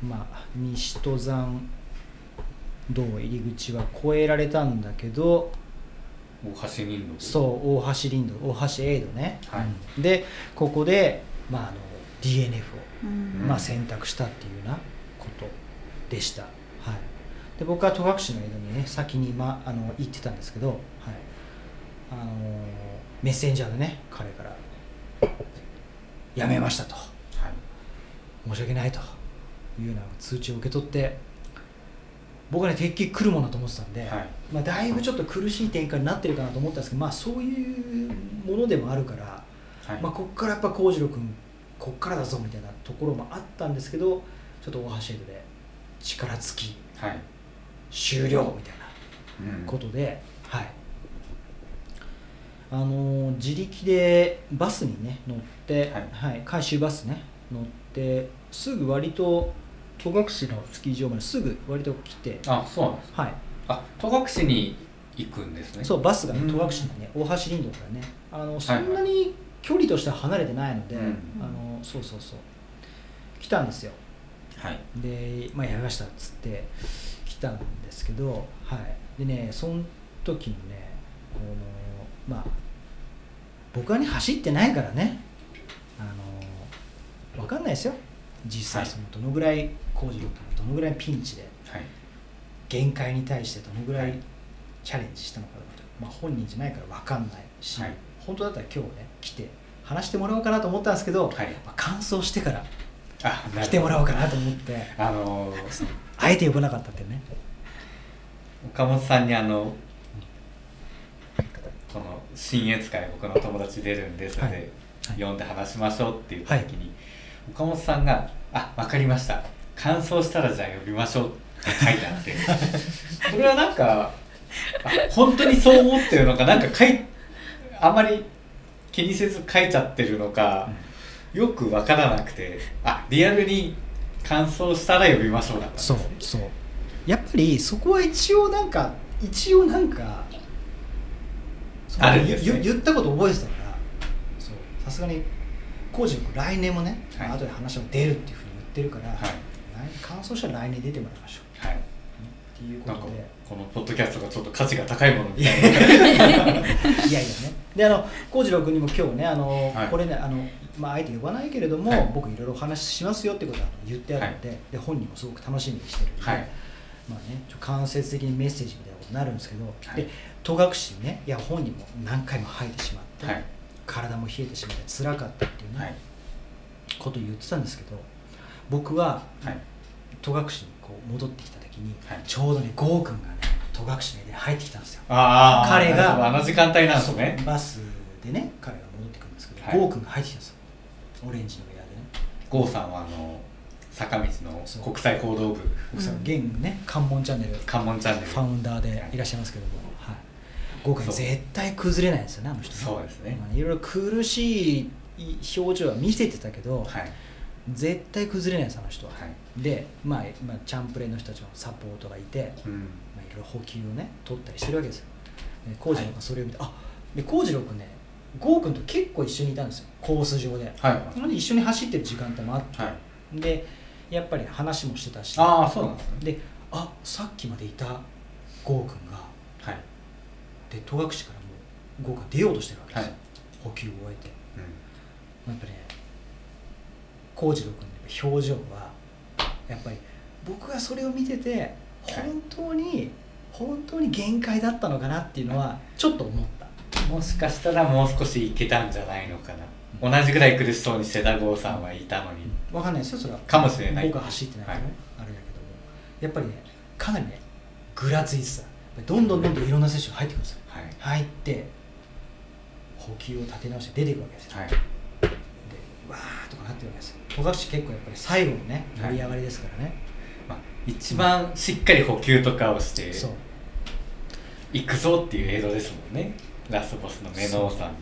まあ西登山道入り口は越えられたんだけど大橋人道。そう大橋林道大橋エイドね、はい。うんでここで、まあ、あの DNF をうん。まあ、選択したっていうようなことでした、はい、で僕は戸隠の江戸にね先に、ま、あの行ってたんですけど、はい。あのーメッセンジャーでね彼から「辞めました」と。はい「申し訳ない」というような通知を受け取って僕はねてっきり来るものだと思ってたんで、はい。まあ、だいぶちょっと苦しい展開になってるかなと思ったんですけど、まあ、そういうものでもあるから、はい。まあ、ここからやっぱ幸次郎君こっからだぞみたいなところもあったんですけどちょっと大橋エイドで力尽きはい。終了みたいなうん。ことで、はい。あのー自力でバスにね乗って、はい。はい、回収バスね乗ってすぐ割と戸隠のスキー場まですぐ割と来て、あそうなんですはい、あ戸隠に行くんですね。そうバスがねうん。戸隠にね大橋林道からね。あのそんなに距離としては離れてないので、うん。あのそうそうそう。来たんですよ。はい。で、まあ、やめましたっつって来たんですけど、はい、でねその時のねこのまあ僕はね走ってないからね。あの分かんないですよ実際そのどのぐらい工事力がどのぐらいピンチではい。限界に対してどのぐらはい。いチャレンジしたのかとか、まあ、本人じゃないから分かんないし、はい。本当だったら今日ね来て話してもらおうかなと思ったんですけど、はい。まあ、完走してから来てもらおうかなと思ってあのーあえて呼ばなかったっていうね。岡本さんにあのこの「新越会僕の友達出るんです」で、はい。はい。読んで話しましょうって言った時に、岡本さんが「あわかりました。感想したらじゃあ呼びましょう」って書いてあって。それはなんかあ本当にそう思ってるのかなんか書いあまり気にせず書いちゃってるのか、よくわからなくてあリアルに感想したら呼びましょうだったんですそうそう。やっぱりそこは一応なんか一応なんかあるね。言言ったこと覚えてたからそう。さすがに工事君来年もね、はい。後で話も出るっていうふうってるから、はい。来年完走したら来年出てもらいましょう。はい。っていうことで。このポッドキャストがちょっと価値が高いものみたいな。いやいやね。であの幸次郎君にも今日ねあの、はい。これねあのまああえて呼ばないけれども、はい。僕いろいろお話ししますよってことは言ってあるので,、で本人もすごく楽しみにしてるので、はい。まあねちょ間接的にメッセージみたいなことになるんですけど、はい。で戸隠にねいや本人も何回も吐いてしまって、はい。体も冷えてしまって辛かったっていうね、はい。ことを言ってたんですけど僕ははい。戸隠にこう戻ってきた時に、はい。ちょうどね郷君がね戸隠の家で入ってきたんですよ。ああ彼があの時間帯なんですね。バスでね彼が戻ってくるんですけど、はい。ゴー君が入ってきたんですよ。オレンジの部屋でね。郷さんはあの坂道の国際行動部。現ね関門チャンネル。関門チャンネル。ファウンダーでい。らっしゃいますけども、はい、ゴー君そう絶対崩れないんですよねあの人そうですね。まあいろいろ苦しい表情は見せてたけど、はい絶対崩れないですあの人は、はい。で、まあ、まあチャンプレーの人たちのサポートがいて、うん。まあ、いろいろ補給をね取ったりしてるわけですよ。で幸次郎君がそれを見て、あで幸次郎君ね郷君と結構一緒にいたんですよコース上で。はい。なので一緒に走ってる時間帯もあって、はい。でやっぱり話もしてたし。ああそうなんですね。であさっきまでいた郷君がはい。で戸隠からもう郷君出ようとしてるわけですよ、はい。補給を終えて。うん。やっぱね幸次郎君の表情はやっぱり僕がそれを見てて本当に、本当に限界だったのかなっていうのはちょっと思った。もしかしたらもう少しいけたんじゃないのかな。同じぐらい苦しそうにしてた郷さんはいたのに。わかんないですよそれは。かもしれない。僕は走ってないからね、はい。あれだけども。やっぱりねかなりねぐらついてた。やっぱりどんどんどんどんいろんな選手が入ってくるんですよ。はい。入って補給を立て直して出ていくわけですよ、はい。でわーとかなってるわけですよ戸隠結構やっぱり最後のねはい。盛り上がりですからね、まあ、一番しっかり補給とかをして行くぞっていう映像ですもんね。ラスボスのメノウさん。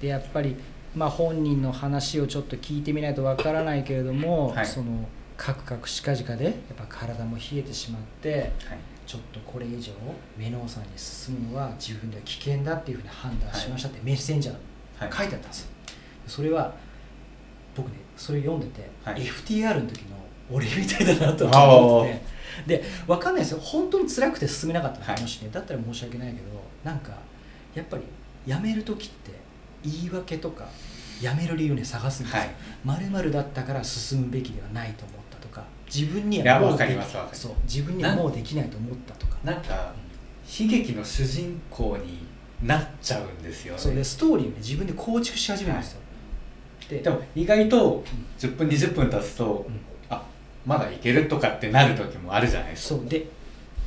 でやっぱりまあ本人の話をちょっと聞いてみないとわからないけれども、はい。そのカクカクしかじかでやっぱ体も冷えてしまってはい。ちょっとこれ以上メノウさんに進むのは自分では危険だっていうふうに判断しましたってメッセンジャーはい。書いてあったんですよ、それは僕ねそれ読んでて、はい。FTR の時の俺みたいだなと思って。てで分かんないですよ。本当に辛くて進めなかったらもしね、だったら申し訳ないけどなんかやっぱり辞める時って言い訳とか辞める理由ね探すんですよ。はい。まるまるだったから進むべきではないと思ったとか自分にはもうできますわかります。そう自分にはもうできないと思ったとか。なんか悲劇の主人公になっちゃうんですよね。そうでストーリーをね自分で構築し始めるんですよ、ででも意外と10分20分経つと、うん。あまだいけるとかってなる時もあるじゃないですか。そう。で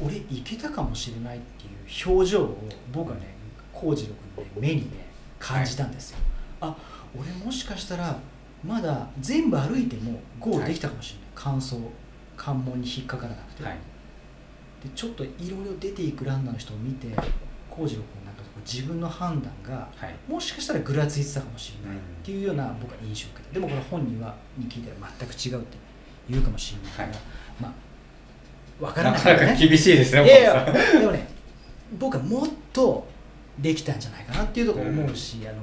俺いけたかもしれないっていう表情を僕はね幸次郎君の、ね、目にね感じたんですよ、あ俺もしかしたらまだ全部歩いてもゴールできたかもしれない、乾燥関門に引っかからなくて、はい。でちょっといろいろ出ていくランナーの人を見て幸次郎君自分の判断がはい。もしかしたらぐらついてたかもしれないうんっていうような僕は印象を受けた。でもこれ本人はに聞いたら全く違うって言うかもしれない。から、はい。まあ分からなないかなか厳しいですねいやいやでもね僕はもっとできたんじゃないかなっていうところ思うし、あの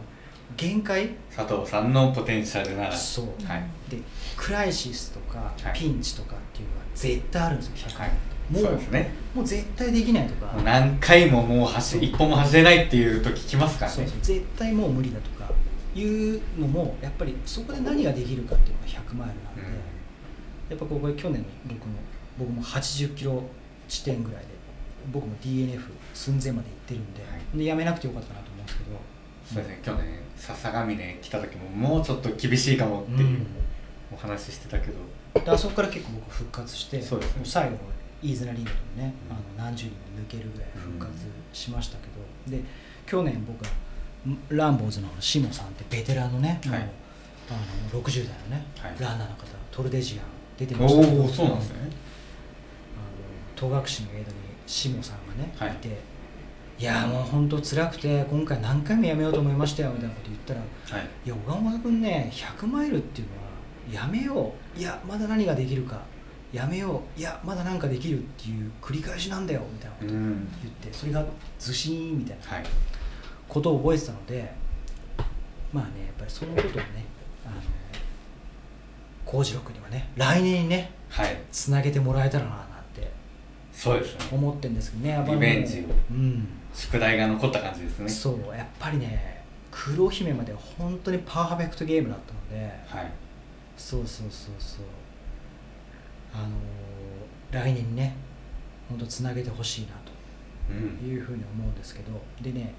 限界？佐藤さんのポテンシャルなら。そう。はい。でクライシスとかはい。ピンチとかっていうのは絶対あるんですよ100、はいもうそうですね。もう絶対できないとか。もう何回ももう走一歩も走れないっていう時来ますからね。絶対もう無理だとかいうのもやっぱりそこで何ができるかっていうのが100マイルなんで、やっぱここ去年の僕の僕も80キロ地点ぐらいで僕も DNF 寸前まで行ってるんで,、はい。でやめなくてよかったなと思うんですけど。そうですね。去年笹ヶ峰来た時ももうちょっと厳しいかもっていうお話ししてたけど、であそこから結構僕復活してそうですね。も最後の飯綱リングともね、あの何十人も抜けるぐらい復活しましたけど、で去年僕はランボーズのシモさんってベテランのね、はい。もうあの60代のね、はい。ランナーの方トルデジアン出てましたけどおおそうなんですね。あの戸隠の間にシモさんがね、はい。い、ていやもう本当辛くて今回何回もやめようと思いましたよみたいなこと言ったらはい。いや小川本君ね100マイルっていうのはやめよう。いやまだ何ができるかやめよういやまだ何かできるっていう繰り返しなんだよみたいなことを言って、それがずしーんみたいなはい。ことを覚えてたのでまあねやっぱりそのことをねあの幸次郎君にはね来年にねはい。つなげてもらえたらななんてそうですね。思ってるんですけどねやっぱリベンジを。うん。宿題が残った感じですね。そうやっぱりね黒姫まで本当にパーフェクトゲームだったのではい。そうそうそうそうあのー来年ね本当つなげてほしいなうん。というふうに思うんですけどでね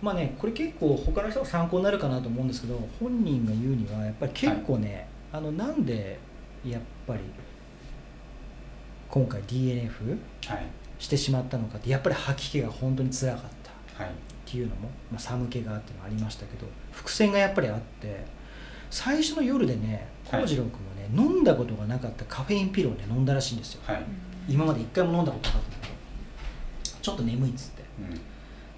まあねこれ結構他の人が参考になるかなと思うんですけど本人が言うにはやっぱり結構ね、あのなんでやっぱり今回 DNF はい。してしまったのかってやっぱり吐き気が本当につらかったはい。っていうのも、まあ、寒気があってのがありましたけど伏線がやっぱりあって最初の夜でねはい。幸次郎君はね、飲んだことがなかったカフェインピルをね飲んだらしいんですよ。はい。今まで一回も飲んだことなかったんだけど。ちょっと眠いっつって。うん。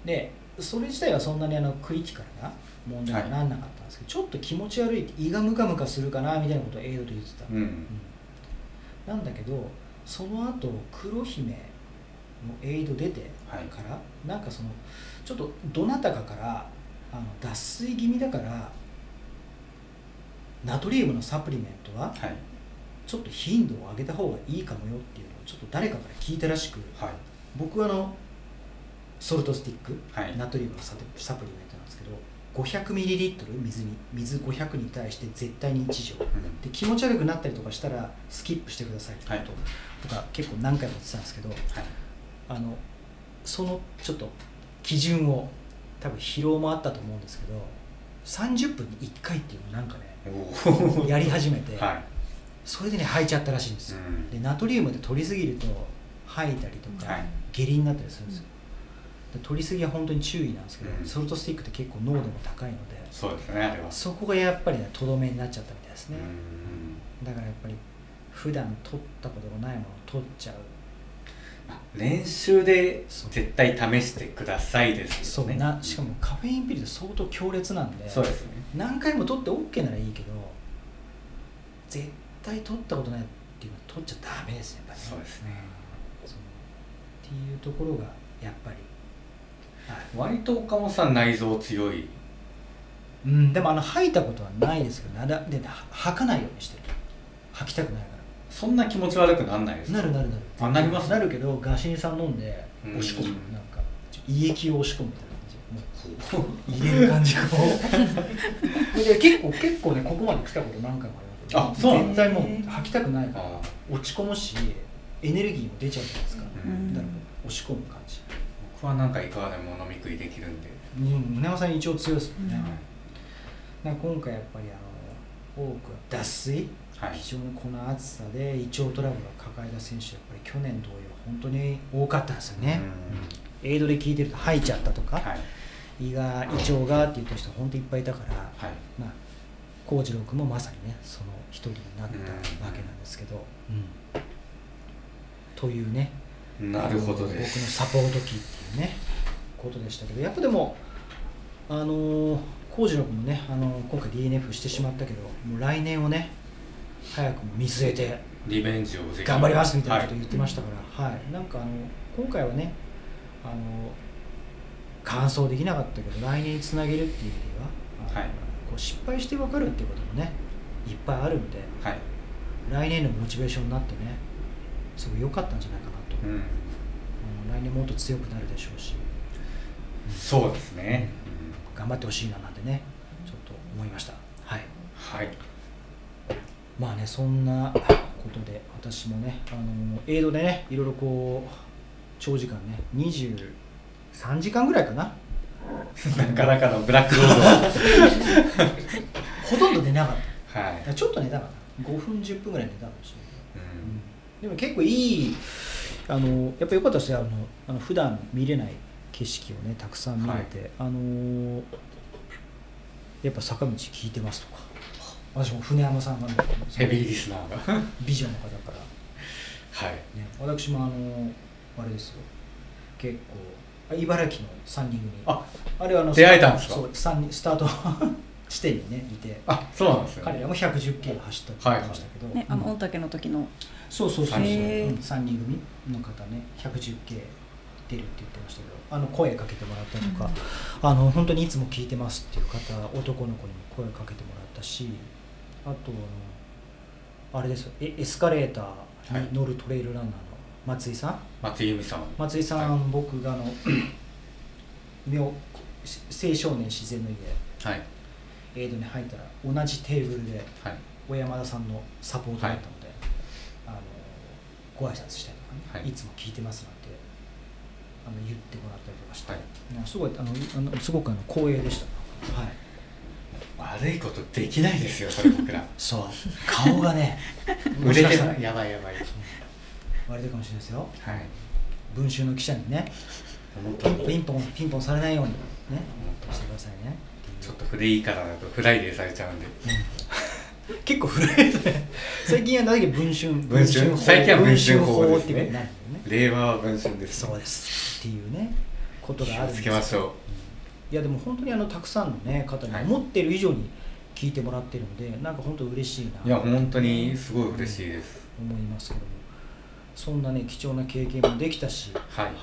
でそれ自体はそんなにあのクリティカルな問題にはなんなかったんですけど、ちょっと気持ち悪いって胃がムカムカするかなみたいなことをエイドと言ってた、うん。うん。なんだけどその後黒姫のエイド出てはい。から、なんかそのちょっとどなたかからあの脱水気味だからナトリウムのサプリメントははい。ちょっと頻度を上げた方がいいかもよっていうのをちょっと誰かから聞いたらしくはい。僕はあのソルトスティック、はい。ナトリウムのサプリメントなんですけど 500ml 水に水500に対して絶対に1錠。うん。で気持ち悪くなったりとかしたらスキップしてくださいってこと、はい。とか結構何回も言ってたんですけどはい。あのそのちょっと基準を多分疲労もあったと思うんですけど30分に1回っていうのをなんかねやり始めて、はい。それでね吐いちゃったらしいんです。よ、うん。でナトリウムで取りすぎると吐いたりとか、はい。下痢になったりするんですよ、で取りすぎは本当に注意なんですけど、うん。ソルトスティックって結構濃度も高いのでそうですねあれは。そこがやっぱりねとどめになっちゃったみたいですね、うん。だからやっぱり普段取ったことがないものを取っちゃう。あ練習で絶対試してくださいですそう。よねなしかもカフェインピルって相当強烈なんでそうですね。何回も取って OK ならいいけど絶対取ったことないっていうのは取っちゃダメですねやっぱりそうですね。っていうところがやっぱり、はい。割と岡本さん内臓強い。うん、でもあの吐いたことはないですけどなだでは吐かないようにしてる。吐きたくないかそんな気持ち悪くなんないです。なるなるなる。あなります？なるけどガシン酸飲んでうん。押し込む。なんか胃液を押し込むみたいな感じもう。入れる感じがこうで結構結構ねここまで来たこと何回もありますあそう絶対もう吐きたくないからあ落ち込むしエネルギーも出ちゃうじゃないですか、うん。だからもう押し込む感じ。僕はなんかいかがでも飲み食いできるんで、うん宗山さん一応強いですもんね、はいなんか今回やっぱりあの多くは脱水はい非常にこの暑さで胃腸トラブルを抱えた選手やっぱり去年同様本当に多かったんですよね、エイドで聞いてると吐いちゃったとか、はい。胃が胃腸がって言った人本当いっぱいいたから、はい。まあ幸次郎君もまさにねその一人になったわけなんですけど、うん。というね。なるほど僕のサポート期っていうねことでしたけど。やっぱでもあのー幸次郎君もねあのー今回 DNF してしまったけどもう来年をね早くも見据えてリベンジを頑張りますみたいなこと言ってましたから、はい。なんかあの今回はねあの完走できなかったけど来年につなげるっていう意味では、はい。こう失敗して分かるっていうこともねいっぱいあるんではい、はい来年のモチベーションになってねすごい良かったんじゃないかなと、うん、うん来年もっと強くなるでしょうし。そうですね、頑張ってほしいななんてねちょっと思いました。はい。はいまあねそんなことで私もねあのエイドでねいろいろこう長時間ね23時間ぐらいかな？なかなかのブラックロード。は ほとんど寝なかった。い、ちょっと寝たかな5分10分ぐらい寝たかもしれない、うん。でも結構いいあのやっぱ良かったですよあのあの普段見れない景色をねたくさん見れて、あのやっぱ坂道聞いてますとか私も船山さんがねヘビーリスナーがは美女の方から。い。ね、私もあのあれですよ。結構あ茨城の3人組。ああれはあの出会えたんですか？そう三人スタート 地点にねいて。あそうなんですよ、彼らも110キロ走ったって言ってましたけど、ね、あのうん御嶽の時の。そうそうそうそう、へーうん、3人組の方ね 110K 出るって言ってましたけど。あの声かけてもらったりとか、あの本当にいつも聞いてますっていう方男の子にも声かけてもらったしあとあのあれです。エスカレーターに乗るトレイルランナーの松井さん？松井由美さん。松井さん、は僕があの 妙青少年自然の家はい。エイドに入ったら同じテーブルではい。小山田さんのサポートだったので、あのご挨拶したりとかね、はい。い、つも聞いてますなんてあの言ってもらったりとかして、はい。すごいあのあのすごくあの光栄でした、はい、悪いことできないですよそれ僕ら。そう。顔がね 売れてもしかしたらないやばいやばい。割れてるかもしれないですよ。はい。文春の記者にねピンポンピンポンされないようにねしてくださいね。ちょっとフレいいからだとフライデーされちゃうんで。結構古いですね。最近は何だっけ文春？文春砲最近は文春砲ですね。令和は文春ですそうです。っていうねことがあるんです気をつけましょいやでも本当にあのたくさんの、ね、方にはい。思ってる以上に聞いてもらってるので、なんか本当嬉しいな。ういや本当にすごい嬉しいです。思いますけども。そんなね貴重な経験もできたし。はい。あのー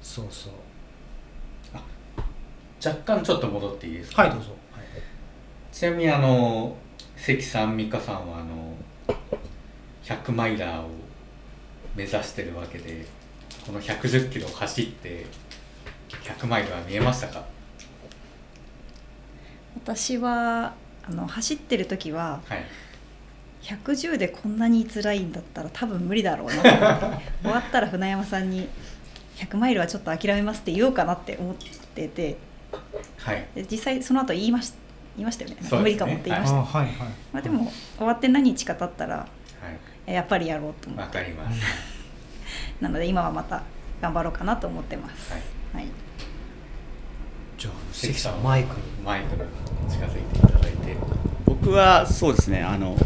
そうそう。若干ちょっと戻っていいですか？はいどうぞ、はい。ちなみにあの関さん美香さんはあの100マイラーを目指してるわけでこの110キロ走って100マイルは見えましたか？私はあの走ってる時ははい。110でこんなに辛いんだったら多分無理だろうなと思って 終わったら船山さんに100マイルはちょっと諦めますって言おうかなって思っててはい。で実際その後言いまし言いましたよね。ね。無理かもって言いました、あはいはい。まあ、でも終わって何日か経ったらはい。やっぱりやろうと思わって。かります。なので今はまた頑張ろうかなと思ってます、はい。はい、じゃあ関さんマイクマイクの近づいていただいて。僕はそうですねあの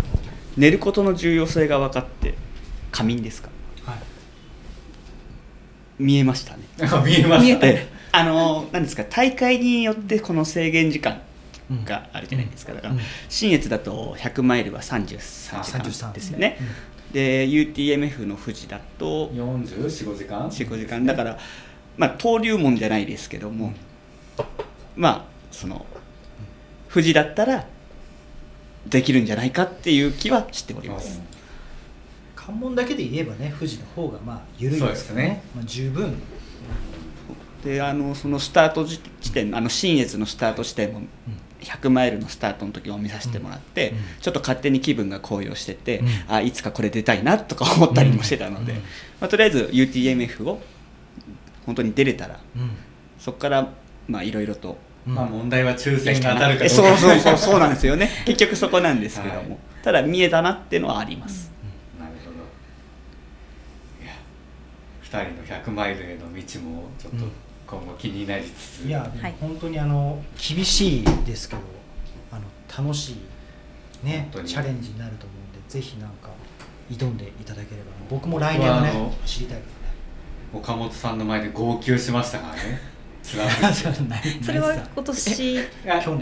寝ることの重要性が分かって仮眠ですか？はい。見えましたね。あ 見えましたであのなんですか大会によってこの制限時間があるじゃないですか。だからうん。新越だと100マイルは33時間33ですよね、で UTMF の富士だと44時間？45時間。だからまあ登竜門じゃないですけどもまあその富士だったらできるんじゃないかっていう気はしております、関門だけで言えばね富士の方がまあ緩いですすね。まあ、十分。であのそのスタート時地点あの新越のスタート地点も100マイルのスタートの時を見させてもらって、うん。うんちょっと勝手に気分が高揚してて、うん。あいつかこれ出たいなとか思ったりもしてたので、うん。まあ、とりあえず UTMF を本当に出れたらうん。そこからまあいろいろとうん。まあ問題は抽選が当たるかどえうか。そうそうそうそうなんですよね。結局そこなんですけども、はいただ見えたなっていうのはあります、なるほど。いや2人の100マイルへの道もちょっと今後気になりつつ、いや、でもはい。本当にあの厳しいですけどあの楽しいねチャレンジになると思うんでぜひなんか挑んでいただければ。僕も来年はね知りたいか岡本さんの前で号泣しましたからね辛らねそれないそれはないっす今年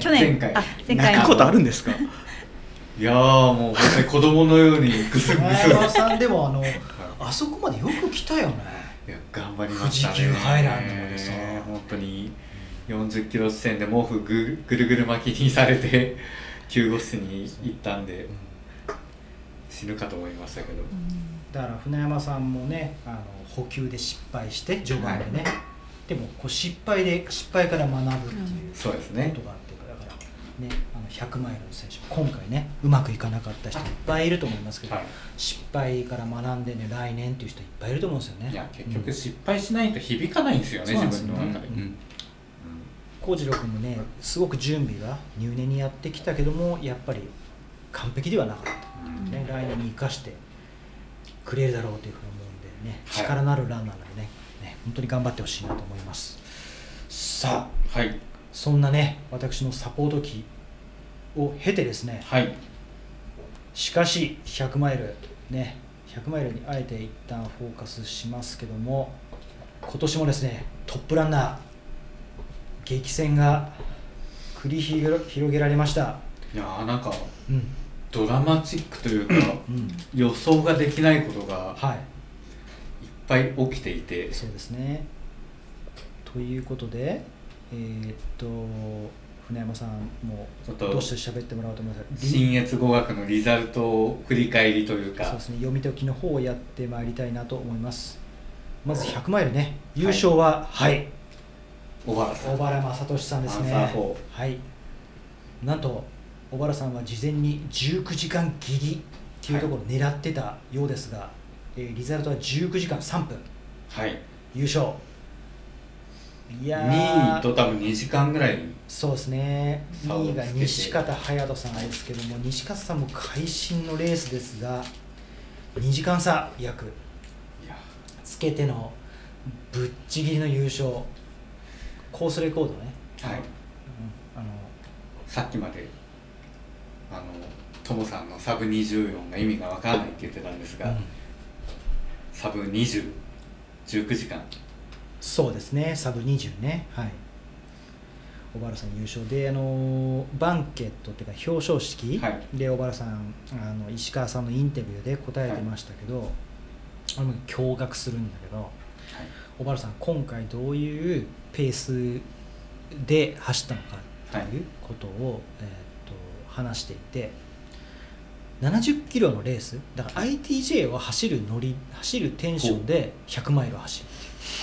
去年。前回。あ前回。泣くことあるんですか？いやーもう本当に子供のようにグスグス前山さんでもあのあそこまでよく来たよね。いや頑張りましたね。富士急ハイランドまでさ。本当に40キロ地点で毛布ぐぐるぐる巻きにされて 救護室に行ったんで死ぬかと思いましたけど、だから船山さんもねあの補給で失敗して序盤でね、でもこう失敗で失敗から学ぶっていうそうですね。ことがあってだからねあの100マイルの選手今回ねうまくいかなかった人い。っぱいいると思いますけど、はい。失敗から学んでね来年っていう人いっぱいいると思うんですよね。いや結局失敗しないと響かないんですよね、そうなん自分の中で、うん。幸次郎君もねすごく準備が入念にやってきたけどもやっぱり完璧ではなかった、うん。ね、来年に生かしてくれるだろうというふうに思うんでねはい。力のあるランナーなのでねね本当に頑張ってほしいなと思います。さあはい。そんなね私のサポート期を経てですねはい。しかし100マイルね100マイルにあえて一旦フォーカスしますけども今年もですねトップランナー激戦が繰り広げられました。いやーなんかうん。ドラマチックというかうん。予想ができないことがはいぱい起きていて。そうですね。ということでえーっと船山さんもちょっとどうして喋ってもらおうと思います？新越語学のリザルトを振り返りというか。そうですね。読み解きの方をやってまいりたいなと思います。まず100マイルね。優勝ははい、小原さん。小原正俊さんですね。アンサー4はい。なんと小原さんは事前に19時間切りっていうところを狙ってたようですが、えーリザルトは19時間3分。はい。優勝。いやー。2位と多分2時間ぐらい。そうですね。2位が西方隼人さんですけども、西方さんも会心のレースですが2時間差約。つけてのぶっちぎりの優勝。コースレコードね、はい。うんあの。さっきまであのトモさんのサブ24が意味がわからないって言ってたんですが、うんサブ2019時間そうですね。サブ20ね。はい。小原さん優勝であのバンケットっていうか表彰式、はい。で小原さんあの石川さんのインタビューで答えてましたけど、あれも驚愕するんだけど小原さん今回どういうペースで走ったのかっていうことを、えーっと話していて70キロのレースだから ITJ を走る乗り走るテンションで100マイルを走る。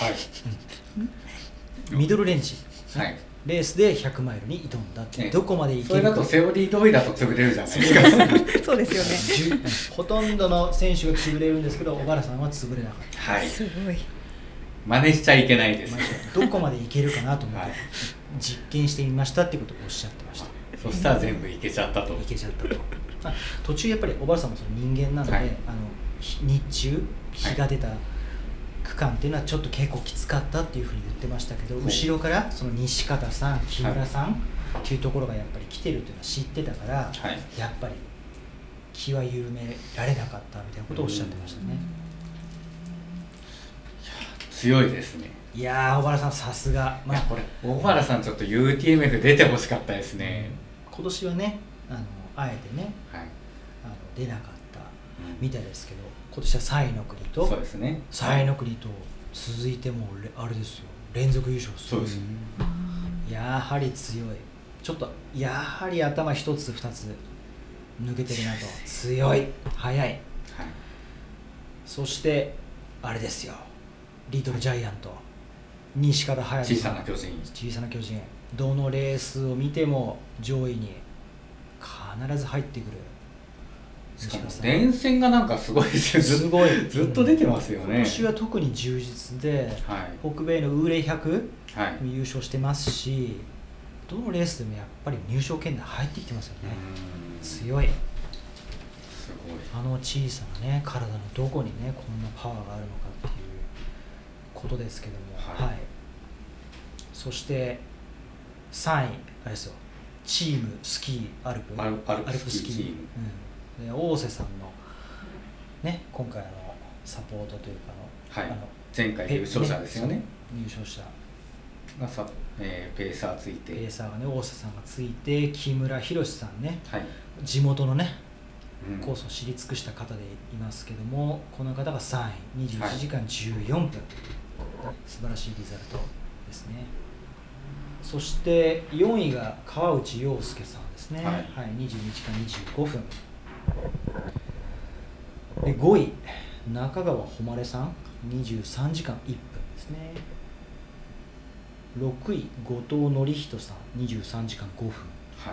はい。ミドルレンジ。はい。レースで100マイルに挑んだってええ。どこまでいそれけるか。だとセオリー通りだと潰れるじゃないですか。そうですよね。ほとんどの選手が潰れるんですけど小原さんは潰れなかった。はい。すごい。真似しちゃいけないですまあ どこまでいけるかなと思って、はい。実験してみましたってことをおっしゃってました。そしたら全部いけちゃったと。いけちゃったと、まあ、途中やっぱり小原さんもその人間なので、はい。あのひ日中日が出た区間っていうのはちょっと結構きつかったっていうふうに言ってましたけど、い。後ろからその西方さん木村さんっていうところがやっぱり来てるっていうのは知ってたから、はい。やっぱり気は緩められなかったみたいなことをおっしゃってましたね、強いですね。いやー小原さんさすが、まあ、これ大原さんちょっと UTMF 出てほしかったですね、今年はねあのあえてねはい、あの出なかったうん。みたいですけど今年はサイの国とそうですね。サイの国と続いてもあれですよ。連続優勝するすやはり強い。ちょっとやはり頭一つ二つ抜けてるなと。強い。速い。はい。そしてあれですよ。リトルジャイアント。西方隼小人さな巨人。小さな巨人。どのレースを見ても上位に必ず入ってくる。しかも西方さん連戦がなんかすごいですよ。ずすごい。ずっと出てますよね。今年は特に充実ではい。北米のウーレ100はい。優勝してますしどのレースでもやっぱり入賞圏内入ってきてますよね。うん。す強い。ごい。あの小さなね体のどこにねこんなパワーがあるのかっていうことですけども。はい。はい、そして3位あれですよチームスキーアルプ。アルアルプスキーチーム。うん、で大瀬さんのね今回あのサポートというかあの,、はい。あの前回優勝者ですよね。者。がさ、えーペーサーついて。ペーサーがね大瀬さんがついて木村博さんねはい、地元のねうん。コースを知り尽くした方でいますけどもこの方が3位。21時間14分、素晴らしいリザルトですねそして4位が川内洋介さんですね、はい。22時間25分。で5位中川誉さん。23時間1分ですね。6位後藤紀人さん。23時間5分。は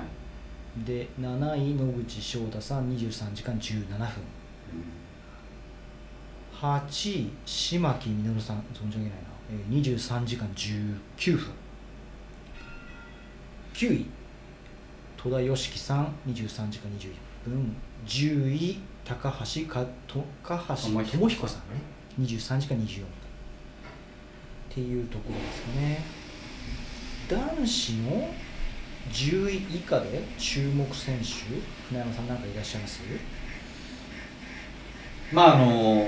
い。で7位野口翔太さん。23時間17分。8位島木実さん。存じ上げないな、えー、23時間19分9位。戸田良樹さん23時間21分。10位高橋かと高橋智彦さんね。23時間24分。っていうところですかね。男子の10位以下で注目選手船山さんなんかいらっしゃいます？まああの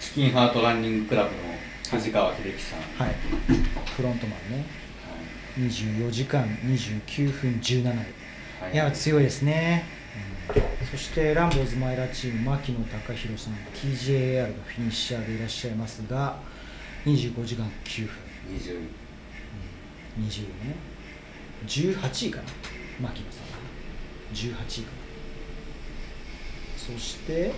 チキンハートランニングクラブの藤川秀樹さん、はい。フロントマンね24時間29分17位。はい。いや強いですね、うん。そしてランボーズマイラーチーム牧野貴弘さん TJR のフィニッシャーでいらっしゃいますが25時間9分。20 20ね。18位かな牧野さん。は18位かな。そして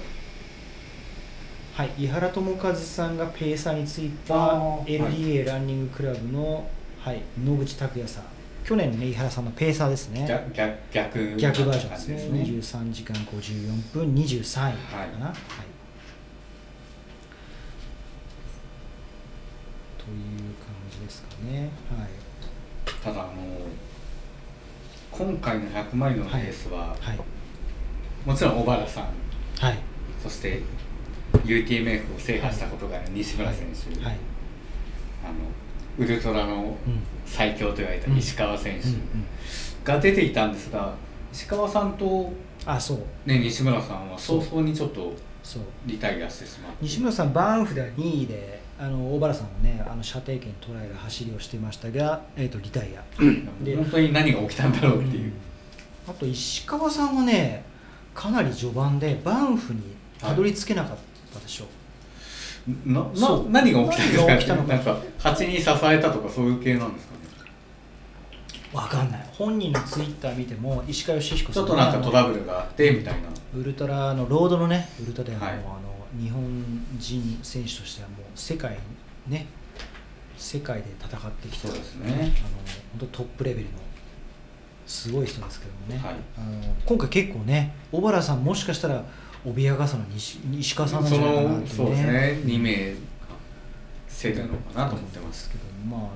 はい井原智和さんがペーサーについた LDA ランニングクラブの、はい、野口拓也さん。去年ね井原さんのペーサーですね。逆逆逆逆バージョンですね。な感じ23時間54分23位かな、はい。という感じですかね。はい。ただあの今回の100マイルのレースは、はい。もちろん小原さん。はい。そして UTMF を制覇したことがある西村選手、はい。あのウルトラのうん。最強と言われた石川選手うん。うん。が出ていたんですが石川さんと、あそう。ね、西村さんは早々にちょっとそう。リタイアしてしまって。西村さんバーンフでは2位であの大原さんもねあの射程圏捉える走りをしてましたが、えー、とリタイア。で本当に何が起きたんだろうっていう、あと石川さんはねかなり序盤でバンフにたどり着けなかったでしょう、なそうな何が起きたんですか何が起きたのか。なんか蜂に支えたとかそういう系なんですかね？わかんない。本人のツイッター見ても石川義彦ちさんょっとなんかトラブルがあってみたいな。ウルトラのロードのねウルトラではもう、はい。あの日本人選手としてはもう世界にね世界で戦ってきたそうですね。あの本当トップレベルのすごい人ですけどもね、はい。あの今回結構ね小原さんもしかしたら脅かすのは西石川さんなんそじゃないかなってのそうですね。2名せるのかなと思ってますけどまああの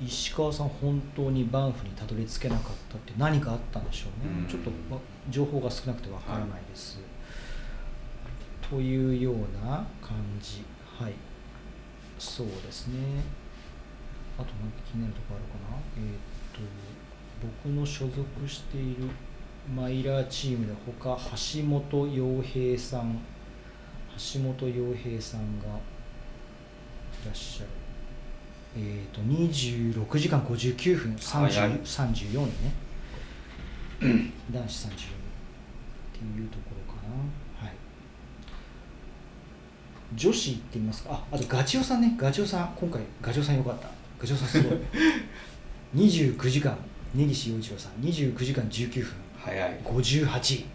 石川さん本当にバンフにたどり着けなかったって何かあったんでしょうね、うん。ちょっとわ情報が少なくてわからないです、というような感じ。はい。そうですね。あと何か気になるところあるかな？えーっと僕の所属しているマイラーチームで他橋本洋平さん橋本洋平さんがいらっしゃる。えー、と26時間59分30早い。34位ね。男子34位っていうところかな。はい。女子行ってみますか。ああとガチオさんね。ガチオさん今回ガチオさんよかった。ガチオさんすごい 29時間根岸陽一郎さん。29時間19分早い。58位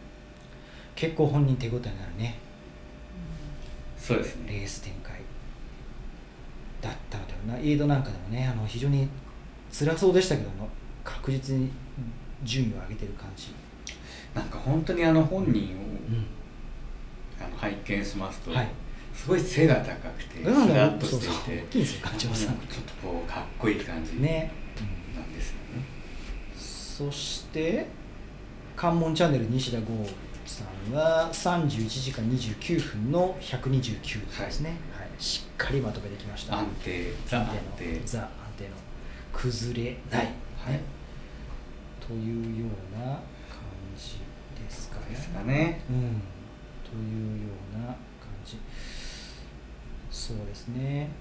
結構本人手応えになるね。そうですね。レース展開。だったのだよな。エイドなんかでもねあの非常に辛そうでしたけども確実に順位を上げてる感じ、なんか本当にあの本人を、うん。あの拝見しますと、はい。すごい背が高くてスうん。ラッとしていてちょっとこうかっこいい感じね、なんですよね。そして関門チャンネル西田剛さんは31時間29分の129ですね、はい。しっかりまとめてきました安定。ザ安安定定の。ザ安定の。崩れない、ねはい。というような感じですかね。ですかね。うん、というような感じ。そうですね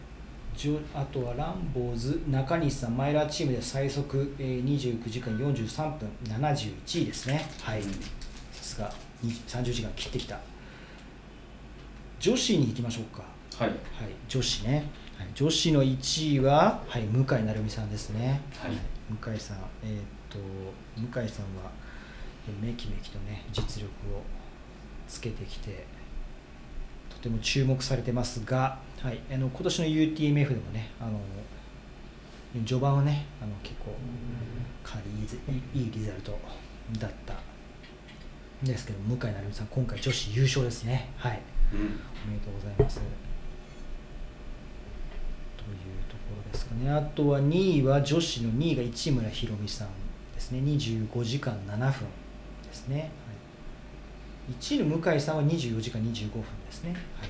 あとはランボーズ中西さんマイラーチームで最速、えー、29時間43分71位ですね。はい、うんさすが。に30時間切ってきた。女子に行きましょうか。はい。はい、女子ね、はい、女子の1位は、はい、向井成美さんですね、はい。向井さん、えーっと向井さんはえめきめきとね実力をつけてきてとても注目されてますが、はい、あの今年の UTMF でもねあの序盤はねあの結構かなりいいリザルトだったんですけど向井成美さん今回女子優勝ですねはいうんおめでとうございます。というところですかね。あとは2位は女子の2位が市村ひろみさんですね。25時間7分ですね。はい、1位の向井さんは24時間25分ですね。はい、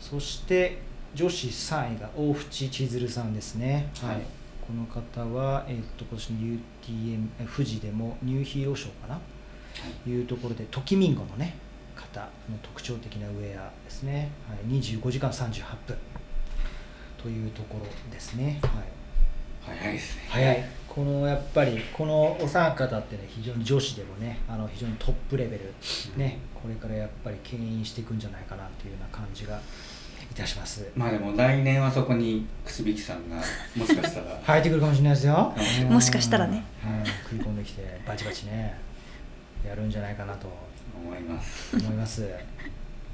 そして女子3位が大淵千鶴さんですね。はい。この方は、えっと今年の UTM え富士でもニューヒーロー賞かな、い。うところでトキミンゴのね方の特徴的なウェアですね、はい、25時間38分。というところですね、はい、早いですね。早い。このやっぱりこのお三方ってね非常に女子でもねあの非常にトップレベル。ね。これからやっぱり牽引していくんじゃないかなっていうような感じがいたします。まあでも来年はそこに串引さんがもしかしたら 入ってくるかもしれないですよ。うん。もしかしたらね。うん食い込んできて バチバチねやるんじゃないかなと。思います。思います。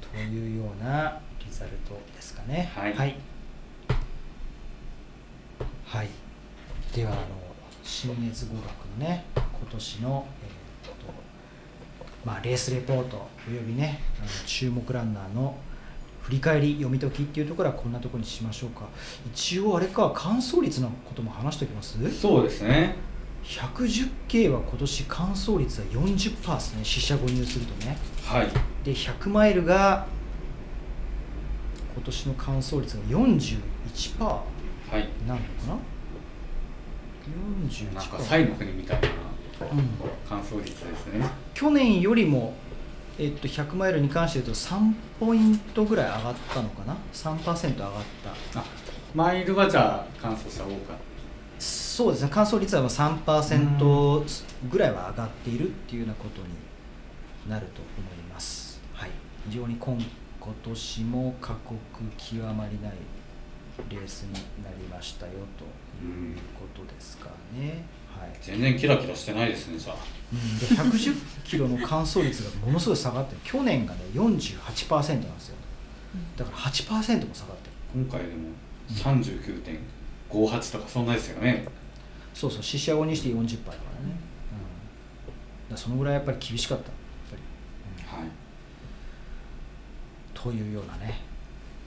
というようなリザルトですかね。はい。はい、はい。ではあの新越語学のね今年の、えーっとまあ、レースレポートおよびねあの注目ランナーの振り返り読み解きっていうところはこんなところにしましょうか。一応あれか完走率のことも話しておきます？そうですね。110K は今年完走率は40%ですね。四捨五入するとね。はい。で100マイルが今年の完走率が41%はい。なのかな？41%なんかサイの国みたいなうん、乾燥率ですね。去年よりも、えっと、100マイルに関して言うと3ポイントぐらい上がったのかな？3%上がった。あマイルはじゃあ乾燥した方がそうですね。乾燥率はまあ3%ぐらいは上がっているっていうようなことになると思います、はい、非常に今今年も過酷極まりないレースになりましたよということですかね、はい。全然キラキラしてないですねじゃあうん、で110キロの乾燥率がものすごい下がってる去年がね48%なんですよ。だから8%も下がってる。今回でも39.58とかそんなですよね。そうそう四捨五にして40%だからね、うん、だからそのぐらいやっぱり厳しかった。やっぱり、うん。はい。というようなね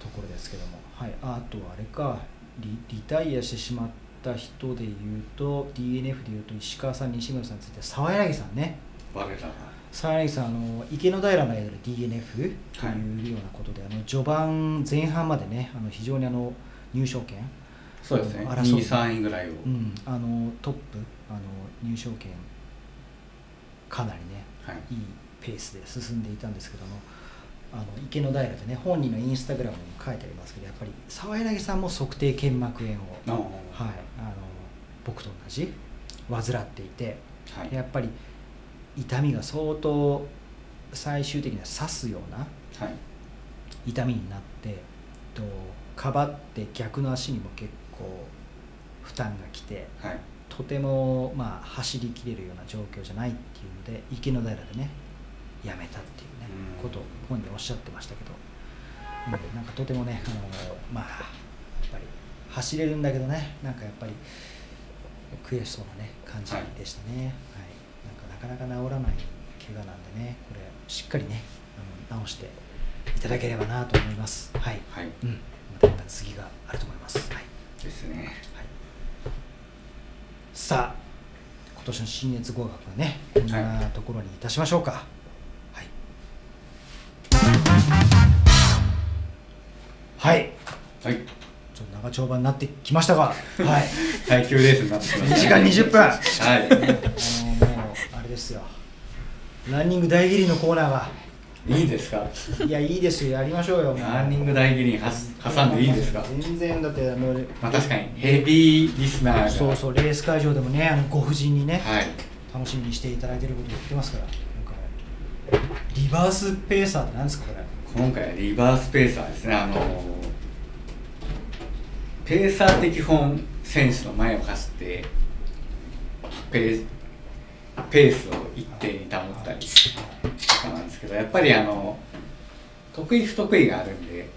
ところですけども、はい、ああとはあれか。リリタイアしてしまった人でいうと DNF でいうと石川さん西村さんについて沢柳さんね。我らが沢柳さんあの池の平の間で DNF というようなことで、あの序盤前半までねあの非常にあの入賞権そうですね。争う。2位3位ぐらいを、うん、あのトップあの入賞権かなりねはい。いいペースで進んでいたんですけどもあの池の平でね本人のインスタグラムにも書いてありますけどやっぱり沢柳さんも測定腱膜炎を、あはい、あの僕と同じ患っていてはい。やっぱり痛みが相当最終的には刺すようなはい。痛みになってとかばって逆の足にも結構負担がきてはい。とても、まあ、走りきれるような状況じゃないっていうので池の平でねやめたっていうことを本人おっしゃってましたけど、うん、なんかとてもねあのまあやっぱり走れるんだけどねなんかやっぱり悔しそうなね感じでしたね、はい。なんかなかなか治らない怪我なんでねこれしっかりねあの治していただければなと思います。はい、はい。うん、またやっぱ次があると思います。はい。ですね。はい、さあ今年の新越合格はねこんなところにいたしましょうか。はいはい。はい。ちょっと長丁場になってきましたが。はい。耐久レースになってきま2したね時間20分。あはい。のもうあれですよ。ランニング大喜利のコーナーが。いいんですか？いやいいですよ。やりましょうよ。ランニング大喜利にはす挟んでいいんですか？全然だってもうまあ確かにヘビーリスナーが。そうそうレース会場でもねあのご婦人にね、はい。楽しみにしていただいてること言ってますから。リバースペーサーって何ですかこれ今回はリバースペーサーですね。あのペーサーって基本選手の前を走ってペーペースを一定に保ったりとかなんですけどやっぱりあの得意不得意があるんで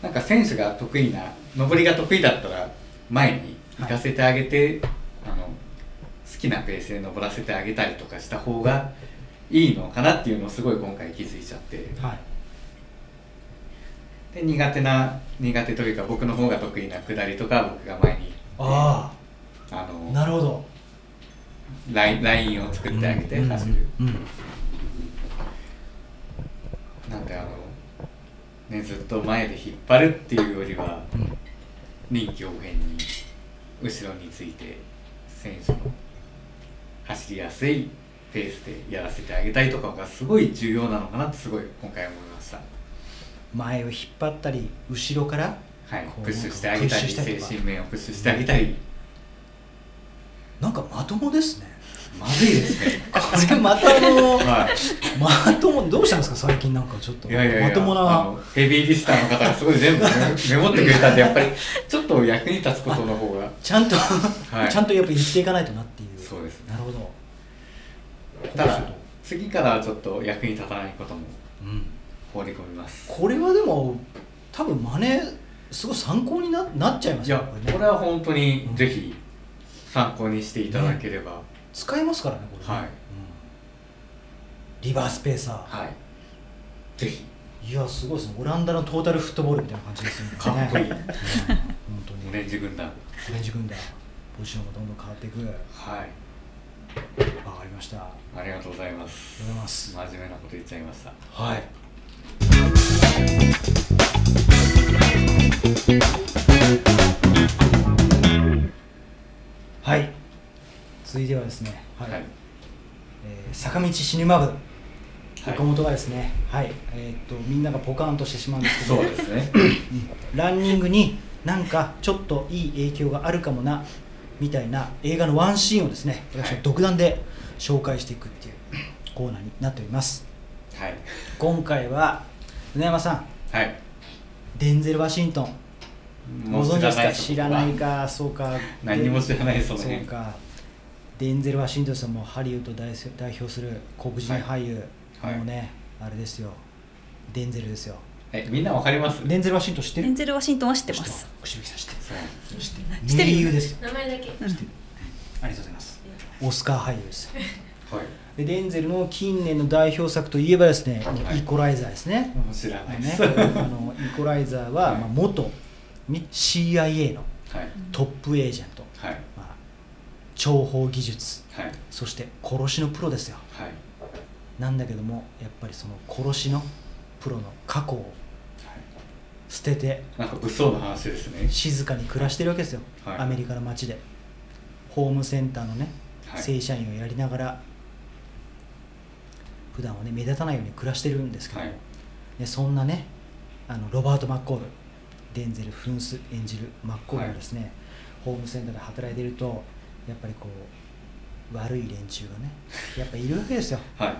なんか選手が得意な上りが得意だったら前に行かせてあげて、あの好きなペースで登らせてあげたりとかした方がいいのかなっていうのをすごい今回気づいちゃって。はいで苦手な苦手というか僕の方が得意な下りとか僕が前にああ。あのなるほど。ラインラインを作ってあげてうん走る、うん。うん。なんであのねずっと前で引っ張るっていうよりはうん。臨機応変に後ろについて選手の走りやすいペースでやらせてあげたりとかがすごい重要なのかなってすごい今回思い前を引っ張ったり後ろからはい。プッシュしてあげたり精神面をプッシュしてあげたり。なんかまともですね。まずいですね。これまたあのはい。まとも。どうしたんですか？最近なんかちょっと。いやいやまともあなのヘビーリスターの方がすごい全部メ メモってくれたんでやっぱりちょっと役に立つことの方がちゃんと、い。ちゃんとやっぱ言っていかないとなっていう。そうですなるほど。ただ次からはちょっと役に立たないこともうん放り込みます。これはでも多分真似すごい参考にななっちゃいますいやよこれね。これは本当にぜひ参考にしていただければ、使えますからねこれね、はい。うん。リバースペーサはい。ぜひ。ーいやすごいですね。オランダのトータルフットボールみたいな感じですよね。かっこいい。ね。うん。本当に。オレンジ軍団。オレンジ軍団。ポジションがどんどん変わっていく。わはい。かりました。あありがとうございます。りがとうございます。真面目なこと言っちゃいました。はいはい。続いてはですねはい、はい。えー坂道シネマ部はい。岡本がですねはい、えーっとみんながポカーンとしてしまうんですけど。そうですね。うん。ランニングになんかちょっといい影響があるかもなみたいな映画のワンシーンをですね私は独断で紹介していくっていうコーナーになっておりますはい。今回は米山さん。はい。デンゼル・ワシントン。ご存知ですか？知らないか？そうか。何にも知らないそのそう辺か。デンゼル・ワシントンさんもハリウッドを代代表する黒人俳優、はい。もうねあれですよ。デンゼルですよ。えみんなわかります？デンゼル・ワシントン知ってる？デンゼル・ワシントンは知ってます。知ってる？名前だけ。ありがとうございます。オスカー俳優ですはいでデンゼルの近年の代表作といえばですね、はい。イコライザーですね、知らないでねす、あのイコライザーは、はい。まあ、元、ね、CIA のはい。トップエージェント、はい。まあ、諜報技術。はい。そして殺しのプロですよ。はい。なんだけどもやっぱりその殺しのプロの過去を捨ててなんか物騒な話ですね。静かに暮らしてるわけですよ、はい。アメリカの街で。ホームセンターのね、はい。正社員をやりながら普段はね目立たないように暮らしてるんですけども、はい。ね、そんなねあのロバート・マッコールデンゼル・フンス演じるマッコールがですね、ホームセンターで働いてるとやっぱりこう悪い連中がねやっぱいるわけですよ、はい。うん、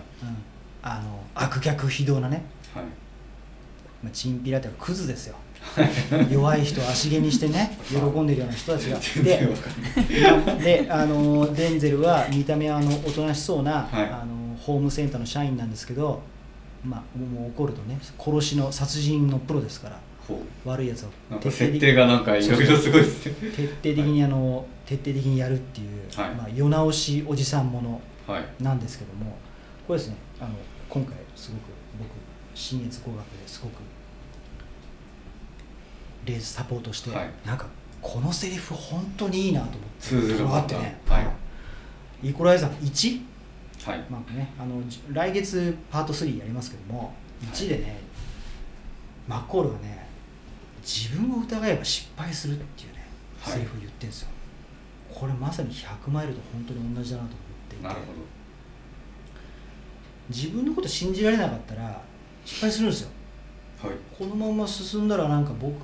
あの悪逆非道なね、はい。まあ、チンピラっていうかクズですよ。弱い人を足毛にしてね喜んでるような人たちが。全然わかんない。であのデンゼルは見た目はあのおとなしそうな、はい。あのホームセンターの社員なんですけど、まあ、もう怒るとね殺しの殺人のプロですから悪いやつを設定がなんかいろいろすごいですね。徹底的にあの徹底的にやるっていう、はい。まあ、世直しおじさんものはい。なんですけどもこれですねあの今回すごく僕新越工学ですごくレースサポートして、はい。なんかこのセリフ本当にいいなと思って通ってね、はい。イコライザー1、はい。まあね、あのじ来月パート3やりますけども1でね、マッコールがね自分を疑えば失敗するっていうねはい。セリフを言ってるんですよ、これまさに100マイルと本当に同じだなと思っていて。なるほ自分のこと信じられなかったら失敗するんですよ。どはい。このまま進んだらなんか僕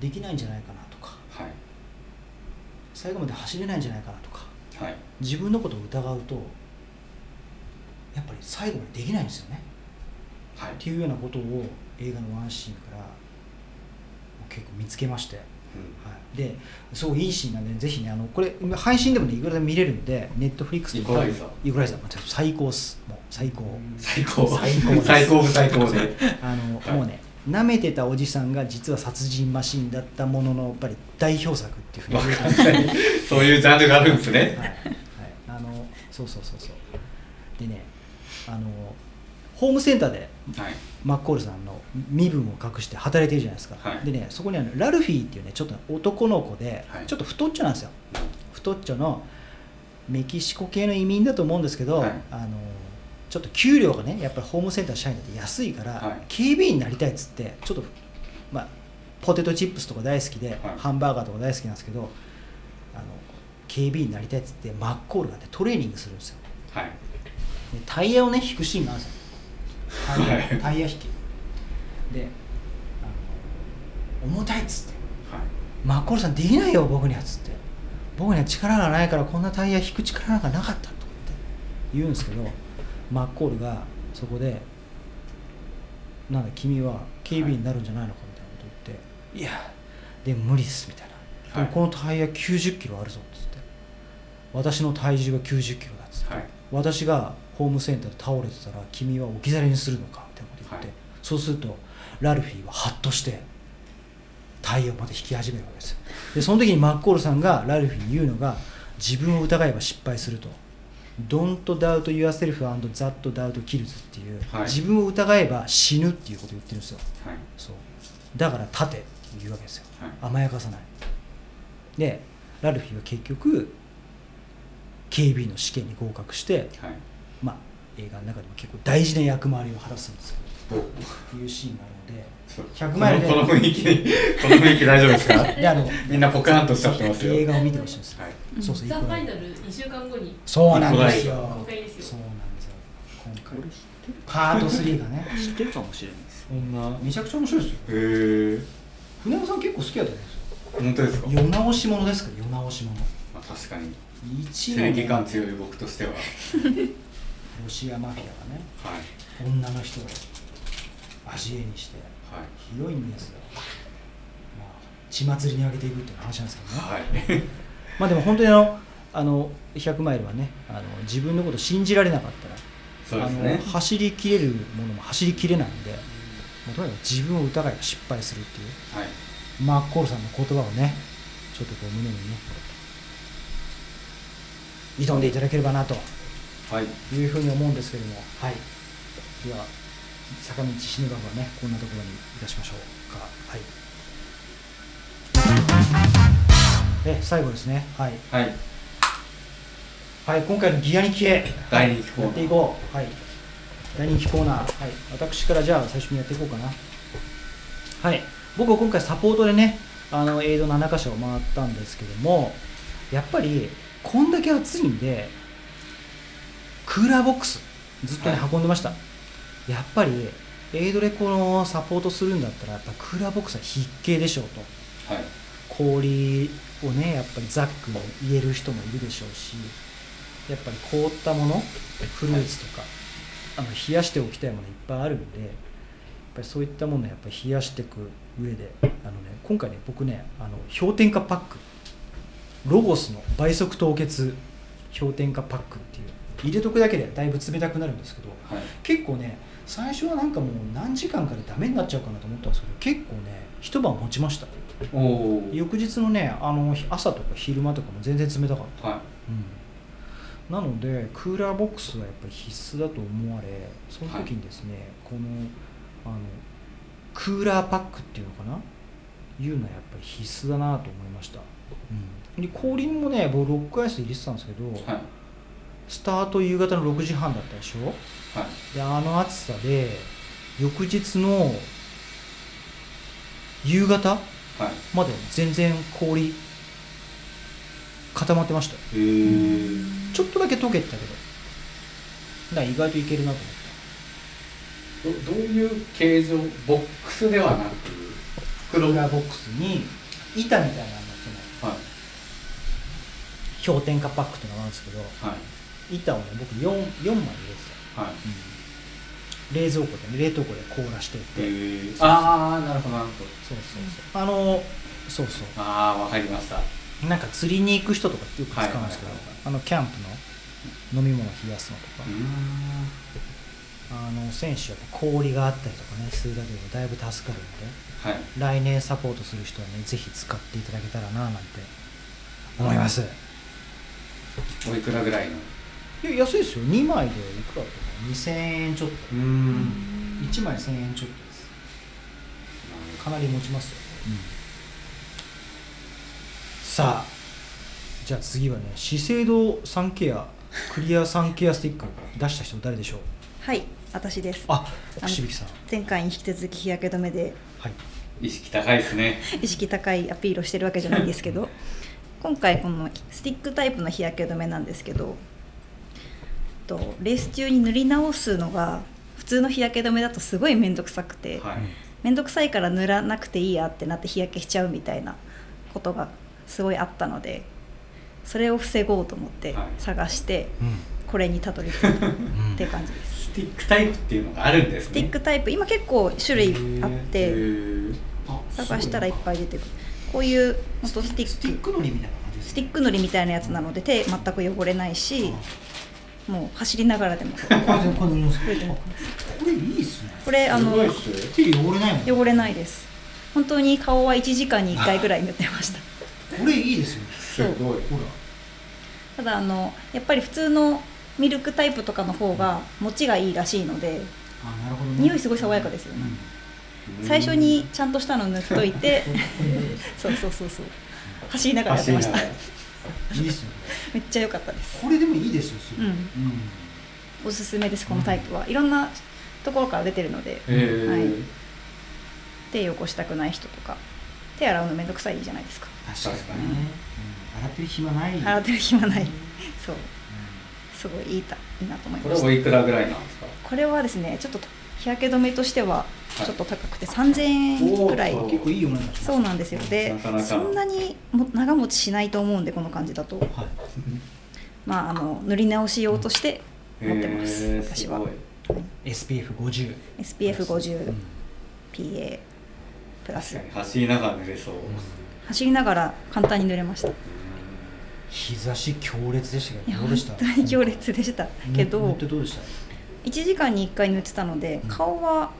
できないんじゃないかなとか。はい。最後まで走れないんじゃないかなとか。はい。自分のことを疑うとやっぱり最後までできないんですよね。はい。っていうようなことを映画のワンシーンから結構見つけまして、うん。はい、ですごいいいシーンなんでぜひねあのこれ今配信でもねいくらでも見れるんでネットフリックスでイコライザー。イコライザー。まあ最高っす。もう最高。最高。最高最高最高で あの、はい。もうね舐めてたおじさんが実は殺人マシンだったもののやっぱり代表作っていうふうにそういうジャンルがあるんですね。はい、はい、あのそうそうそうそう。でねあのホームセンターではい。マッコールさんの身分を隠して働いてるじゃないですか、はい。でねそこにあのラルフィーっていうねちょっと男の子で、はい。ちょっと太っちょなんですよ。太っちょのメキシコ系の移民だと思うんですけど、はい。あのちょっと給料がねやっぱりホームセンター社員だって安いから、はい。警備員になりたいっつってちょっとまあポテトチップスとか大好きで、はい。ハンバーガーとか大好きなんですけどあの警備員になりたいっつってマッコールがねトレーニングするんですよ。はい。でタイヤをね引くシーンがあるんですよ。タイヤ,、はい。タイヤ引き。で重たいっつって。はい。マッコールさんできないよ僕にはっつって。僕には力がないからこんなタイヤ引く力なんかなかったとかって言うんですけどマッコールがそこで「なんだ君は警備員になるんじゃないのか」みたいなこと言って「い。やでも無理です」みたいな「でもこのタイヤ90キロあるぞ」っつって「私の体重が90キロだ」っつって、はい。私がホームセンターで倒れてたら君は置き去りにするのかみたいなこと言って、はい。そうするとラルフィーはハッとしてタイヤをまた引き始めるわけです。よでその時にマッコールさんがラルフィーに言うのが自分を疑えば失敗すると。Don't doubt yourself and that doubt kills っていう、はい。自分を疑えば死ぬっていうことを言ってるんですよ。はい。そう。だから立てって言うわけですよ、はい。甘やかさない。でラルフィーは結局警備員の試験に合格してはい。まあ映画の中でも結構大事な役回りを果たすんですけどおいうシーンがあるのでそう100マイルで。このこの雰囲気この雰囲気大丈夫ですか？であのみんなポカーンとしちゃってますよ。映画を見てほしいんです、はい。そうそうザ・ファイナル2週間後に。そうなんですよ。公開ですよ。そうなんですよ。今回。パート3がね。知ってるかもしれないです。そんなめちゃくちゃ面白いですよ。へえ船山さん結構好きだと思うんです。よ本当ですか？世直し者ですから世直し者。まあ確かに。一正義感の強い僕としてはロシアマフィアがねはい。女の人を味絵にしてはい。ひどいんですよ、まあ、血祭りに上げていくっていう話なんですけどね、はい。まあでも本当にあのあの100マイルはねあの自分のことを信じられなかったらね。あの走りきれるものも走りきれないんで、もうとにかく自分を疑いが失敗するっていうはい。マッコールさんの言葉をねちょっとこう胸にね挑んでいただければなとはい。いうふうに思うんですけれども。はい。では坂道シネバはねこんなところにいたしましょうか。はい。え最後ですね。はい、はい。はい、今回のギアに消え。大人気コーナー。やっていこう。はい。大人気コーナー。はい。私からじゃあ最初にやっていこうかな。はい。僕は今回サポートでねあのエイド7箇所回ったんですけどもやっぱりこんだけ暑いんでクーラーボックスずっとね、はい運んでました。やっぱりエイドでこのサポートするんだったらやっぱクーラーボックスは必見でしょうと。はい。氷をねやっぱりザックに入れる人もいるでしょうしやっぱり凍ったものフルーツとか、あの冷やしておきたいものいっぱいあるんでやっぱりそういったものをやっぱり冷やしていく上であの、ね、今回ね僕ねあの氷点下パック。ロゴスの倍速凍結氷点下パックっていう入れとくだけでだいぶ冷たくなるんですけどはい。結構ね最初はなんかもう何時間かでダメになっちゃうかなと思ったんですけど結構ね一晩持ちました。翌日のねあの朝とか昼間とかも全然冷たかった、はうん、なのでクーラーボックスはやっぱり必須だと思われその時にですね、このあのクーラーパックっていうのかな？いうのはやっぱり必須だなと思いました、うん、で氷もね僕ロックアイス入れてたんですけど、いはいスタート夕方の6時半だったでしょ？はい。であの暑さで翌日の夕方はい。まで全然氷固まってましたよ。へえちょっとだけ溶けてたけど。だから意外といけるなと思っどどういう形状？ボックスではなくた袋はいクーラーボックスに板みたいなのその氷点下パックっていうのがあるんですけどはい板をね。僕 4, 4枚入れてた、はい冷蔵庫でね冷凍庫で凍らしていて、ああなるほどなるほど。そうそうそう。あのそうそう。ああわかりました。なんか釣りに行く人とかよく使うんですけど、あのキャンプの飲み物冷やすのとか。あの選手は氷があったりとかねするだけでもだいぶ助かるんで。はい。来年サポートする人はねぜひ使っていただけたらななんて思います。おいくらぐらいのいや安いですよ。2枚でいくらだと思う？2000円ちょっと。うーん。1枚1000円ちょっとです。かなり持ちますよ、さあじゃあ次はね資生堂サンケアクリアサンケアスティック出した人誰でしょう？はい私です。ああの串引さん。前回に引き続き日焼け止めではい。意識高いですね。意識高いアピールをしてるわけじゃないんですけど 今回このスティックタイプの日焼け止めなんですけどとレース中に塗り直すのが普通の日焼け止めだとすごい面倒くさくてはい。面倒くさいから塗らなくていいやってなって日焼けしちゃうみたいなことがすごいあったのでそれを防ごうと思ってはい。探して、うん。これにたどり着いた っていう感じです。スティックタイプっていうのがあるんですね。スティックタイプ。今結構種類あっへてー探したらいっぱい出てくる。こういうスティック。スティックのりみたいな感じですスティックのりみたいなやつなので手全く汚れないしもう走りながらでも。これいいっすね。これあのすごいっす手汚れないもん汚れないです。本当に顔は1時間に1回ぐらい塗ってました。これいいですよ。ねすごい。ほら。ただあのやっぱり普通のミルクタイプとかの方が持ちがいいらしいのであなるほどね。匂いすごい爽やかですよね。うん。最初にちゃんとしたの塗っといて。そうそうそうそう。走りながらやってました。走りながらいいですよね。めっちゃ良かったです。これでもいいですよすごい。うん。うん。おすすめです。このタイプは。いろんなところから出てるので。へー。はい。手汚したくない人とか。手洗うのめんどくさいじゃないですか。確かにね。うん。洗ってる暇ない。洗ってる暇ない。そう。すごいいいたいいなと思いこれました。おいくらぐらいなんですか？これはですねちょっと日焼け止めとしてははいちょっと高くて3000円くらい、結構いいお値そうなんですよ。でなかなか。そんなにも長持ちしないと思うんでこの感じだと。はい。まああの塗り直し用として持ってます、私は。すごい。SPF50 SPF50PA プラス。確かに。走りながら塗れそう。走りながら簡単に塗れました。い日差し強烈でしたけやどどうでした？本当に強烈でしたけ塗どってどうでした？1時間に1回塗ってたので顔は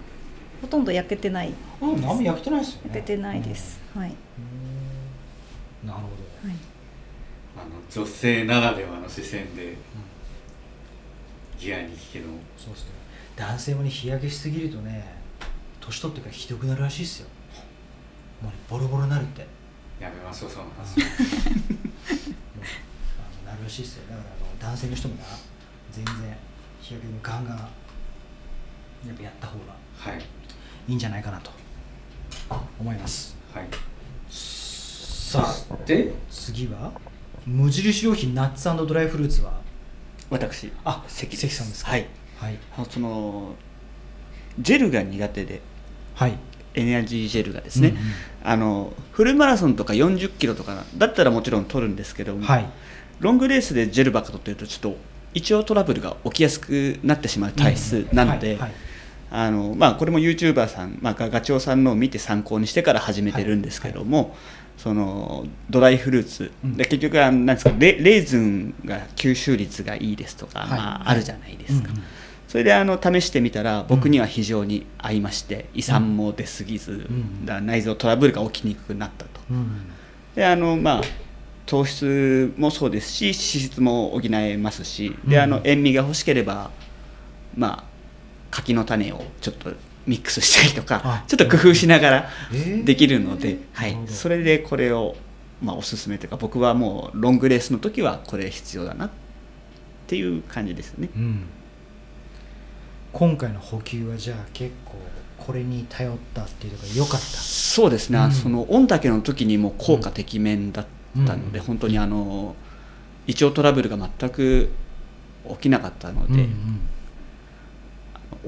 ほとんど焼けてない。うんあんま焼けてないですよね。焼けてないです、はい、うん。なるほど。はい、あの女性ならではの視線でギアに聞けどそうですね。男性もね日焼けしすぎるとね年取ってからひどくなるらしいですよ。もうねボロボロになるって。やめましょうその話。あのなるらしいですよ。だからあの男性の人もな全然日焼けもガンガンやっぱやった方が。はいいいんじゃないかなと。思います。はい。さあで次は無印良品ナッツドライフルーツは？私あ関関さんですか？はい。はい。あのそのジェルが苦手ではい。エネルギージェルがですね、うんうん。あのフルマラソンとか40キロとかだったらもちろん取るんですけども、はい。ロングレースでジェルばっか取ってるとちょっと胃腸トラブルが起きやすくなってしまう体質なので、はい。はいあのまあ、これも YouTuber さん、まあ、ガガチョウさんのを見て参考にしてから始めてるんですけども、そのドライフルーツ、うん。で結局あのなんですかレレーズンが吸収率がいいですとか、はい。まあ、あるじゃないですか、うんうん。それであの試してみたら僕には非常に合いまして、胃酸も出過ぎず、ん。だ内臓トラブルが起きにくくなったと。うん。であのまあ糖質もそうですし脂質も補えますしであのうん塩味が欲しければまあ柿の種をちょっとミックスしたりとかあちょっと工夫しながらえー。できるので、はい。なるほ、ど。それでこれを、まあ、おすすめというか僕はもうロングレースの時はこれ必要だなっていう感じですね。うん。今回の補給はじゃあ結構これに頼ったっていうのが良かった。そうですね、うん。その御嶽の時にも効果てきめんだったので、うん。本当にあの胃腸トラブルが全く起きなかったので、うんうん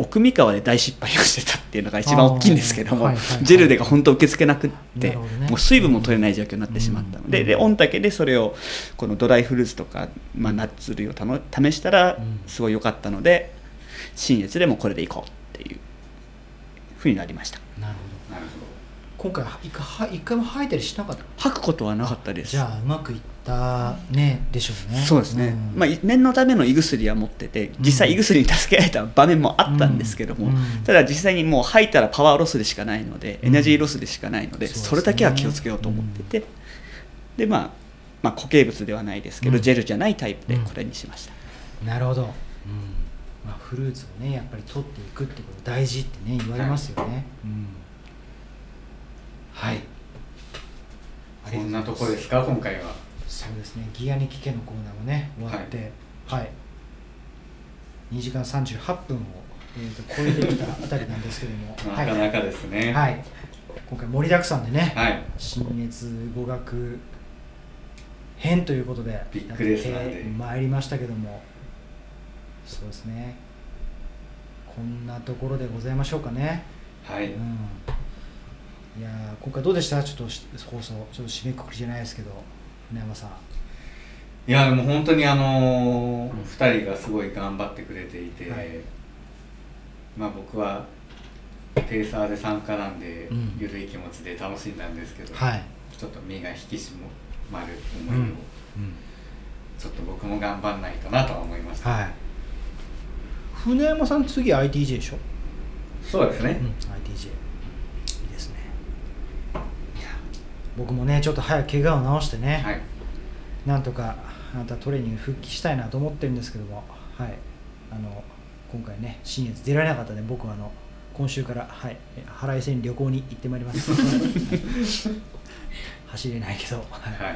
奥三河で大失敗をしてたっていうのが一番大きいんですけども、はいはいはい。ジェルでが本当受け付けなくって、ね。もう水分も取れない状況になってしまったので,、うん。で御嶽でそれをこのドライフルーツとか、まあ、ナッツ類をたの試したらうん。すごい良かったので新越でもこれでいこうっていうふうになりました。なるほど。なるほ今回は一回は一回も吐いたりしなかった吐くことはなかったです。じゃあうまくいったねでしょうね。そうですね、ん。まあ、念のための胃薬は持ってて実際胃薬に助けられた場面もあったんですけども、うん。うんただ実際にもう吐いたらパワーロスでしかないので、うん。エナジーロスでしかないのでそうですね。それだけは気をつけようと思ってて、で、まあ、まあ固形物ではないですけど、うん。ジェルじゃないタイプでこれにしました、なるほど、うん。まあ、フルーツをねやっぱり取っていくってこと大事ってね言われますよね、うん。はい。こんなとこすですか今回はそうですね。ギアに聞けのコーナーもね終わってはい、2時間38分を、えー、と超えてきたあたりなんですけども。なかなかですね。はい、はい、今回盛りだくさんでね、はい。新越語学編ということでビッグレースまいりましたけども。そうですね。こんなところでございましょうかね、はい。うん、いやー今回どうでした？ちょっとし放送ちょっと締めくくりじゃないですけど船山さん。いやでも本当にあのー2人がすごい頑張ってくれていて、はい。まあ僕はペーサーで参加なんで、うん。ゆるい気持ちで楽しんだんですけど、はい、ちょっと身が引き締まる思いを、うん。うん。ちょっと僕も頑張んないとなとは思いました、はい、船山さん次 ITJ でしょ、そうですね、うん、ITJ いいですねいや僕もねちょっと早く怪我を治してね、はい。なんとかまたトレーニング復帰したいなと思ってるんですけども、はい、あの今回ね、新越出られなかったので、僕はあの今週から、はい、え原井線に旅行に行ってまいります。走れないけど、はい。はい。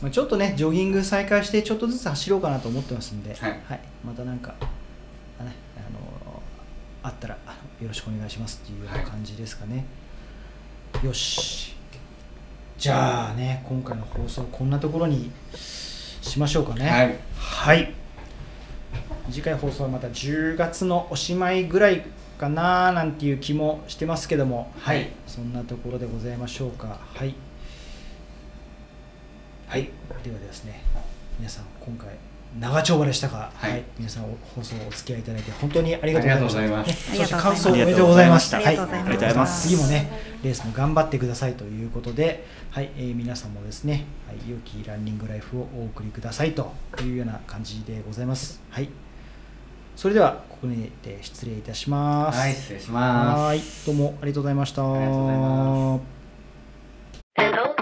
まあ、ちょっとね、ジョギング再開して、ちょっとずつ走ろうかなと思ってますんで、はい。またなんか、あね、あのあったらよろしくお願いしますっていうような感じですかね。よし。じゃあね、今回の放送、こんなところにしましょうかね。はいはい。次回放送はまた10月のおしまいぐらいかななんていう気もしてますけども、はいそんなところでございましょうか。はい。はい。ではですね、皆さん、今回、長丁場でしたが、はい、はい、皆さん放送お付き合いいただいて本当にありがとうございました。そして感想おめでとうございました。はい、ありがとうございます。次もねレースも頑張ってくださいということで、はい、えー、皆さんもですね、はい、良きランニングライフをお送りくださいというような感じでございます。はい。それではここにて失礼いたします。はい、失礼します。はい、どうもありがとうございました。ありがとうございます。Hello,